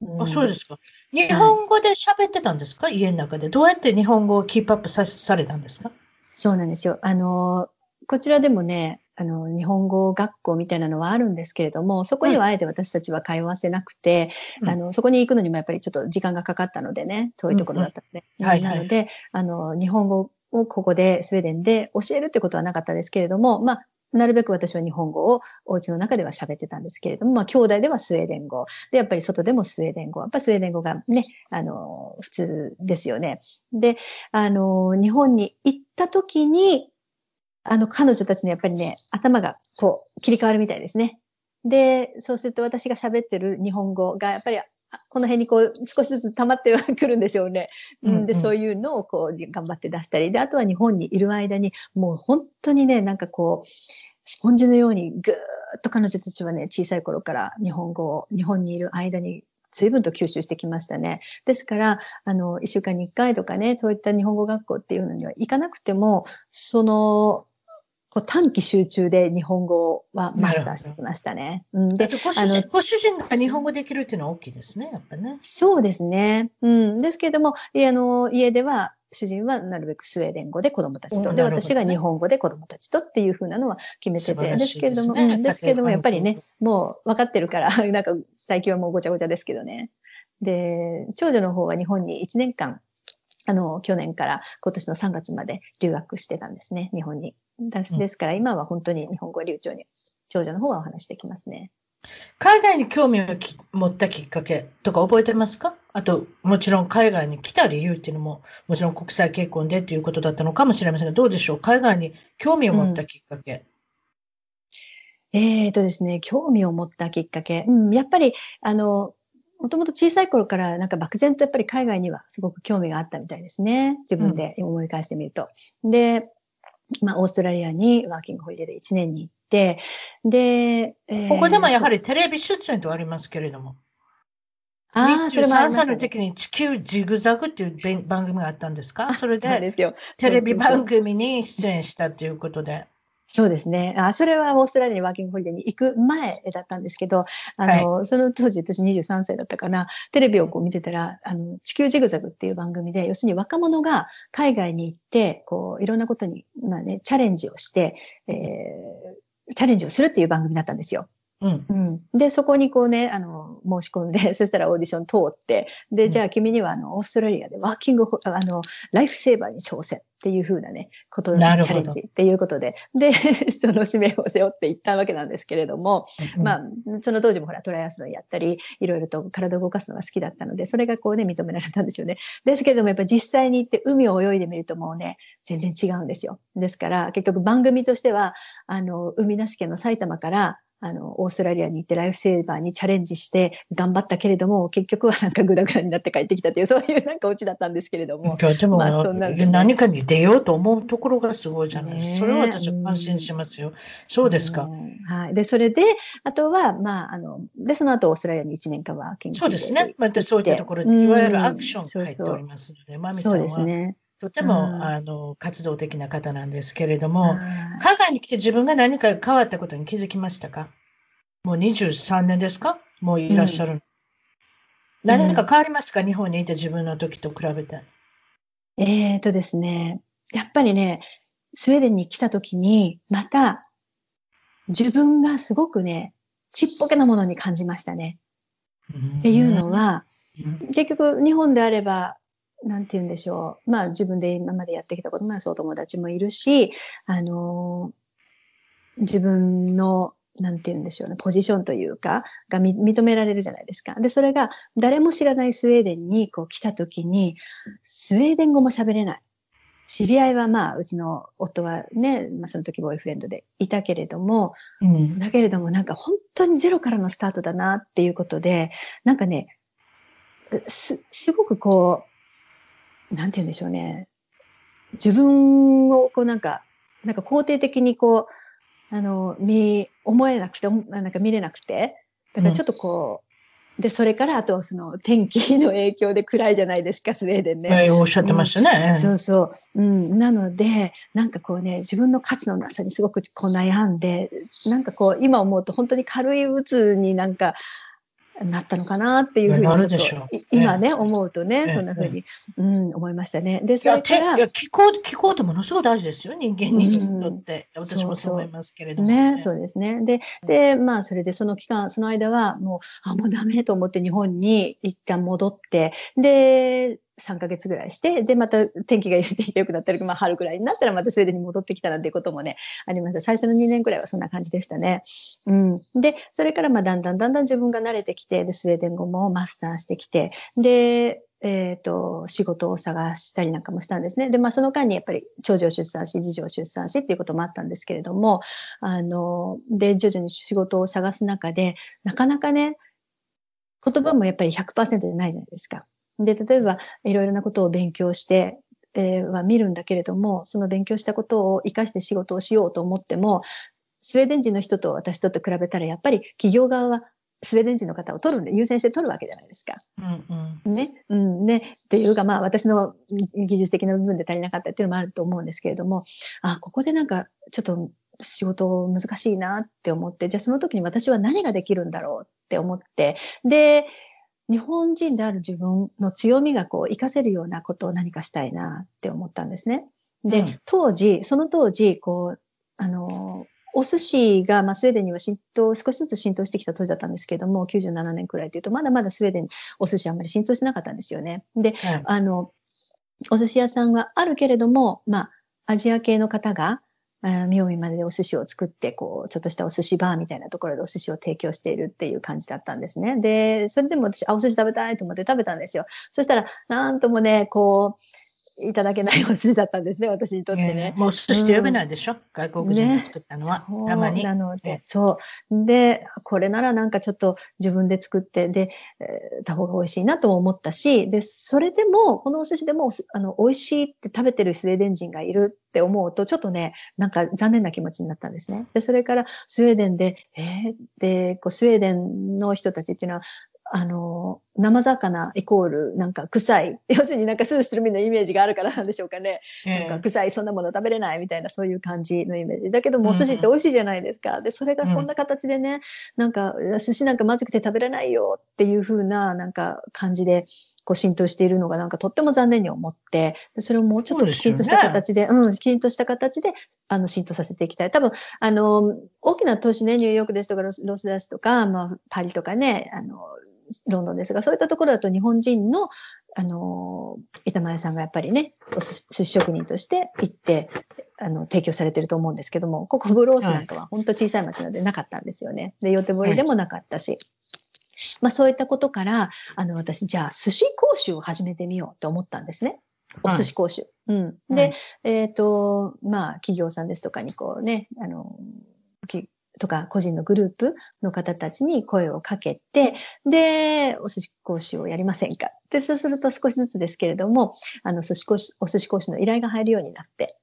うん、あ、そうですか。日本語で喋ってたんですか、はい、家の中で。どうやって日本語をキープアップさされたんですか？そうなんですよ。あの、こちらでもね、あの、日本語学校みたいなのはあるんですけれども、そこにはあえて私たちは通わせなくて、うん、あの、そこに行くのにもやっぱりちょっと時間がかかったのでね、遠いところだったので。うんうんはいはい、なので、あの、日本語をここで、スウェーデンで教えるってことはなかったですけれども、まあ、なるべく私は日本語をお家の中では喋ってたんですけれども、まあ、兄弟ではスウェーデン語。で、やっぱり外でもスウェーデン語。やっぱりスウェーデン語がね、あの、普通ですよね。で、あの、日本に行った時に、あの、彼女たちのやっぱりね、頭がこう、切り替わるみたいですね。で、そうすると私が喋ってる日本語が、やっぱりこの辺にこう少しずつ溜まってはくるんでしょうね。うん、で、そういうのをこう頑張って出したり、で、あとは日本にいる間に、もう本当にね、なんかこう、スポンジのようにぐーっと彼女たちはね、小さい頃から日本語を、日本にいる間に随分と吸収してきましたね。ですから、あの、一週間に一回とかね、そういった日本語学校っていうのには行かなくても、その、こう短期集中で日本語はマスターしてきましたね。うん、でご主人ご主人が日本語できるっていうのは大きいですね、やっぱね。そうですね。うん、ですけれども、あの家では主人はなるべくスウェーデン語で子供たちと、で、私が日本語で子供たちとっていうふうなのは決めてて、ですけれども、うん、ですけれども、やっぱりね、もう分かってるから、*laughs* なんか最近はもうごちゃごちゃですけどね。で、長女の方は日本に1年間、あの、去年から今年の3月まで留学してたんですね、日本に。ですから今は本当に日本語流暢に長女の方はお話してきますね。海外に興味を持ったきっかけとか覚えてますか？あと、もちろん海外に来た理由っていうのも、もちろん国際結婚でっていうことだったのかもしれませんが、どうでしょう？海外に興味を持ったきっかけ。うん、えっ、ー、とですね、興味を持ったきっかけ。うん、やっぱり、あの、もともと小さい頃からなんか漠然とやっぱり海外にはすごく興味があったみたいですね。自分で思い返してみると。うん、で、まあ、オーストラリアにワーキングホリデーで1年に行って、で、えー、ここでもやはりテレビ出演とありますけれども。ああ、それも。3歳の時に地球ジグザグっていう番組があったんですか？それで、*laughs* テレビ番組に出演したということで。そうですね。あ、それはオーストラリアにワーキングホリデーに行く前だったんですけど、あの、はい、その当時私23歳だったかな、テレビをこう見てたら、あの、地球ジグザグっていう番組で、要するに若者が海外に行って、こう、いろんなことに、まあね、チャレンジをして、えー、チャレンジをするっていう番組だったんですよ。うん、うん、で、そこにこうね、あの、申し込んで、*laughs* そしたらオーディション通って、で、じゃあ君にはあの、オーストラリアでワーキング、あの、ライフセーバーに挑戦っていうふうなね、ことのチャレンジっていうことで、で、*laughs* その使命を背負っていったわけなんですけれども、うん、まあ、その当時もほら、トライアスロンやったり、いろいろと体を動かすのが好きだったので、それがこうね、認められたんですよね。ですけれども、やっぱり実際に行って海を泳いでみるともうね、全然違うんですよ。ですから、結局番組としては、あの、海なし県の埼玉から、あの、オーストラリアに行ってライフセーバーにチャレンジして頑張ったけれども、結局はなんかグダグダになって帰ってきたという、そういうなんかオチだったんですけれども。でも、まあ、そんな何かに出ようと思うところがすごいじゃないですか。それは私は安心しますよ。そうですか。はい。で、それで、あとは、まあ、あの、で、その後オーストラリアに1年間は研究そうですね。またそういったところで、いわゆるアクションが入っておりますので、まみさんは。そうですね。とても、あの活動的な方なんですけれども、海外に来て自分が何か変わったことに気づきましたか？もう23年ですか？もういらっしゃる。うん、何か変わりますか、日本にいた自分の時と比べて。えっ、ー、とですね、やっぱりね、スウェーデンに来た時に、また、自分がすごくね、ちっぽけなものに感じましたね。っていうのは、結局日本であれば、なんて言うんでしょう。まあ自分で今までやってきたこともあるし、お友達もいるし、あのー、自分のなんて言うんでしょうね、ポジションというか、が認められるじゃないですか。で、それが誰も知らないスウェーデンにこう来た時に、スウェーデン語も喋れない。知り合いはまあ、うちの夫はね、まあその時ボーイフレンドでいたけれども、うん、だけれどもなんか本当にゼロからのスタートだなっていうことで、なんかね、す、すごくこう、なんて言うんでしょうね。自分をこうなんか、なんか肯定的にこう、あの、見、思えなくて、なんか見れなくて、だからちょっとこう、うん、で、それからあとその天気の影響で暗いじゃないですか、スウェーデンね。はい、おっしゃってましたね、うん、そうそう。うん。なので、なんかこうね、自分の価値のなさにすごくこう悩んで、なんかこう、今思うと本当に軽い鬱になんか、なったのかなっていうふうにちょっと、今ね、思うとね、そんなふうに、うん、思いましたね。で、それから。いや、聞こう、聞こうとものすごい大事ですよ、人間にとって。私もそう思いますけれども、ね。そうですね。で、で、まあ、それでその期間、その間は、もう、あ、もうダメと思って日本に一旦戻って、で、3ヶ月ぐらいして、で、また天気が良くなったら、まあ、春ぐらいになったら、またスウェーデンに戻ってきたなんていうこともね、ありました。最初の2年ぐらいはそんな感じでしたね。うん。で、それから、まあ、だんだんだんだん自分が慣れてきて、で、スウェーデン語もマスターしてきて、で、えっ、と、仕事を探したりなんかもしたんですね。で、まあ、その間にやっぱり長女を出産し、次女を出産しっていうこともあったんですけれども、あの、で、徐々に仕事を探す中で、なかなかね、言葉もやっぱり100%じゃないじゃないですか。で、例えば、いろいろなことを勉強して、えーは見るんだけれども、その勉強したことを活かして仕事をしようと思っても、スウェーデン人の人と私とと比べたら、やっぱり企業側はスウェーデン人の方を取るんで、優先して取るわけじゃないですか。うんうん。ね。うん。ね。っていうか、まあ、私の技術的な部分で足りなかったっていうのもあると思うんですけれども、あ、ここでなんか、ちょっと仕事難しいなって思って、じゃあその時に私は何ができるんだろうって思って、で、日本人である自分の強みがこう、活かせるようなことを何かしたいなって思ったんですね。で、うん当時、その当時、こう、あの、お寿司が、まあ、スウェーデンには浸透、少しずつ浸透してきた当時だったんですけれども、97年くらいというと、まだまだスウェーデンにお寿司あんまり浸透してなかったんですよね。で、はいあの、お寿司屋さんはあるけれども、まあ、アジア系の方が、あー妙味まででお寿司を作って、こう、ちょっとしたお寿司バーみたいなところでお寿司を提供しているっていう感じだったんですね。で、それでも私、あ、お寿司食べたいと思って食べたんですよ。そしたら、なんともね、こう、いただけないお寿司だったんですね、私にとってね。ねもう寿司と呼べないでしょ、外国人が作ったのは、そうたまに。なのでええ、そう。で、これならなんかちょっと自分で作って、で、えーた方が美味しいなとも思ったし、で、それでも、このお寿司でも、あの、美味しいって食べてるスウェーデン人がいるって思うと、ちょっとね、なんか残念な気持ちになったんですね。で、それからスウェーデンで、えーで、こう、スウェーデンの人たちっていうのは、あの、生魚イコールなんか臭い。*laughs* 要するになんかスーするみたいなイメージがあるからなんでしょうかね。なんか臭い、そんなもの食べれないみたいな、そういう感じのイメージ。だけども、お寿司って美味しいじゃないですか。で、それがそんな形でね、なんか、寿司なんかまずくて食べれないよっていう風な、なんか感じで、こう浸透しているのがなんかとっても残念に思って、でそれをもうちょっときちんとした形で、うん、きちんとした形で、あの、浸透させていきたい。多分、あの、大きな都市ね、ニューヨークですとかロスロスダスとか、まあ、パリとかね、あの、ロンドンですが、そういったところだと日本人の、あの、板前さんがやっぱりね、お寿司職人として行って、あの、提供されてると思うんですけども、ここブロースなんかは本当小さい町なのでなかったんですよね。で、予定堀でもなかったし。まあそういったことから、あの、私、じゃあ寿司講習を始めてみようと思ったんですね。お寿司講習。うん。で、はいえっ、と、まあ、企業さんですとかにこうね、あの、きとか個人のグループの方たちに声をかけて、で、お寿司講習をやりませんか？で、そうすると少しずつですけれども、あの、寿司講師、お寿司講師の依頼が入るようになって、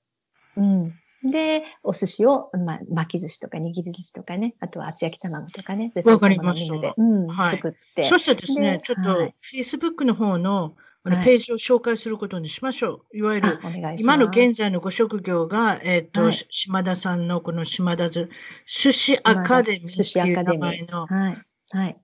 うん。で、お寿司を、まあ、巻き寿司とか握り寿司とかね、あとは厚焼き卵とかね。でわかりましたそうんはい作って。そしてですねで、ちょっとはい、Facebook の方のはいページを紹介することにしましょう。いわゆる。今の現在のご職業が、えっ、と、はいし島田さんのこの島田ず寿司アカデミー寿司っていう名前の、はい。はい。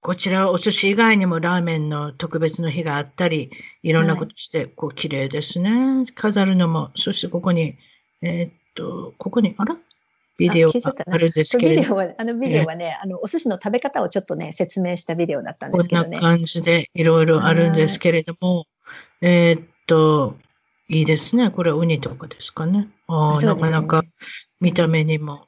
こちらはお寿司以外にもラーメンの特別の日があったり、いろんなはいことして、こう、綺麗ですね。飾るのも、そしてここに、えーっと、ここに、あら？ビデオがあるんですけれどビデオは、あのビデオはね、あの、お寿司の食べ方をちょっとね、説明したビデオだったんでこんなすけどね。感じでいろいろあるんですけれども、えーっと、いいですね。これはウニとかですかね。ああ、ねなかなか見た目にも、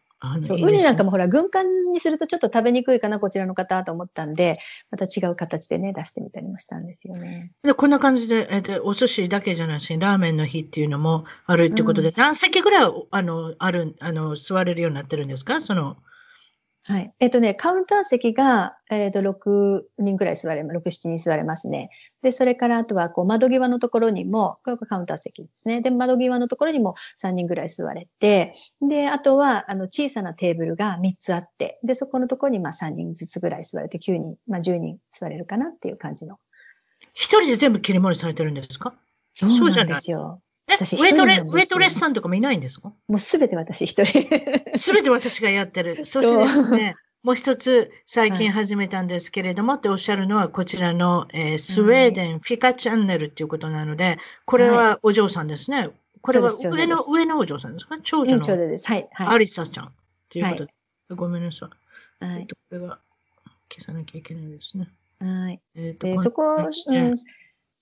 ウニなんかもほら、軍艦にするとちょっと食べにくいかな、こちらの方と思ったんで、また違う形でね、出してみたりもしたんですよね。で、こんな感じで、えーでお寿司だけじゃないし、ラーメンの日っていうのもあるってことで、う何席ぐらい、あの、ある、あの、座れるようになってるんですか？その、はい。えっ、とね、カウンター席が、えっ、と、6人くらい座れます、6、7人座れますね。で、それからあとは、こう、窓際のところにも、これがカウンター席ですね。で、窓際のところにも3人ぐらい座れて、で、あとは、あの、小さなテーブルが3つあって、で、そこのところに、まあ、3人ずつぐらい座れて、9人、まあ、10人座れるかなっていう感じの。一人で全部切り盛りされてるんですか？そうなんそうじゃないですよ。え、私ウェイトレ、ウェイトレスさんとかもいないんですか？もうすべて私一人。すべて私がやってる。そしてですね、もう一つ最近始めたんですけれども、っておっしゃるのはこちらの、えースウェーデンフィカチャンネルっていうことなので、これはお嬢さんですね。これはそうです上の、上のお嬢さんですか？長女院長のでです。はい。アはい。リサちゃんっていうことで。ごめんなさい。はい。えっと、これが消さなきゃいけないですね。はい。えっとそこ、うん、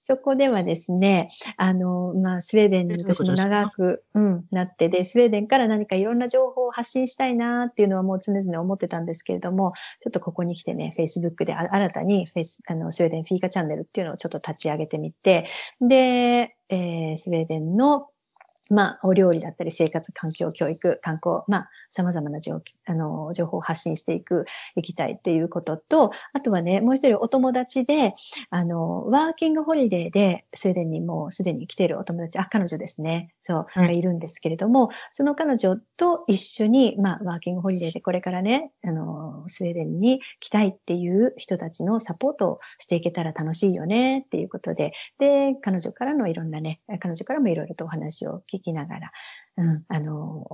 そこではですね、あの、まあ、スウェーデンに私も長く、うん、なってで、スウェーデンから何かいろんな情報を発信したいなっていうのはもう常々思ってたんですけれども、ちょっとここに来てね、Facebook で新たにフェイス、あの、スウェーデンフィーカチャンネルっていうのをちょっと立ち上げてみて、で、えー、スウェーデンのまあ、お料理だったり、生活環境、教育、観光、まあ、様々な情あの情報を発信していく、いきたいっていうことと、あとはね、もう一人お友達で、あの、ワーキングホリデーで、スウェーデンにもうすでに来ているお友達、あ、彼女ですね。そう、がいるんですけれども、その彼女と一緒に、まあ、ワーキングホリデーでこれからね、あの、スウェーデンに来たいっていう人たちのサポートをしていけたら楽しいよねっていうことで、で、彼女からのいろんなね、彼女からもいろいろとお話を聞きながら、うん、あの、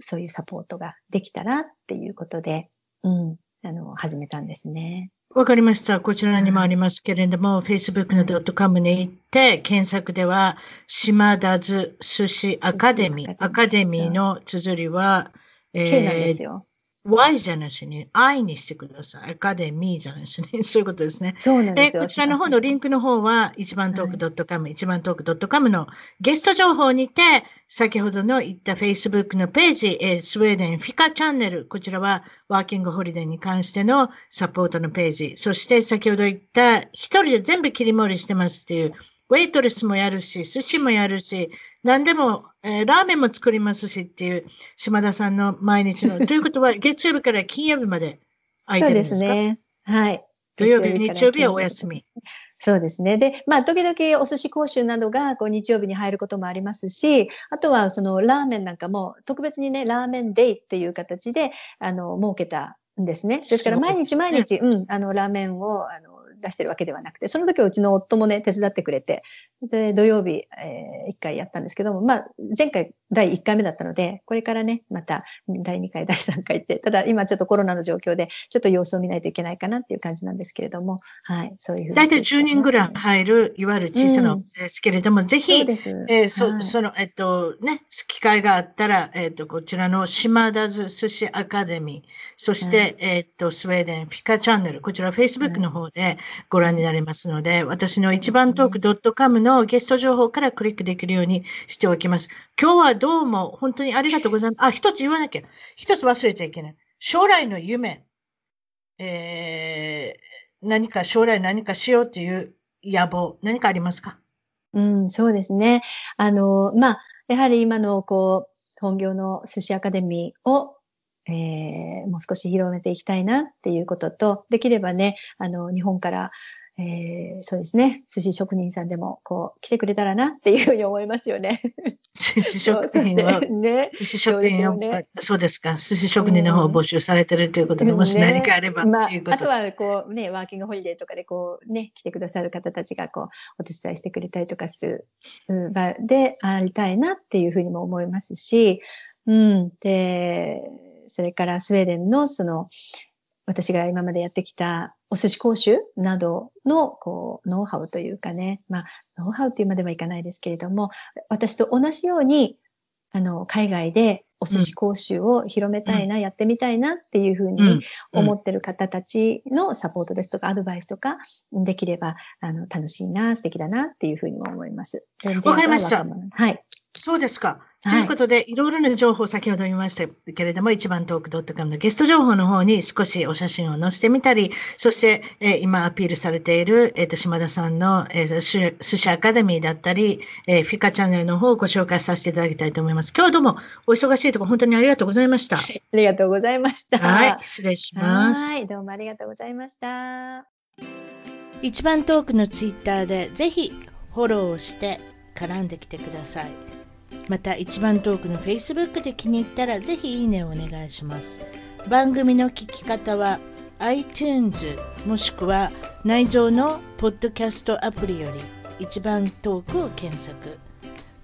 そういうサポートができたらっていうことで、うん、あの、始めたんですね。わかりました。こちらにもありますけれども、Facebook の .com に行って、検索では、島田津寿司アカデミー。アカデミーの綴りは、えー、なんですよ。Y じゃなしに I にしてください。アカデミーじゃなしに。*laughs* そういうことですね。そうなんですよ。こちらの方のリンクの方は、一番トーク .com、一番トーク .com のゲスト情報にて、先ほどの言った Facebook のページ、えー、スウェーデンフィカチャンネル、こちらはワーキングホリデーに関してのサポートのページ、そして先ほど言った一人で全部切り盛りしてますっていうウェイトレスもやるし、寿司もやるし、何でも、えー、ラーメンも作りますしっていう島田さんの毎日の。*laughs* ということは、月曜日から金曜日まで空いてるんですか？そうですね。はい。土曜日、日曜日はお休み。そうですね。で、まあ、時々お寿司講習などがこう日曜日に入ることもありますし、あとはそのラーメンなんかも特別にね、ラーメンデイっていう形で、あの、設けたんですね。ですから毎日毎日、うん、あの、ラーメンを、あの、出してるわけではなくて、その時はうちの夫もね、手伝ってくれて、で、土曜日、えー、1回やったんですけども、まあ、前回第1回目だったので、これからね、また第2回、第3回って、ただ今ちょっとコロナの状況で、ちょっと様子を見ないといけないかなっていう感じなんですけれども、はい、そういうふうに。大体10人ぐらい入る、いわゆる小さなですけれども、うん、ぜひ、そえー、そ、はい、その、えっと、ね、機会があったら、えっと、こちらの島田寿司アカデミー、そして、はい、えっと、スウェーデンフィカチャンネル、こちら Facebook の方でご覧になれますので、私の一番トーク .com のゲスト情報からクリックできるようにしておきます。今日はどうも本当にありがとうございます。あ、一つ言わなきゃ。一つ忘れちゃいけない。将来の夢。えー、何か将来何かしようという野望、何かありますか？うん、そうですね。あの、まあ、やはり今のこう、本業の寿司アカデミーをえー、もう少し広めていきたいなっていうことと、できればね、あの、日本からえー、そうですね。寿司職人さんでも、こう、来てくれたらなっていうふうに思いますよね。寿司職人は、ね、寿司職人を、ね、そうですか。寿司職人の方を募集されてるということで、うん、もし何かあれば、ね、まあ、あとは、こう、ね、ワーキングホリデーとかで、こう、ね、来てくださる方たちが、こう、お手伝いしてくれたりとかする場でありたいなっていうふうにも思いますし、うん。で、それからスウェーデンの、その、私が今までやってきたお寿司講習などの、こう、ノウハウというかね、まあ、ノウハウっていうまではいかないですけれども、私と同じように、あの、海外でお寿司講習を広めたいな、うん、やってみたいなっていうふうに思ってる方たちのサポートですとか、アドバイスとか、できれば、あの、楽しいな、素敵だなっていうふうにも思います。わかりました。はい。そうですか。ということで、はい、いろいろな情報、先ほど言いましたけれども、一番トーク .com のゲスト情報の方に少しお写真を載せてみたり、そして、えー、今アピールされている、えっ、ー、と、島田さんの、えー、寿司アカデミーだったり、えー、フィカチャンネルの方をご紹介させていただきたいと思います。今日はどうもお忙しいところ、本当にありがとうございました。ありがとうございました。はい、失礼します。はい、どうもありがとうございました。一番トークのツイッターで、ぜひフォローして絡んできてください。また一番トークの Facebook で気に入ったらぜひいいねをお願いします。番組の聞き方は iTunes もしくは内蔵のポッドキャストアプリより一番トークを検索。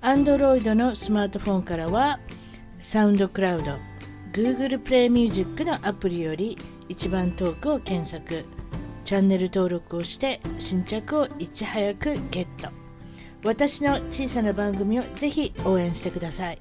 Android のスマートフォンからはサウンドクラウド Google プレイミュージックのアプリより一番トークを検索。チャンネル登録をして新着をいち早くゲット。私の小さな番組をぜひ応援してください。